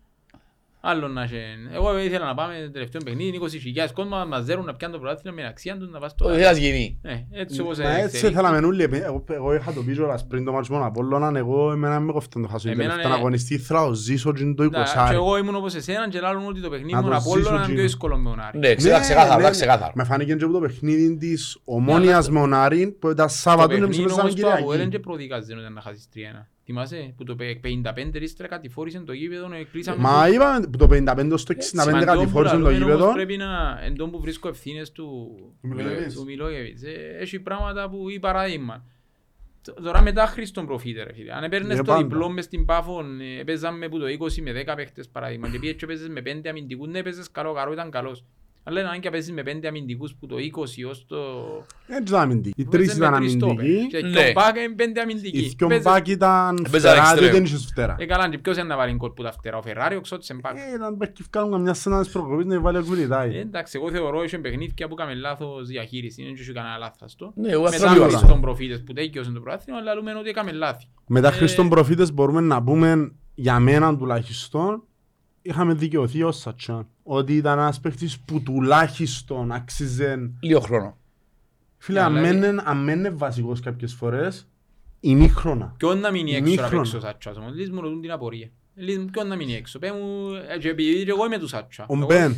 Άλλο να έχει. Εγώ ήθελα να πάμε το τελευταίο παιχνίδι, 20.000 κόσμος να μας δέρουν να πιάνουν το πρωτάθλημα με αξία τους να πας το το... θέλας γίνει. Ε, έτσι όπως Μα έτσι εξελίχθηκε. θέλαμε όλοι. επει- Εγώ, εγώ είχα το πίσω λας πριν το μάτσο με τον Απόλλωνα. Εγώ εμένα με κοφτεί να το χάσω. Εμένα Τελευταία είναι- αγωνιστή ήθελα να το ζήσω και είναι το Εντάξει, 20. και εγώ ήμουν όπως εσένα και λάλλον ότι το παιχνίδι Να μου το από όλο ζήσω, ήταν πιο Τζίνο. δύσκολο με τον Άρη. Ναι, ξε- ξεκάθαρα, ναι, ναι. ξεκάθαρα. Με φάνηκε και από το παιχνίδι της Ομόνιας με τον Άρη που ήταν Σάββατο Το και εμείς παιχνίδι παίζαμε όμως το Αποέλ Κυριακή. δεν προδικάζει όταν να χάσεις 3-1. Θυμάσαι που το 55 ύστερα κατηφόρησε το γήπεδο, ε, κλείσαμε Μα το- είπαμε που το 55 στο 65 Σημαντικό που κατηφόρησε το λαλούμε όμως γήπεδο. Πρέπει να, εν τω που βρίσκω ευθύνες του Του Μιλόγεβιτς. του Μιλόγεβιτς. Ε, Έχει πράγματα που ή παράδειγμα. Τ- Τώρα μετά χρήστον προφήτε ρε φίλε. Αν έπαιρνες Ε, το πάντα. διπλό μες στην Πάφον, ε, έπαιζαμε που το 20 με 10 παίχτες παράδειγμα και πήγες και παίζες με 5 αμυντικούς, ναι παίζες καλό, καλό ήταν καλός. Αλλά αν και παίζεις με 5 αμυντικούς που το 20 ως το... Έτσι ήταν αμυντική. Οι τρεις ήταν αμυντικοί. Και Ναι. ο Μπάκ είναι πέντε αμυντικοί. Οι δυο Παίζες- μπακ ήταν Έπαιζαν φτερά, εξτρέμ. διότι δεν είχες φτερά. Ε, καλά, και ποιος είναι να βάλει γκολ που τα φτερά, ο Φεράρι, ο Ξώτης εμπάκ. Ε, Ήταν παίκοι βγάλουν καμιά σένα της προκοπής να βάλει ο Ε, Κουλιτάι. Εντάξει, εγώ θεωρώ είχε παιχνίδια που έκαμε λάθος διαχείριση, δεν είχε κανένα λάθος το. Ναι, εγώ Μετά αστραπιόλα. Χριστόν προφήτες που τέκειωσε το πρωτάθλημα, αλλά λέμε ότι έκαμε λάθη. Μετά Ε, Χριστόν προφήτες μπορούμε να πούμε για μένα τουλάχιστον είχαμε δικαιωθεί ως Σατσάν. Ότι ήταν ένας παίκτης που τουλάχιστον άξιζε Λίγο χρόνο. Φίλε, Ναι, αλλά- αν μένει- αν μένει βασικός κάποιες φορές, ημίχρονα. Ποιον να μείνει έξω να Ημίχρονο. παίξει ο Σάτσας, όμως, λύς μου ρωτούν την απορία. Λύς μου ποιον να μείνει έξω, πέ μου, ε, και επειδή και εγώ είμαι του Σάτσα. Ο Εγώ- Μπεν.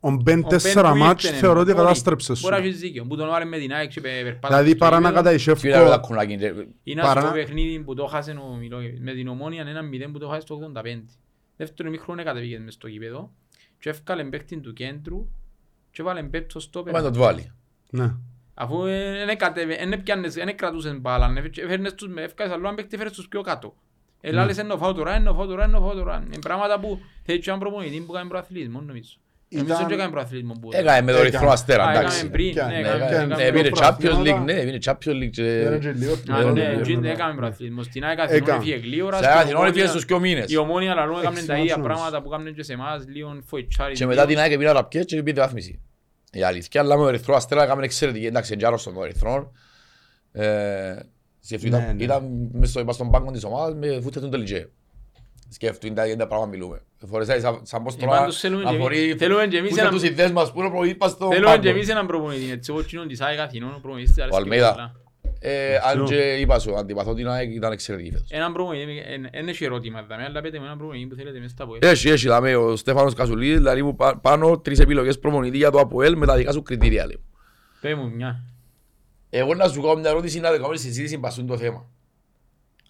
Ο Μπεν ο τέσσερα που μάτς ήρθε, θεωρώ ότι μπορεί- κατάστρεψε σου. Μπορεί να έχεις δίκιο, που τον βάλε με την ΑΕΚ και πε- περπάτησε Δηλαδή στο παρά να γήπεδο. Φίλε, καταϊσεύκω τα κουνάκι, ρε. Είναι Παρά ας να- το παιχνίδι που το χάσε ο Μιλόγεβιτς. Με την ομόνια ένα 0 που το χάσε στο 85. Δεύτερο ημίχρονο κατεβήκε μες στο γήπεδο και έφκαλε παίχτη του κέντρου και βάλε πέπτο στο Πάμε να το βάλει. Ναι. Αφού δεν έκατεβε, δεν έπιανες, δεν κρατούσες μπάλα, έφερνες τους, έφκασες άλλο αν παίχτη έφερες τους πιο κάτω. Ελάλες ενώ φάω τώρα, ενώ φάω τώρα, ενώ φάω τώρα. Είναι πράγματα που θέλει και έναν προπονητή που κάνει προαθλητισμό νομίζω. Νομίζω Ήταν- και κάνει προαθλητισμό που Έκανε με το Έκανε. ρυθμό αστέρα, Α, εντάξει. έκαμε πριν, Έκανε, ναι, ναι, έκαμε- έκανε. έκαμε Ε, πήρε Πιο Champions προαθλήματα. League, ναι, πήρε Champions League και... Πήρε και Liverpool. Α, Ναι, ναι, ναι, εκείνη ναι. έκαμε προαθλητισμό. Στην ΑΕΚ Αθηνών Έκαμε. έφυγε γλύωρα. Σε στην Αθηνών Ομόνια- έφυγε στους δυο μήνες. Η ομόνια αλλά έκαμε τα Έξι ίδια μάτσες. πράγματα που έκαναν και σε εμάς, λίγο φοητσάρι. Και μετά την ΑΕΚ πήρε ραπιές και πήρε βάθμιση. Η αλήθεια, αλλά με το Ερυθρό Αστέρα έκαμε εξαιρετική, εντάξει, είναι άρρωστο το Ερυθρό. Ε, σκέφτομαι, Ναι, ήταν- ναι. Ήταν μες στο- είπα στον πάγκο της ομάδας με φούτες τον τελιτζέ. Σκέφτομαι, είναι τα- είναι τα πράγματα μιλούμε. Φορεσάει σαν- σαν πως Ε, τώρα πάντως θέλουμε και αφορεί εμείς- θέλουμε και εμείς φούτε έναν- τους ιδέες μας που είναι ο προπονητής μας στον Θέλουμε πάγκο. και εμείς έναν προπονητή, έτσι εγώ κοινών της ΑΕΚ Αθηνών, ο προπονητής της Ο αρέσκει Αλμέιδα. πολλά. Ε, Αν και είπα σου, αντιπαθώ την ΑΕΚ ήταν εξαιρετική φέτος. Έναν προπονητή, δεν έχει ερώτημα, δάμε, αλλά πέτε με έναν προπονητή που θέλετε μέσα στα από Έχει, έχει, δάμε ο Στέφανος Κασουλίδης, δηλαδή μου πά- πάνω τρεις επιλογές προπονητή για το ΑΠΟΕΛ με τα δικά σου κριτήρια. λέει. Πέ μου μια. Εγώ να σου κάνω μια ερώτηση να κάνουμε συζήτηση πασούν το θέμα.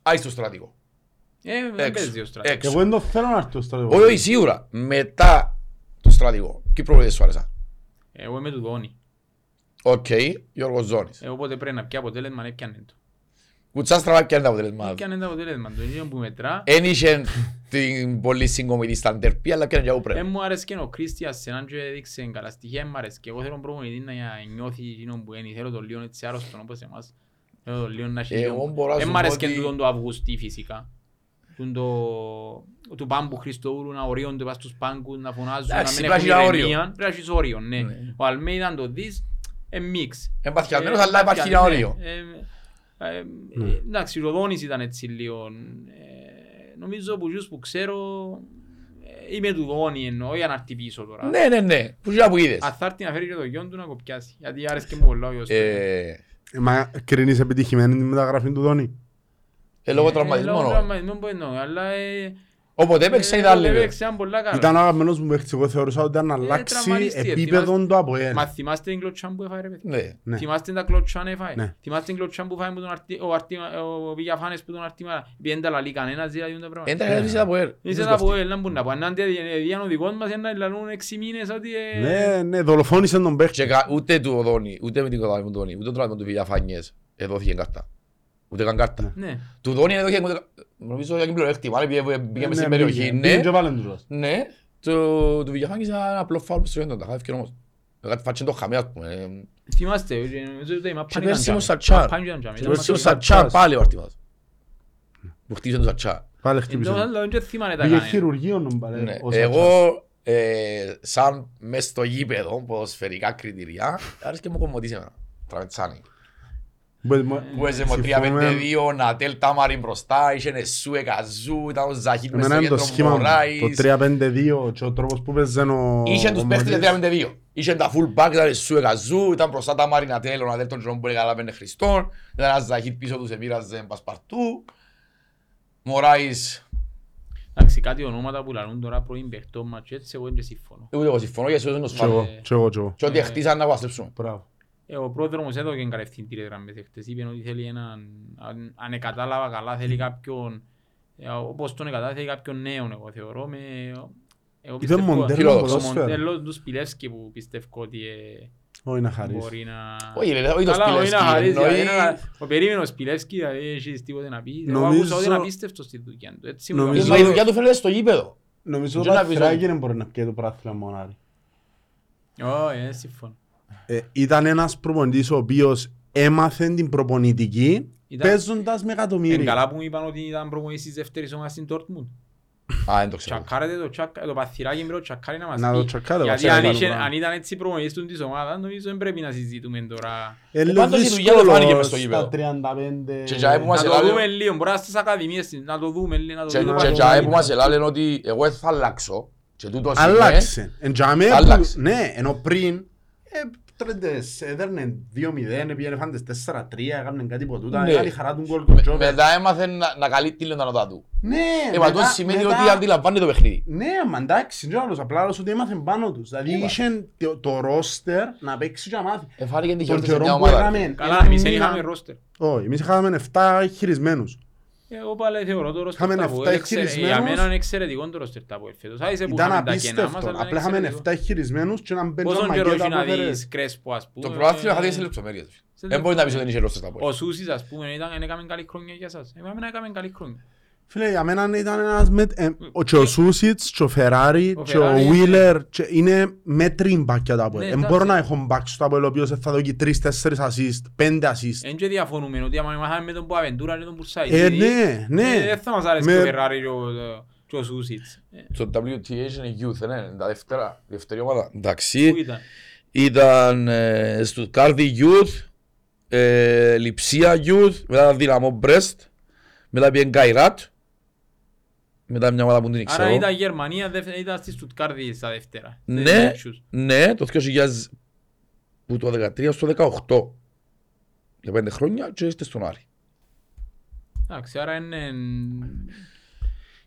Άι στο στρατικό. Ε, δεν Έξω. παίζεις ο στρατός. Έξω. Εγώ δεν το θέλω να έρθω στο Όχι, όχι, σίγουρα. Μετά το στρατικό. Τι προπονητές σου άρεσαν. Εγώ είμαι του Δόνη. Οκ, Γιώργος Ζώνης. Εγώ πότε πρέπει να πιω αποτέλεσμα, δεν πιάνε το. Κουτσά στραβά και είναι το αποτέλεσμα. Και αν είναι το αποτέλεσμα, το ίδιο που μετρά. Εν είχε την πολύ συγκομιδή στα ντερπή, αλλά και είναι για Δεν πρέπει. μου άρεσε και ο Κρίστιας σε έναν και έδειξε καλά στοιχεία, μου άρεσε και εγώ θέλω προπονητή να νιώθει εκείνο που είναι, θέλω τον λίγο έτσι άρρωστον όπως εμάς. Θέλω τον λίγο να έχει Εγώ λίγο- μπορώ να Δεν σου μ' πω άρεσε και ότι- τούτον το Αυγουστή φυσικά. Τούτον το του Πάμπου Χριστούρου να ορίονται πας στους πάγκους, να φωνάζουν, να Εντάξει, μην πρέπει να έχουν έχει ένα ηρεμία. όριο. Πρέπει να έχεις όριο, ναι. Ναι. Ο Αλμέιδα αν το δεις, ε, μίξ. Εμπαθιασμένος, Ε, αλλά υπάρχει ένα ναι. όριο. Ε, ε, ε, Ναι. Εντάξει, ο Ροδόνης ήταν έτσι λίγο. ε, Νομίζω που ζους που ξέρω ε, είμαι του Δόνη εννοώ για να έρθει πίσω τώρα. Ναι, ναι, ναι. Που ζητά που είδες. Αν θα έρθει να φέρει και το γιον του να κοπιάσει. Γιατί άρεσε μου πολλά ο γιος του. Ε, Ε, Μα κρίνεις επιτυχημένη τη μεταγραφή του Δόνη; Ε, λόγω Ε, τραυματισμού. λόγω ναι. τραυματισμού που εννοώ, αλλά ε, Όποτε έπαιξε ε, ήταν λίγο. έπαιξε ήταν πολλά καλά. Ήταν ο αγαπημένος μου παίκτης, εγώ θεωρούσα ότι αν Ε, αλλάξει τραυματίστηκε, επίπεδο θυμάσαι- του από ελ. Μα θυμάστε την κλωτσιά που έφαγε ρε παιδί. Ναι. Ναι. Θυμάστε τα κλωτσιά να έφαγε. Ναι. Θυμάστε την κλωτσιά που έφαγε που τον Αρτι- ο Αρτι- ο Βηγιαφάνες που τον Αρτιμάρα. Πιέντε τα λαλεί κανένας δηλαδή τα πράγματα. Έντρα έδειξε τα ποέρ. Είσαι τα από έλα που να πω. Ενάντια διάν ο δικός μας να λαλούν έξι μήνες ότι... ε, Ναι, ναι, δολοφόνησε τον παίκτη. Και κα- ούτε του Οδόνη, ούτε με την κοδάμι του Οδόνη, ούτε το τραύμα του Βηγιαφάνιες εδόθηκε κάρτα. Ούτε καν κάρτα. Ναι. Του Οδόνη έδωχε, ούτε- νομίζω ότι πλεονέκτημα, αλλά πήγε- πήγε μες Ναι, στην περιοχή. πήγε. Ναι, Πήγε και βάλεν τους ως. ναι. Το- Του Βηγιαφάνιες ήταν ένα απλό φάουλ που στο γέντο, τα χάθηκε όμως. Κάτι φάτσεν το χαμέ, ας πούμε. Ε, Θυμάστε, ε, νομίζω ότι η μαπάν Και ήταν πέρσι ο τζάμι. Σατσάρ. Μαπάν ήταν τζάμι. Και Ήταν πέρσι Ο ο μαπάν. Σατσά Σατσάς. πάλι ο αρτιμάς. Που χτίσαν το Σατσά. Πάλι Εντός, χτύπησε. αλλά δεν θυμάνε τα Πήγε κανένα. χειρουργείο νομ πάλι. Ναι. ο Σατσάς. Εγώ, ε, σαν μες στο γήπεδο, ποδοσφαιρικά κριτηριά, άρεσε και μου κομμωτής εμένα. Τραβετσάνι. Μπε- μα- Που έζε με συμφωνούμε. 3-5-2, Νατέλ Τάμαριν μπροστά, είχε Νεσού, Εκαζού, ήταν ο Ζαχίτ μες στο Εμένα είναι το κέντρο σχήμα μου. Το Μωράης. 3-5-2 και ο τρόπος που παίζε ο... Είχε τους ο παίχτες για Μωράης. 3-5-2. Είχε τα full back, ήταν Νεσού, Εκαζού, ήταν μπροστά Τάμαριν Νατέλ, ο Νατέλ τον Τζον που έκαλαβε Χριστόν, ήταν ένας Ζαχίτ πίσω τους επήραζε πασπαρτού. Μωράης, Εντάξει, κάτι ονόματα που λαλούν τώρα πρώην παιχτών μας και έτσι εγώ δεν συμφωνώ. ούτε εγώ συμφωνώ γιατί αυτό είναι το Κι εγώ, σφάλμα. κι εγώ, κι εγώ. Και ότι χτίσαν να παστρέψουν. Μπράβο. Ε, Ο πρόδρομος έδωκε κατευθυντήρες γραμμές εχθές. Είπε ότι θέλει έναν, αν, αν κατάλαβα καλά, θέλει κάποιον, ε, όπως τον εκατάλαβα, θέλει κάποιον νέο, εγώ θεωρώ. Με, εγώ Ήταν πιστεύω- μοντέρνο φιλόδοξο. Το ποδόσφαιρο. μοντέλο του Σπιλεύσκη που πιστεύω ότι ε, Όχι να χαρείς. μπορεί να... Όχι, ρε, όχι το Καλά, όχι να Σπιλεύσκι, χαρίσει, εννοεί- δηλαδή, να- Ο περίμενος Σπιλεύσκη, δηλαδή, έχεις τίποτε να πεις. Εγώ Νομίζω- άκουσα ότι είναι απίστευτος στη δουλειά του. Έτσι μου Νομίζω- Μα η δουλειά του φαίνεται στο γήπεδο. Νομίζω Και ότι να ο πεις Παθράκη ότι- δεν μπορεί να πιέει το πράθυλα μονάρι. Όχι, δεν συμφωνώ. Ε, Ήταν ένας προπονητής ο οποίος έμαθε την προπονητική Ήταν- παίζοντας με Είναι εκατομμύρια. καλά που μου είπαν ότι ήταν προπονητής της δεύτερης ομάδας στην Dortmund. Α, δεν το ξέρω. Τσακάρετε το, τσακ- το παθυράκι μπρο τσακάρει να μας Να πει. το τσακάρετε, Γιατί βασικά, αν, καλό είχε- πράγμα. αν ήταν έτσι προπονητής του της ομάδας, νομίζω δεν πρέπει να συζητούμε τώρα. Ε, λίγο πάντως η δουλειά δεν φάνηκε μες στο δύσκολο γήπεδο. στα 35. Και για που μας Να το ελάλε- δούμε λίγο, μπορεί να στις ακαδημίες, της, να το δούμε λίγο, να το Και- δούμε. Και το για δούμε. που μας ελάλεν ότι εγώ δεν θα αλλάξω. Και τούτος είναι- Άλλαξε. Εν τζάμε που- Άλλαξε. Ναι, ενώ πριν ε, τρέντες, έδερνε 2-0, πήγαινε φάντες 4-3, έκαναν κάτι από τούτα, Ναι. έκανε η χαρά του γκολ του Με- Τζόβερ. Μετά έμαθε να- να καλύπτει λίγο τα νοτά του. Ναι, Ε, μα αυτό σημαίνει ότι αντιλαμβάνει το παιχνίδι. Ναι, μα εντάξει, δεν άλλος, απλά άλλος ότι έμαθε πάνω τους. Δηλαδή Είπα. είχε το- το ρόστερ να παίξει και να μάθει. Εφάρηκε την Τον χειρότερη σε μια καιρό που ομάδα. ρε. έκαμε Καλά, ένα εμείς δεν μήνα- είχαμε ρόστερ. Όχι, εμείς είχαμε 7 χειρισμένους. Εγώ πάλι θεωρώ το ρόστερ Είχαμε τα εφτά Αποέλ εξαιρε- εκχειρισμένους. Για μένα είναι εξαιρετικό το ρόστερ τα Αποέλ φέτος. Άισε που Ήταν είχαμε τα κενά μας, απίστευτο. αλλά είναι Απλά είχαμε εξαιρετικό. 7 χειρισμένους και έναν πέντζο Πόσον καιρό μαγκέτα έχει να που έφερε. δεις Κρέσπο, ας πούμε. Το προάθλημα χάθηκε σε λεπτομέρειες. σε Δεν μπορεί να πεις ότι λεπτομέρειες. είναι ρόστερ στα πόλη. Ο Σούσης, ας πούμε, ήταν, έκαμε καλή χρόνια για σας. Εμένα έκαμε καλή χρόνια. Φίλε, για μένα ήταν ένας με... ε, ο- και ο Σούσιτς, και ο Φεράρι, Ο και ο Φεράρι, Βίλερ, και είναι μέτροι μπάκια τα Ναι, Αποέλ. Δεν εντάξει. μπορώ να έχω μπάκ στο Αποέλ ο οποίος θα δώσει 3-4 assist, 5 assist. Εν και διαφωνούμε ότι άμα μάθαμε με τον Πουαβεντούρα και τον Πουρσάι. Ε, ναι, ναι. Δεν θα μας άρεσε Με- και ο Φεράρι και ο- και ο Σούσιτς. Ε, Στο WTA είναι youth, ναι, είναι τα δεύτερα, δεύτερη ομάδα. Πού Εντάξει, ήταν; ήταν ε, στο Κάρδι Youth, ε, Λιψία Youth, μετά Δυναμό Μπρέστ, μετά πήγαινε Καϊράτ, μετά μια ομάδα που δεν Άρα ξέρω. ήταν Γερμανία, δεύτερα- ήταν στη Στουτκάρδη στα δεύτερα. Ναι, Δεν έξους. ναι, το 2000 που το 13 στο 18. Για πέντε χρόνια και είστε στον Άρη. Εντάξει, άρα είναι...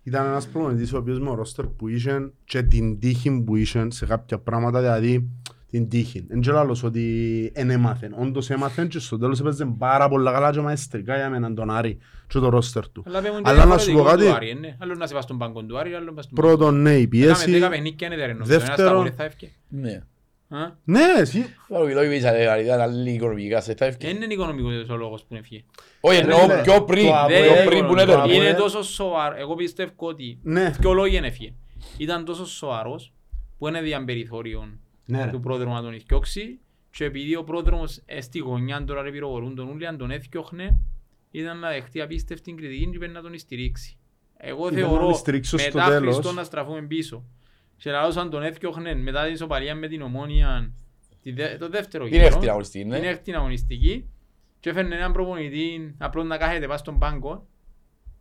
Ήταν ένας προπονητής ο οποίος με ο ρόστερ που είχε και την τύχη που είχε σε κάποια πράγματα, δηλαδή την τύχη. Εν και λάλλος ότι εν έμαθεν. Όντως έμαθεν και στο τέλος έπαιζε πάρα πολλά καλά και μαεστρικά για μένα τον Άρη και το ρόστερ του. Αλλά πέμουν και Αλλά να σου πω διαφορετικό κάτι. του Άρη, ε, ναι. Άλλο να σε πας στον πάγκο του Άρη, άλλο να πας στον Πρώτον, ναι, η Έκαμε πίεση. δέκα παιχνίκια είναι τερενό. Το ένας Δεύτερον- στα μπορεί θα έφυγε. Ναι. Α; Ναι, εσύ. Ο Μιλόγεβιτς ε, ήταν άλλη οικονομικά σε τα Δεν ευκαιρία. είναι οικονομικός ο λόγος που έφυγε. Όχι, Ρε, εννοώ ρε, πιο πριν, το Δεν πιο Αποέλ, πριν που είναι το τερμή. Αποέλ. Είναι τόσο σοβαρό. Εγώ πιστεύω ότι Ναι. πιο λόγοι δεν έφυγε. Ήταν τόσο σοβαρός που είναι διαμπεριθώριον Ναι, ρε. του πρόδρομου να τον ηθιώξει και επειδή ο πρόδρομος ε, στη γωνιά τώρα ρε πυροβολούν τον ούλοι αν τον έθιωχνε ήταν να δεχτεί απίστευτη κριτική και πρέπει να τον στηρίξει. Εγώ Ήταν να θεωρώ τον στηρίξω στο μετά τέλος. Χριστό να στραφούμε πίσω. Και λαός αν τον έθιωχνε μετά την ισοπαλία με την ομόνια τη δε- το δεύτερο Την έκτη αγωνιστική, ναι. την έκτη αγωνιστική και έφερνε έναν προπονητή απλώς να κάθεται πάνω στον πάγκο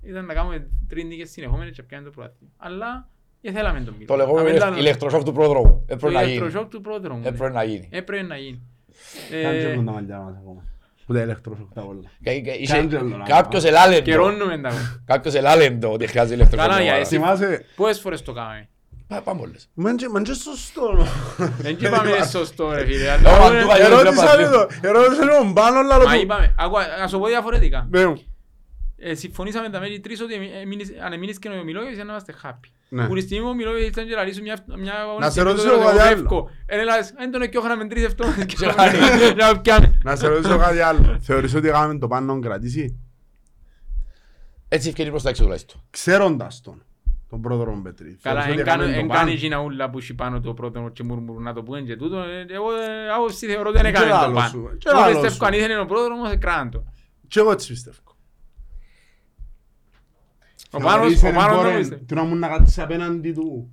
ήταν να κάνουμε τρεις νίκες συνεχόμενες και πιάνε το πρωτάθλημα. Αλλά δεν θέλαμε τον Μίλο. Το λεγόμενο Αν ήταν- ηλεκτροσόκ του πρόδρομου. το Έπρεπε να γίνει. ηλεκτροσόκ του πρόδρομου. ναι. Έπρεπε να γίνει. Έπρεπε να γίνει. Κάντζε Ε, μου τα μαλλιά μας ακόμα. Που τα ηλεκτροσοκ τα όλα. Κα- κα- είσαι- Κάντζε όλο να Κάποιος κάνω. ελάλεντο. Καιρώνουμε τα ακόμα. Κάποιος ελάλεντο ότι χρειάζεται ηλεκτροσόκ. Καλά, στην για ομάδα. εσύ. Θυμάσαι, Πόσες φορές το κάναμε; Πά- Πάμε όλες. μεν και- μεν και σωστό. Δεν είπαμε είναι σωστό ρε φίλε. Ω, αλλά- Μαντούκα, Ερώτησα με το, ερώτησα με τον πάνω, αλλά Μα το... είπαμε, άκουα, να σου πω διαφορετικά. Ναι, Ε, συμφωνήσαμε τα μέλη τρεις ότι εμεί- εμείς- αν εμείνεις και ο Μιλόγεβιτς να είμαστε happy. Ναι. Που τη στιγμή που ο Μιλόγεβιτς ήταν και λαλήσουν μια, μια σε αγωνιστική ρωτήσω του εγώ κάτι άλλο. Ευκό. Ε, λες, «Εν τον εκιόχναμε τρεις εβδομάδες και Ξεχάνει. να πιάνε». Να σε ρωτήσω κάτι άλλο. Θεωρείς ότι έκαμε το πάνω κρατήσει, Έτσι ευκαιρία προς τα έξω τουλάχιστον. ξέροντας τον, τον πρόδρομο Πετρή. Καλά, Θεωρείς ότι εν κάνω- έκαμε εν το κάνει πάνω. εκείνα ούλα που έχει πάνω το πρώτο και μουρμουρούν να το πούν και τούτο. ε, Εγώ ε, άποψη θεωρώ ότι δεν Και έκαμε το λάλο πάνω. σου, και Εγώ λάλο πιστεύω σου. αν ήθελε ο πρόδρομος, εκράνε το. Και εγώ έτσι πιστεύω. Ο Πάνος, Θεωρείς ο εν Πάνος δεν μπορεί- πιστεύει. Του να μου να κάτσεις απέναντι του.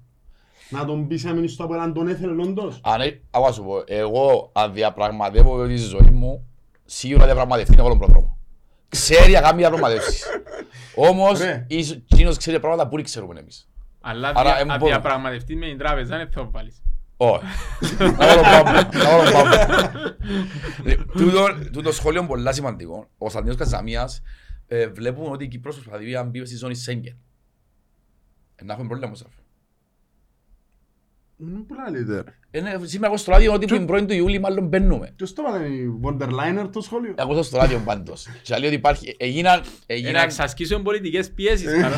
Να τον πεις να μείνεις στο Αποέλ αν τον έθελε όντως. Αν έ- άκουα σου πω, εγώ αν διαπραγματεύω τη ζωή μου, σίγουρα διαπραγματευτεί να βάλω πρόδρομο. Ξέρει να κάνει διαπραγματεύσεις. Όμως, Ρε. ίσως- εκείνος ξέρει πράγματα που δεν ξέρουμε εμείς. Αλλά Άρα, δια- εν αν μπορώ. διαπραγματευτείς με την τράπεζα, δεν θα το βάλεις. Όχι. Να βάλω πάμπο. Να βάλω πάμπο. Ε, τούτο- Τούτο σχόλιο είναι πολύ σημαντικό. Ο Κωνσταντίνος Καζαμίας ε, βλέπουμε ότι η Κύπρος προσπαθεί να μπει στη ζώνη Σέγγεν. Ε, Να έχουμε πρόβλημα σε αυτό. Μ, Πού λαλείτε ρε. Ε, ναι, Σήμερα ακούω στο ράδιο ότι την 1η του Ιούλη μάλλον μπαίνουμε. Ποιος το είπατε, η Βοντερ το σχόλιο. Ακούσα στο ράδιο πάντως. Και λέει ότι υπάρχει, έγιναν, Για να έγιναν, εξασκήσουν πολιτικές πιέσεις. Ε. καλά.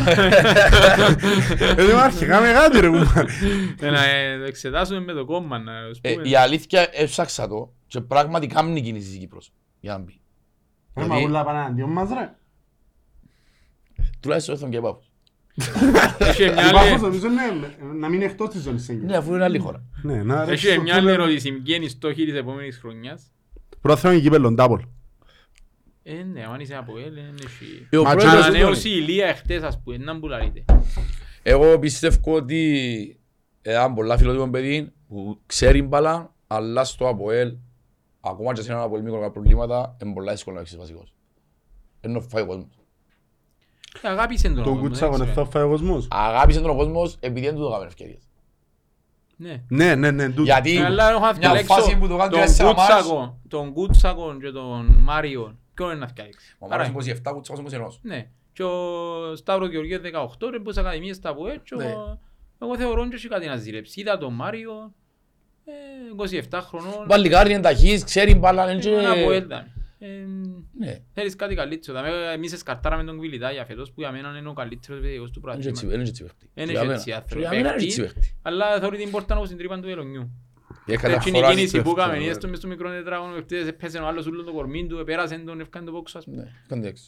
Δεν υπάρχει, κάμε κάτι ρε κουμπάρε. Για να ε, το εξετάσουμε με το κόμμα. να τους ε, πούμε. η αλήθεια έψαξα το και πράγματι κάνει κίνηση η Κύπρος για να μπει. Ρε μα Δηλαδή- ούλα πάνε αντίον μας ρε. Τουλάχιστον έρθουν και πάω. Έχει μια Η άλλη- Πάφος νομίζω είναι να μείνει εκτός της ζώνης Σέγγεν. Ναι, αφού είναι άλλη χώρα. Ναι, να ρε. Έχει μια άλλη ερώτηση. Ποια είναι η στόχη της επόμενης χρονιάς. Πρόθεμα η κύπελλον τάπολ. Ε, ναι, αν είσαι από ελ, δεν έχει... Ε, ο Μα πρόεδρος τσάνα, του Ανανέωση η Ηλία εχθές, ας πούμε, να μπουλαρείτε. Εγώ πιστεύω ότι ένα πολλά φιλότιμο παιδί που ξέρει μπαλά, αλλά στο ΑΠΟΕΛ, ακόμα και σε ένα ΑΠΟΕΛ μικρό προβλήματα, είναι πολλά δύσκολο να έχεις βασικός. Ενώ φάει ο κόσμος. Ε, Αγάπησε τον Τον κόσμο, κουτσάκο δεν είναι ξέρω. θα φάει ο κόσμος. Αγάπησε τον ο κόσμος επειδή δεν του το κάνουν ευκαιρίες. Ναι. Ναι, ναι, ναι, τούτο. Γιατί Ε, Αλλά έχω να μια διαλέξω φάση που το κάνουν τον τέσσερα μάτς, Κούτσακο, τον Κούτσακο και τον Μάριο. Ποιον είναι να διαλέξει. ο Άρα, Μάρος 27, κουτσάκος 21. Ναι. Και ο Σταύρος Γεωργίου 18 ρε που σε ακαδημίες στα ΠΟΕ και Ναι. ο- εγώ θεωρώ ότι έχει κάτι να ζηλέψει. Είδα τον Μάριο, ε, 27 χρονών, Βαλικάρι είναι ταχύς, ξέρει μπαλά, είναι ένα από και... έλτα. Ε, Ναι, Θέλεις κάτι καλύτερο. Δαμε, Εμείς εσκαρτάραμε τον Κβιλιτά για φέτος που για μένα είναι ο καλύτερος παιδιός του είναι έτσι- πρωταθλήματος. είναι έτσι παίχτη. Είναι Και για έτσι μένα- άνθρωπο. και για μένα είναι έτσι Παίχτη, παίχτη. Αλλά θεωρεί την πόρτα όπως την τρύπαν του Ελονιού. Και έκανε Έτσι είναι η φορά- κίνηση που έκαμε. δεύτερο, Είδες το μες στο μικρό τετράγωνο, ευθύτες έπαιζε ο άλλος ούλο το κορμί του, επέρασε τον, έφκανε το πόξο ας πούμε. Ναι, έκανε έξω.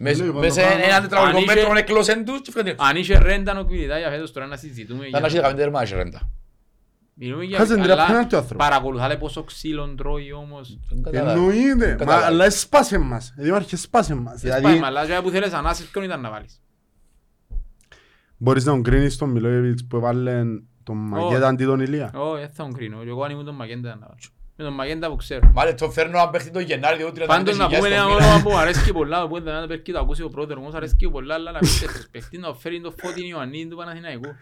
Μέσα Λίγο, μέσα το πράγμα- ένα τετραγωνικό Αν είχε- μέτρο έκλωσεν τους και έφκανε έξω. Αν είχε ρέντα ο Κβιλιτά για φέτος τώρα να συζητούμε. Ήταν να έχει 15 τέρμα, έχει ρέντα. Μιλούμε για... Χάσε την αλλά τραπέζα του άνθρωπου. Παρακολουθάτε πόσο ξύλον τρώει όμως. Δεν κατάλαβα. Εννοείται. Μα Κατάλαβα. αλλά έσπασε μας. Δημάρχε έσπασε μας. Δηλαδή... Δηλαδή Αλλά και που θέλεις ανάσες ποιον ήταν να βάλεις; μπορείς να τον κρίνεις τον Μιλόγεβιτς που έβαλε τον Μαγκέτα αντί τον Ηλία. Ω, δεν θα τον κρίνω. Εγώ αν ήμουν τον Μαγέντα ήταν να βάλω. Με τον Μαγέντα που ξέρω. Μάλιστα, το φέρνω να παίχτη το Γενάρη, διότι 35 Πάντως να πούμε ένα χιλιάδες όνομα το που μου αρέσκει πολλά, που δεν πρέπει να το ακούσει ο πρώτος, όμως αρέσκει πολλά, αλλά να μην τέσσερις παίχτης να φέρει το Φώτιν Ιωαννίδη του Παναθηναϊκού.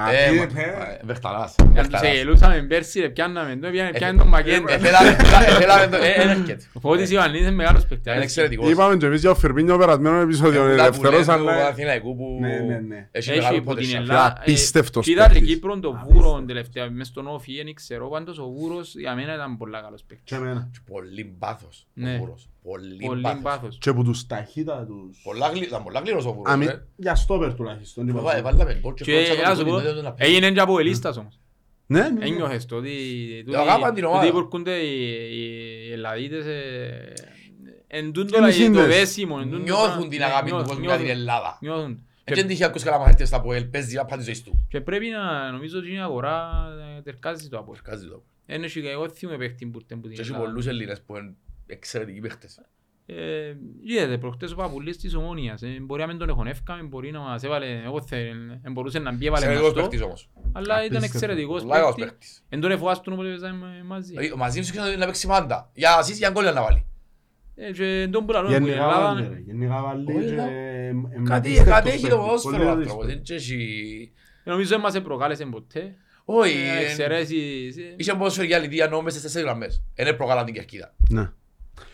Α, Ε, τι μα- είπε. ε, Βεχταράς, Γιατί Βεχταράς. σε γελούσαμε πέρσι, ρε, πιάνναμε το, πιάνε- πιάνε τον Μαγέντα. Ε, θέλαμε- θέλαμε- θέλαμε το- ε, ε, έρχεται. Ο Φώτης Ιωαννίδης είναι μεγάλος παίχτης. Είναι αρέσκει. εξαιρετικός. Είπαμε και εμείς για ο Φερμίνιο περασμένο επεισόδιο. Ε, Είναι τα που ελευθερός λέει του αλλά... Παναθηναϊκού που Ναι, ναι, ναι. έχει Έχει μεγάλο από την potential. Ελλάδα. ε, Απίστευτος Κοίτα την παίχτης. Κύπρο τον Βούρο τελευταία, μες στον Όφι, δεν ξέρω, πάντως ο Βούρος για μένα ήταν πολλά καλός παίχτης. Και εμένα. Και Πολύ μπάθος ο Ναι. Βούρος. Πολύ Πολύ μπάθος. πάθος. Και που τους ταχύτατους. Πολλά γλυ- Ήταν πολλά γλύρος ο Βούρος. Αμυ- ρε. Για στόπερ τουλάχιστον. είπα. Έβα- έβαλαμε γκολ και Και φώτισα τον ας σου πω, κόλλη, δεν τον απέριψε. έγινε και από ελίστας όμως. Ναι, ναι, ναι. Ένιωχες το ότι Το αγάπαν την ομάδα. ότι υπορκούνται οι οι Ελλαδίτες ε, εν τούτο Και είναι το σύνδεση. δέσιμο. εν τούτο Νιώθουν το- την ναι, αγάπη του νιώθουν, κόσμου για την νιώθουν, Ελλάδα. Νιώθουν. Έτσι Και- δεν είχε ακούσει καλά μαθητές στα ΠΟΕΛ, παίζει για πάντα τη ζωής του. Και πρέπει να νομίζω ότι η αγορά ε, τερκάζει το από. Κάζει το. Ένα και εγώ θυμούμαι παίχτη που ήρθε που την Και έχει Ελλάδα. πολλούς Έλληνες που είναι εξαιρετικοί παίχτες. Ε, Είδατε προχτές ο Παπουλής της Ομόνιας. ε, Μπορεί να μην τον έχουν εύκαμε, μπορεί να μας έβαλε, εγώ θε, ε, μπορούσε να μπει έβαλε Εξαιρετικός μαστό, παίχτης όμως. αλλά ήταν Απίστευτο. εξαιρετικός Πολλά καλός παίχτης. παίχτης. Εν τον εφοάστον όποτε παίζαμε μαζί. Δηλαδή, Μαζί σου ξέρεις να παίξει πάντα. Για ασίς για γκόλ να βάλει. Ε, και εν τον που λαλούμε που η Γενικά Ελλάδα, βάλει, ρε. Γενικά βάλει Όχι, και, να- ε, ε, Κάτι απίστευτος κάτι έχει το παίκτης. ποδόσφαιρο Πολύ ο άνθρωπος. δύσκολο. Δεν έχει- ε, νομίζω δεν μας προκάλεσε ποτέ. Όχι, Ε, ε, Εξαιρέσεις, ε, είχε ποδόσφαιρο για αλήθεια νόμες στις τέσσερις γραμμές. Είναι προκάλαν την κερκίδα. Ναι.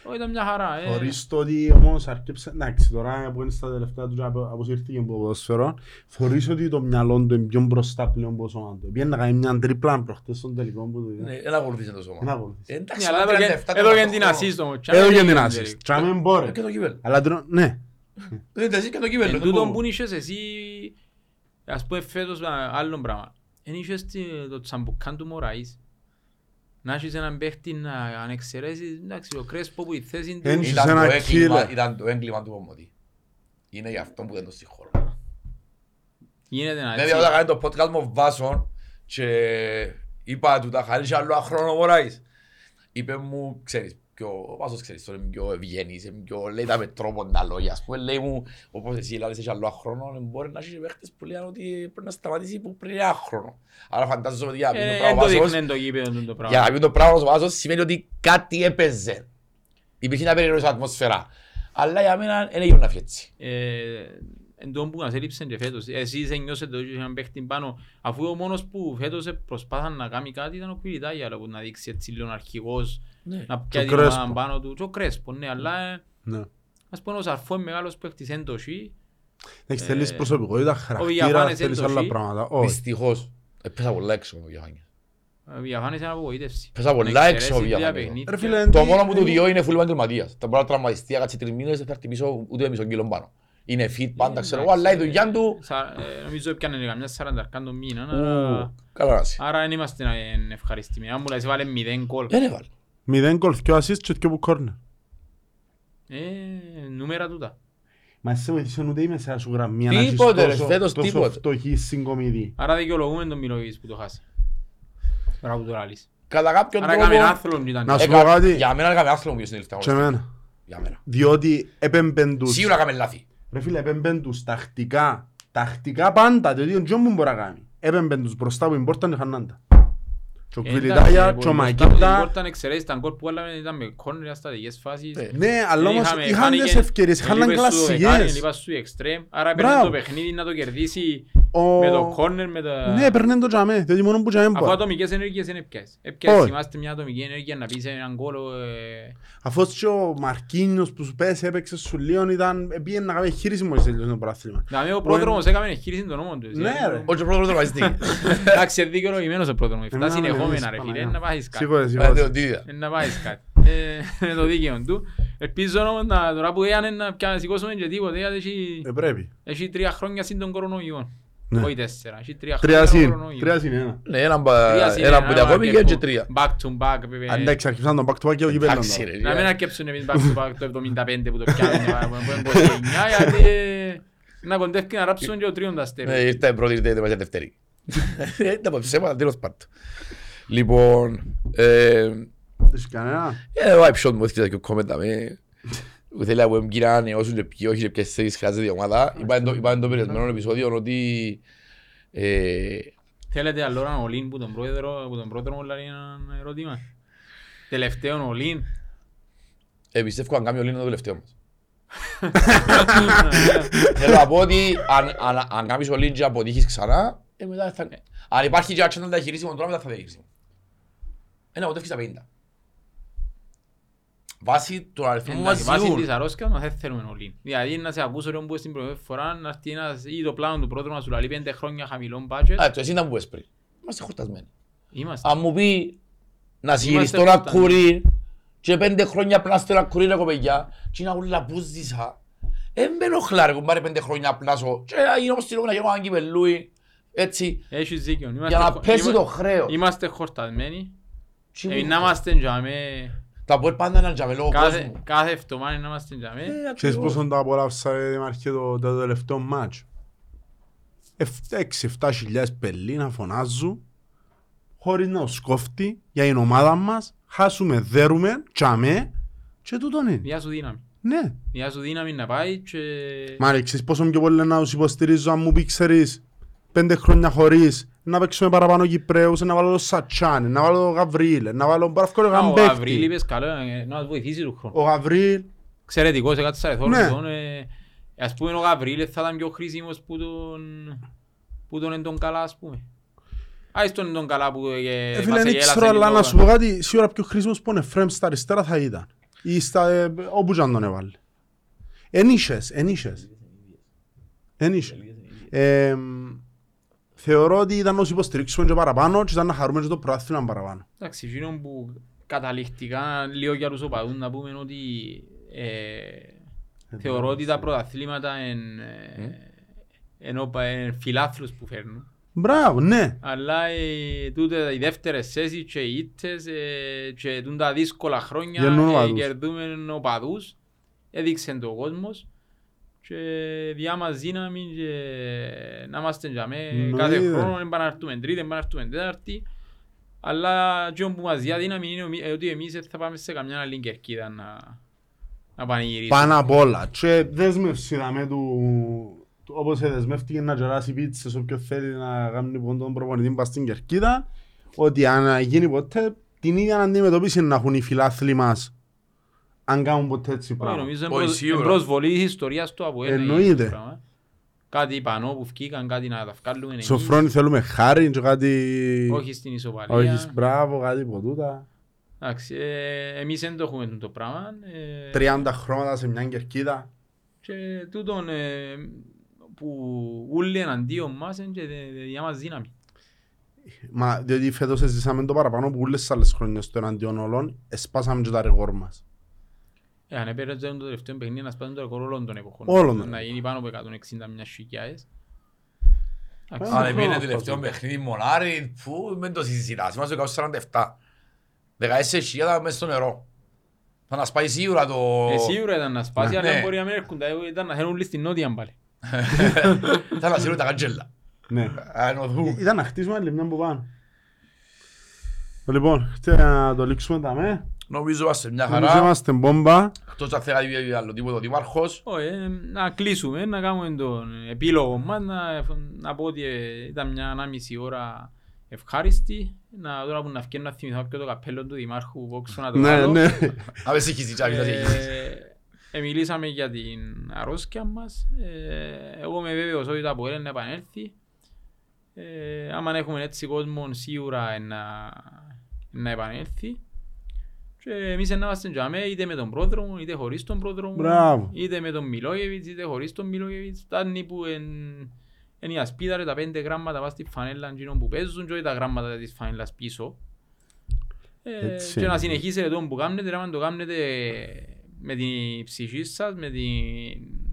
Όχι, ήταν μια χαρά. ε. Χωρίς το ότι όμως αρκέψε, εντάξει τώρα που είναι στα τελευταία τους και απο- αποσύρθηκε από το ποδόσφαιρο, θεωρείς ότι το μυαλό του είναι πιο μπροστά πλέον από το σώμα του. Πήγαινε να κάνει μια τρίπλα προχτές στον τελικό που του Ναι, είδα. Δεν ακολουθήσε το Δεν σώμα. ακολουθείς. Ε, Εντάξει, Ναι, αλλά αλλά έδωκε- 37 έδωκε το την χρόνο. assist όμως. και Έδωκε αν την δεν assist. είναι Τσάμε Ε, μπορεί. Και το κύπελο. Αλλά τρο- ναι. Δεν τα και το κύπελο. Εν δεν τούτον πω. που είχες εσύ, ας πούμε φέτος α, άλλον πράγμα. Εν είχες τη- το τσαμπουκάν του Μωραΐς. Να έχεις έναν παίχτη να αν εξαιρέσεις, εντάξει, ο Κρέσπο που η θέση του... Εν- Ήταν ένα το έγκλημα- killer. Ήταν το έγκλημα του Πομωτή. Είναι γι' αυτό που δεν το συγχωρώ. Γίνεται να Δηλαδή όταν κάνει το podcast μου Βάσον και είπα του τα χάρη και άλλο χρόνο ο Μωράης. Είπε μου, ξέρεις, πιο, ο Βάσος ξέρεις, τώρα είναι πιο ευγενής, είναι πιο, λέει τα με τρόπο τα λόγια. Ας πούμε, λέει μου, όπως εσύ λάβεις έχει άλλο χρόνο, μπορεί να έχει παίχτες που λένε ότι πρέπει να σταματήσει που πριν ένα χρόνο. Άρα φαντάζομαι ότι για να πει το Ε, πράγμα εν ο το Βάσος, δείχνει το γήπεδο του το για πράγμα. να πει το πράγμα ο Βάσος σημαίνει ότι κάτι έπαιζε. Υπήρχε μια περίεργη ατμόσφαιρα. Αλλά για μένα δεν έγινε να φύγει έτσι. Ε, Εν τω που μας έλειψε και φέτος. Εσείς ένιωσετε ότι είχε έναν παίχτη πάνω, αφού ο μόνος που φέτος προσπάθαν να κάνει κάτι ήταν ο Πιλιτάγια, αλλά που να δείξει έτσι λίγο αρχηγός, Ναι. να πιάει ο την ομάδα Κρέσπο. πάνω του. Και ο Κρέσπο, ναι, αλλά ε, Ναι. ας πούμε ο Σαρφό είναι μεγάλος παίχτης εν το σι. Εντάξει, θέλεις προσωπικότητα, χαρακτήρα, Διαφάνες θέλεις εν το άλλα σι. πράγματα. Όχι. Δυστυχώς. Έπαιζα πολλά έξω ο Διαφάνιας. Ο Διαφάνης είναι απογοήτευση. Πέσα πολλά Να έξω ο εξαιρέσει τρία Διαφάνης. παιχνίδια. Ρε φίλε, Το τι- μόνο που του τι- διώ είναι φουλ επαγγελματίας. Τα μπορεί να τραυματιστεί, να κάτσει τρεις μήνες, δεν θα έρθει πίσω ούτε μισό κιλό πάνω. Είναι fit πάντα, ξέρω εγώ, αλλά η δουλειά του... Σα- ε, Νομίζω έπιανε καμιά σαρανταρκάν το μήνα. ου, άρα- Καλά να είσαι. Άρα δεν είμαστε ε, ευχαριστημένοι. Αν μου λες βάλε μηδέν κόλ. Δεν έβαλε. Μηδέν γκολ, δυο assist και δυο που κόρνερ. Ε, νούμερα τούτα. Μα εσύ βοηθήσε ούτε η μεσαία σου γραμμή να έχεις Τίποτε, ρε, τόσο- φέτος τόσο τίποτε. φτωχή συγκομιδή. Άρα δικαιολογούμε τον Μιλογής που το χάσει. Τώρα που το λαλείς. Κατά κάποιον Άρα έκαμε τρόπο... άθλον ήταν. Να σου Έκα- πω κάτι. Για μένα έκαμε άθλο μου ποιος είναι η Και τελευταία εμένα. Για μένα. Διότι έπαιμπεν τους... Σίγουρα έκαμε λάθη. Ρε φίλε, έπαιμπεν τους τακτικά. Τακτικά πάντα, διότι ο Τζον που μπορεί να κάνει. Έπαιμπεν τους μπροστά που η πόρτα είναι χανάντα. Και ο Ε, εντάξει, Κβιλιτάγια, λοιπόν, και ο μπροστά από την Μακίτα. πόρτα, αν εξαιρέσεις τα γκολ που έλαβε ήταν με κόρνερ, ήταν στατικές φάσεις. Ε, Ναι, αλλά όμως Είχαμε- είχαν τις φάνηκε- ευκαιρίες, είχαν ελείπες σου ο δεκάρι, κλασσικές. ελείπας σου η εξτρέμ. Άρα έπαιρνε Μπράβο. το παιχνίδι να το κερδίσει Ο- με το κόρνερ, με τα... Ναι, παίρνει το τζαμέ, διότι μόνο που τζαμέ Αφού μπορεί. ατομικές ενέργειες δεν έπιασες. Έπιασες, Όχι. είμαστε μια ατομική ενέργεια να πεις έναν γκολ. ε, Αφού και ο Μαρκίνιος που σου πέσει έπαιξε σου λίγο ήταν, πήγαινε να κάνει χείριση μόλις τελειώσει το πρωτάθλημα. Δηλαδή ο πρόδρομος έκαμε εγχείρηση των νόμων του. εσύ. Ναι, ρε. Όχι ο πρώτος τραυματιστήκε. Εντάξει, είναι δικαιολογημένος ο πρόδρομος. Φτάσει Εμένα με συνεχόμενα ρε λες, φίλε, Παναγιά. να πάεις κάτι. Σίγουρα, Ε, σίγουρα. δεν το είδα. Ε, Να πάεις κάτι. Ε, Με το δίκαιο του. Ελπίζω όμως να- τώρα που έγινε να πια- σηκώσουμε και τίποτε, γιατί έχει- Ε, πρέπει. έχει τρία χρόνια συν τον κορονοϊό. Ναι. Όχι τέσσερα, έχει τρία Τρία χρόνια συν, κορονοϊό. τρία συν ένα. Ναι, έναν Τρία πα- συν έναν ένα, που διακόπηκε και και που- τρία. Back to back. βέβαια. Αν εντάξει, αρχίσαν τον back to back και ο κυπέλλον Εντάξει, τώρα. ρε. Να μην αρκέψουν εμείς back to back το 75 που το πιάνουν που είναι 29 γιατί ε, να κοντεύει να ράψουν και ο τρίον τα Ναι, στέλνει. ήρθε πρώτη, ήρθε τελευταία δεύτερη. Ε, Ήταν από ψέματα, τέλος πάντων. Λοιπόν, ε, Έχεις κανένα; ε, ο Άιψον μου έσκυζα και ο κόμμεντα με που θέλει από εμκύρα να ανεβάσουν και ποιοι όχι και ποιες θέσεις χρειάζεται η ομάδα. Είπα εν το- είπα εν το περισμένο επεισόδιο ότι ε, Θέλετε άλλο έναν Ολύν που τον πρόεδρο, που τον πρόεδρο μου λέει ένα ερώτημα; Τελευταίον Ολύν. ε, πιστεύω αν κάνει ο Λίνο το τελευταίο μας. Θέλω να πω ότι αν, αν, αν κάνεις ο Λίν και αποτύχεις ξανά, ε, μετά θα... αν υπάρχει και άξιο να τα χειρίσιμο τώρα, μετά θα τα χειρίσιμο. Ένα αποτεύχεις τα 50. Βάσει του αριθμού Εντάξει, μας βάσει ζητούν. της αρρώσκας μας δεν θέλουμε Ολύν. Δηλαδή να σε ακούσω ρε που στην προηγούμενη φορά να έρθει ένας ή το πλάνο του πρόεδρου να σου λέει πέντε χρόνια χαμηλό budget. Α, το εσύ ήταν που έσπρι. Είμαστε χορτασμένοι. Είμαστε. Αν μου πει να συγχειριστώ Είμαστε ένα χορτασμένοι. κουρί και πέντε χρόνια απλά στο ένα κουρί ρε κοπεγιά και είναι όλα που ζήσα. Δεν με ενοχλά ρε κουμπάρε πέντε χρόνια απλά σω και να γίνω όπως την ώρα να γίνω έναν κυπελούι. Έτσι, Έχεις δίκιο. για Είμαστε να χω- πέσει είμα- το χρέος. Είμαστε χορτασμένοι. Τι Εμείς μου- να είμαστε τζαμέ. Τα Αποέλ πάντα να τζαμε λόγω Κάθε, κόσμου. κάθε εβδομάδα να είμαστε τζαμέ. Ε, Ξέρεις ακριβώς. πόσο το απολαύσα ρε Δημαρχέ το, το τελευταίο μάτς; 6-7 χιλιάδες πελί να φωνάζουν χωρίς να τους κόφτει για την ομάδα μας. Χάσουμε, δέρουμε, τσάμε και τούτον είναι. Διά σου δύναμη. Ναι. Διά σου δύναμη να πάει και... Μα ρε, ξέρεις πόσο πιο πολύ να τους υποστηρίζω αν μου πει ξέρεις πέντε χρόνια χωρίς να παίξουμε παραπάνω Κυπρέους, να βάλω το Σατσάν, να βάλω το Γαβρίλ, να βάλω μπραφκό το Α, Ο Γαμπέκτη. Γαβρίλ είπες καλό ε, να μας βοηθήσει του χρόνου. Ο Γαβρίλ, Εξαιρετικός, έκατσα εθόλου. Ναι. τον, ε, Ας πούμε ο Γαβρίλ θα ήταν πιο χρήσιμος που τον... που τον εν τον καλά ας πούμε. Άις τον εν τον καλά που ε, ε, φίλε, μας δεν εγέλασε ξέρω, αλλά λίγο. να σου πω κάτι, σίγουρα πιο χρήσιμος που είναι Φρέμ στα αριστερά θα ήταν. Ή στα, ε, όπου και αν τον έβαλε. Ενίσχες, ενίσχες. Ενίσχες. Ε, θεωρώ ότι ήταν όσοι υποστηρίξουμε και παραπάνω και ήταν να χαρούμε και το προάθλημα παραπάνω. Εντάξει, εκείνο που καταληκτικά λίγο για τους οπαδούς να πούμε ότι ε, θεωρώ ότι τα πρωταθλήματα είναι ε, φιλάθλους που φέρνουν. Μπράβο, ναι. Αλλά ε, τούτε οι δεύτερες θέσεις και οι ήττες ε, και τούν τα δύσκολα χρόνια Γεννούν ε, οπαδούς. κερδούμε οπαδούς. Έδειξε το κόσμος και διά μας δύναμη και να είμαστε για με κάθε Εννοείται. χρόνο δεν πάνε να έρθουμε τρίτη, δεν πάνε να έρθουμε τέταρτη. Αλλά και που μας διά δύναμη είναι ομι- ε, ότι εμείς δεν θα πάμε σε καμιά άλλη κερκίδα να, να πανηγυρίσουμε. Πάνω απ' όλα. Και δέσμευση δαμε του, του- όπως δεσμεύτηκε να γεράσει πίτσες όποιον θέλει να κάνει πον τον προπονητή πας στην Κερκίδα ότι αν γίνει ποτέ την ίδια αντιμετωπίση να έχουν οι φιλάθλοι μας αν κάνουν ποτέ έτσι Όχι, πράγμα. νομίζω Όχι, είναι προς- σίγουρα. είναι προσβολή της ιστορίας του Αποέλ. να γίνει Εννοείται. αυτό το πράγμα. Κάτι πανώ που βγήκαν, κάτι να τα βγάλουμε εμείς. Σοφρόνι θέλουμε χάρη και κάτι... Όχι στην ισοπαλία. Όχι, μπράβο, κάτι ποτούτα. Εντάξει, ε, εμείς δεν το έχουμε το πράγμα. ε, 30 χρώματα σε μια Κερκίδα. Και τούτον ε, που ούλοι εναντίον μας είναι και δε- δε- για μας δύναμη. Μα διότι φέτος ζήσαμε το παραπάνω που όλες τις άλλες χρονιές του εναντίον όλων εσπάσαμε και τα ρεγόρ μας. Ε, αν έπαιρνες το τελευταίο παιχνίδι να σπάσουν το ρεκόρ όλων των εποχών. Όλων των Να γίνει πάνω από 160 μιας χιλιάδες. Εντάξει, Αν χρόνο έμεινε αυτό τελευταίο είναι. παιχνίδι μονάρι, που με το συζητάς, είμαστε 147. 14.000 μέσα στο νερό. Θα να σπάει σίγουρα το... ε, σίγουρα ήταν να σπάσει, αλλά Ναι. μπορεί να μην έρχονται. Ε, Ήταν να θέλουν όλοι στην νότια πάλι. Θα να σίγουρα τα καντζέλα. Ναι. Αν οδού. Ήταν να χτίσουμε άλλη μια που πάνω. Λοιπόν, τι να το λήξουμε τα με. Νομίζω είμαστε μια Νομίζω χαρά. είμαστε μπόμπα. Εκτός αν θέλει να πει άλλο τίποτα ο Δήμαρχος. Όχι, ε, να κλείσουμε, να κάνουμε τον επίλογο μας, να, να πω ότι ε, ήταν μια ανάμιση ώρα ευχάριστη. Να, τώρα που να φκένω να θυμηθώ και το καπέλο του Δημάρχου Βόξου να το Ναι, βάλω. ναι. Να με συγχύσει, τσάβη, να συγχύσει. Ε, ε, μιλήσαμε για την αρρώσκια μας. Ε, εγώ είμαι βέβαιος ότι τα μπορεί να επανέλθει. Ε, άμα έχουμε έτσι κόσμο σίγουρα να, να επανέλθει. Και εμείς να είμαστε τζαμέ είτε με τον πρόδρομο είτε χωρίς τον πρόδρομο. Μπράβο. Είτε με τον Μιλόγεβιτς είτε χωρίς τον Μιλόγεβιτς. Φτάνει που εν, εν η ασπίδα ρε, τα πέντε γράμματα πας στη φανέλα εκείνων που παίζουν και όχι τα γράμματα της φανέλας πίσω. Ε, Έτσι και να είναι. συνεχίσετε το που κάνετε, ρε, αν το κάνετε με την ψυχή σας, με την...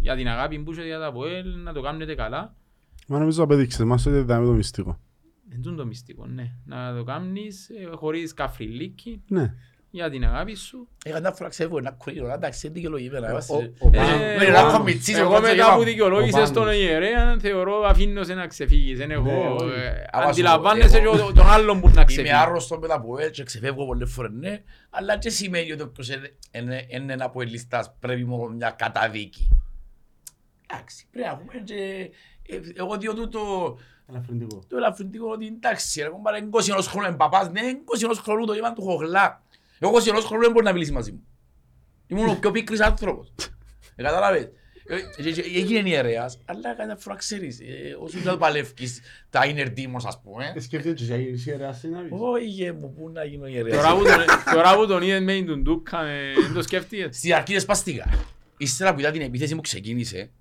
για την αγάπη που έχετε για τα ΠΟΕΛ, να το κάνετε καλά. Μα νομίζω απέδειξες μας ότι δάμε το μυστικό. Δεν είναι το μυστικό, ναι. Να το κάνεις ε, χωρίς καφριλίκι, Ναι. Για την αγάπη σου. Είχα μια φορά ξέρω ένα κουρίο, εντάξει, είναι δικαιολογημένα. Ο- είμαστε- ο- ο Ε, Πάνος- ε, ο να Πάνος- κομιτσείς, Εγώ κάτσε και μετά που πάμε. δικαιολόγησες Ο τον Πάνος. ιερέα, θεωρώ αφήνω σε να ξεφύγεις. Δεν Ναι, έχω... όχι. ε, Άμα σου- Αντιλαμβάνεσαι εγώ- και ο- τον άλλον που να ξεφύγει. Είμαι άρρωστο με τα ΠΟΕΛ και ξεφεύγω πολλές φορές, ναι. Αλλά και σημαίνει ότι όποιος είναι- είναι είναι ένα ΠΟΕΛιστάς πρέπει μόνο μια καταδίκη. Εντάξει, πρέπει να πούμε και... ε, Εγώ διώ τούτο Ελαφρυντικό. το ελαφρυντικό ότι εντάξει, ρε κομπάρε, είναι 20 ενός χρόνου είναι παπάς, ναι, είναι 20 ενός χρόνου το είπαν του χογλά. Εγώ 20 ενός χρόνου δεν μπορεί να μιλήσει μαζί μου. Ήμουν ο πιο πίκρης άνθρωπος. Ε, Κατάλαβες. Ε, ε, ε, Έγινε ιερέας, αλλά κάθε φορά ξέρεις, ε, όσο και να το παλεύκεις, τα inner demons ας πούμε. Ε, Σκέφτεται και για γυρίσει ιερέα στην άβη. Όχι γε μου, πού να γίνω ιερέας. Τώρα που τον- Τώρα που τον είδες με την τουντούκα, ε, δεν το σκέφτηκες; Στην αρχή δεν σπαστήκα. Ύστερα που είδα την επίθεση μου ξεκίνησε,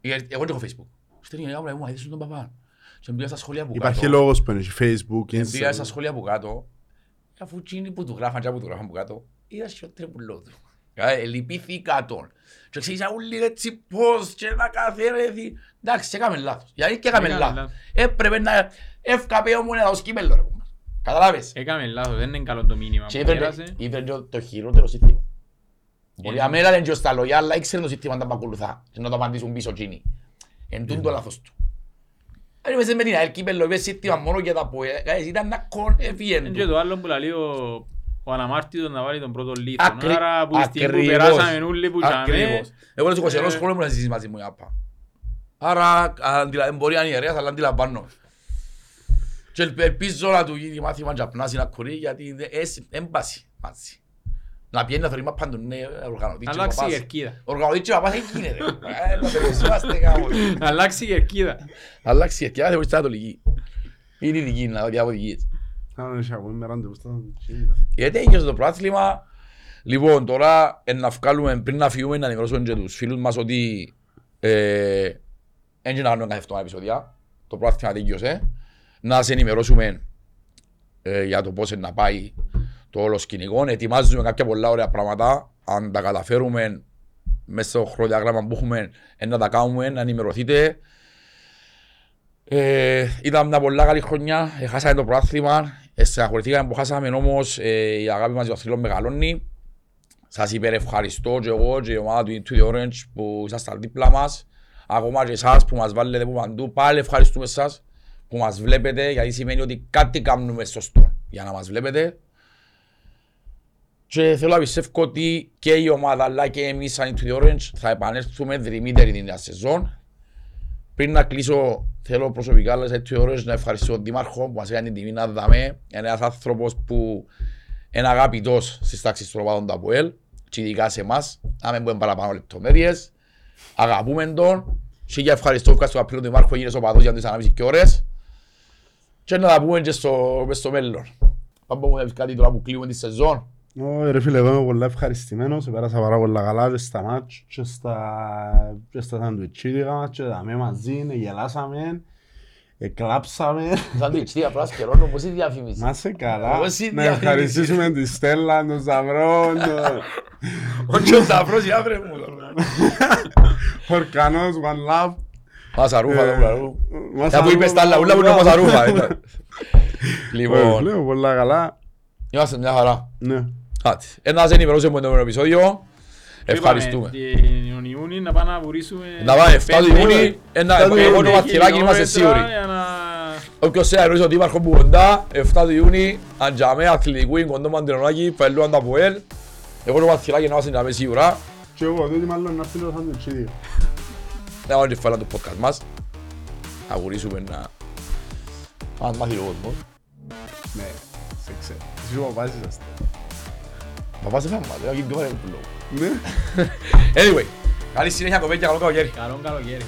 γιατί εγώ δεν έχω facebook. Στην αρχή μου αρέσει τον παπά. Και μπήκα στα σχόλια που Υπάρχει κάτω. λόγος που είναι Facebook, Μπήκα στα Instagram. σχόλια που κάτω, αφού εκείνοι που του γράφαν και που του γράφαν που κάτω, είδα χειρότερο που λέω του. Ε, Λυπήθηκα τον. Και ξέρεις όλοι έτσι πώς και να καθαίρεθει. Εντάξει, έκαμε λάθος. Γιατί και έκαμε Έκαμε λάθος. λάθος. Έπρεπε να έφκαπε όμως να δώσει κύπελλο ρε. Καταλάβες. Έκαμε λάθος, δεν είναι καλό το μήνυμα Και που ήφερε πέρασε. ήφερε και το χειρότερο σύστημα. Μπορεί Ε. να μην ήταν και στα λόγια, αλλά ήξερε το σύστημα να τα ακολουθά και να το απαντήσουν πίσω εκείνοι. Εν τούτο Ε. λάθος του. Αν είπες με την ΑΕΛ κύπελλο, είπες σύστημα μόνο για τα που ε, ήταν να κον έφυγε Είναι και του. το άλλο που λέει ο, ο Αναμάρτητος να βάλει τον πρώτο λίθο. Ακρι- Άρα που στιγμή που ακριβώς. περάσαμε όλοι που είχαμε, Ακριβώς. Εγώ είμαι στους 21 Ε. χρόνων που να συζήσεις μαζί μου η ΑΠΑ. Άρα αντιλα- μπορεί να είναι ιερέας, αλλά αντιλαμβάνω. Και ελπ- ελπίζω να του γίνει μάθημα και απνάσει να κουρεί, γιατί δεν έμπαση μαζί. Να πιένει να θεωρεί μάπαν του ναι, οργανωτή και αλλάξει η παπάς. κερκίδα. Οργανωτή και παπάς δεν γίνεται. Έλα, περιορισμάστε κάπου. Αλλάξει η κερκίδα. Αλλάξει η ευκαιρία, δεν βοηθά το λυγί. Είναι η δική, να δει από δικής. Κάνω εσύ αγώνα με ραντεβού στα Γιατί έγινε το πράθλημα. Λοιπόν, τώρα ε, να βγάλουμε πριν να φύγουμε να ενημερώσουμε και τους φίλους μας ότι ε, δεν να κάνουμε κάθε εβδομάδα επεισόδια. Το πράθλημα τέλειωσε. Να σε ενημερώσουμε ε, για το πώς είναι να πάει το όλο σκηνικό. Ετοιμάζουμε κάποια πολλά ωραία πράγματα. Αν τα καταφέρουμε μέσα στο χρονοδιάγραμμα που έχουμε ε, να τα κάνουμε, να ενημερωθείτε. Ε, ήταν μια πολλά καλή χρονιά, ε, χάσαμε το πρόθυμα, ε, στεναχωρηθήκαμε που χάσαμε όμως ε, η αγάπη μας για το θρύλο μεγαλώνει. Σας υπερευχαριστώ και εγώ και η ομάδα του Into the Orange που ήσασταν δίπλα μας. Ακόμα και εσάς που μας βάλετε από παντού, πάλι ευχαριστούμε εσάς που μας βλέπετε γιατί σημαίνει ότι κάτι κάνουμε σωστό για να μας βλέπετε. Και θέλω να πιστεύω ότι και η ομάδα αλλά και εμείς σαν Into the Orange θα επανέλθουμε δρυμύτερη την νέα σεζόν. Πριν να κλείσω, θέλω προσωπικά αλλά σε ώρες να ευχαριστήσω τον Δήμαρχο που μας έκανε την τιμή να δάμε. Είναι ένας άνθρωπος που είναι αγαπητός στις τάξεις των ομάδων του ΑΠΟΕΛ και ειδικά σε εμάς. Να μην πούμε παραπάνω λεπτομέρειες. Αγαπούμε τον. Και για ευχαριστώ που στο Απρίλιο του Δήμαρχο γίνες οπαδός για τις ανάμιση και ώρες. Και να τα πούμε και στο, μες στο μέλλον. Πάμε μου να πεις κάτι τώρα που κλείνουμε τη σεζόν. Ω, ρε φίλε, εγώ είμαι πολύ ευχαριστημένος, πέρασα πάρα πολλά καλά και στα μάτς και στα, και στα σαντουιτσίδικα μας και τα με μαζί, ε, γελάσαμε, εκλάψαμε. Θα δείξει τι απλά σκερώνω, πώς είναι η διαφήμιση. Είμαστε καλά. Πώς είναι Να διαφήμιση. ευχαριστήσουμε τη Στέλλα, τον Σταυρό, τον Όχι ο Σταυρός, για βρε μου. Χορκανός, One Love. Μασαρούφα, Ε, το πλαρού. Μάσα Για που είπες τα άλλα, ούλα που είναι Ρούφα. Μασαρούφα. ήταν. Λοιπόν, Λέω πολλά καλά. είμαστε μια χαρά. Ναι. Άτε, ένας σας ενημερώσουμε με το επεισόδιο. Ευχαριστούμε. Είπαμε, Τον Ιούνι να πάμε να βουρήσουμε... Να πάμε 7 του πέντε- Ιούνιου, ένα Πέντε εγώ το χιλιόμετρα βαθυράκι είμαστε σίγουροι. για να- Όποιος σε αερούσε ο Δήμαρχο που κοντά, 7 του Ιούνιου, αντζάμε αθλητικού είναι κοντό μαντρονάκι, πελού ανταποέλ. Εγώ το βαθυράκι να είμαστε να είμαι σίγουρα. Και εγώ, διότι μάλλον να φύγω το σαντουιτσίδιο. Να πάμε τη φάλα του podcast μας. Να γουρίσουμε να... Αν μάθει ο κόσμος. Ναι, σε ξέρω. Εσύ ο παπάς Papá se me mató aquí dólares por loco. anyway, Alice Cines Jacobet, ya lo que quiere. Carón, lo quiere.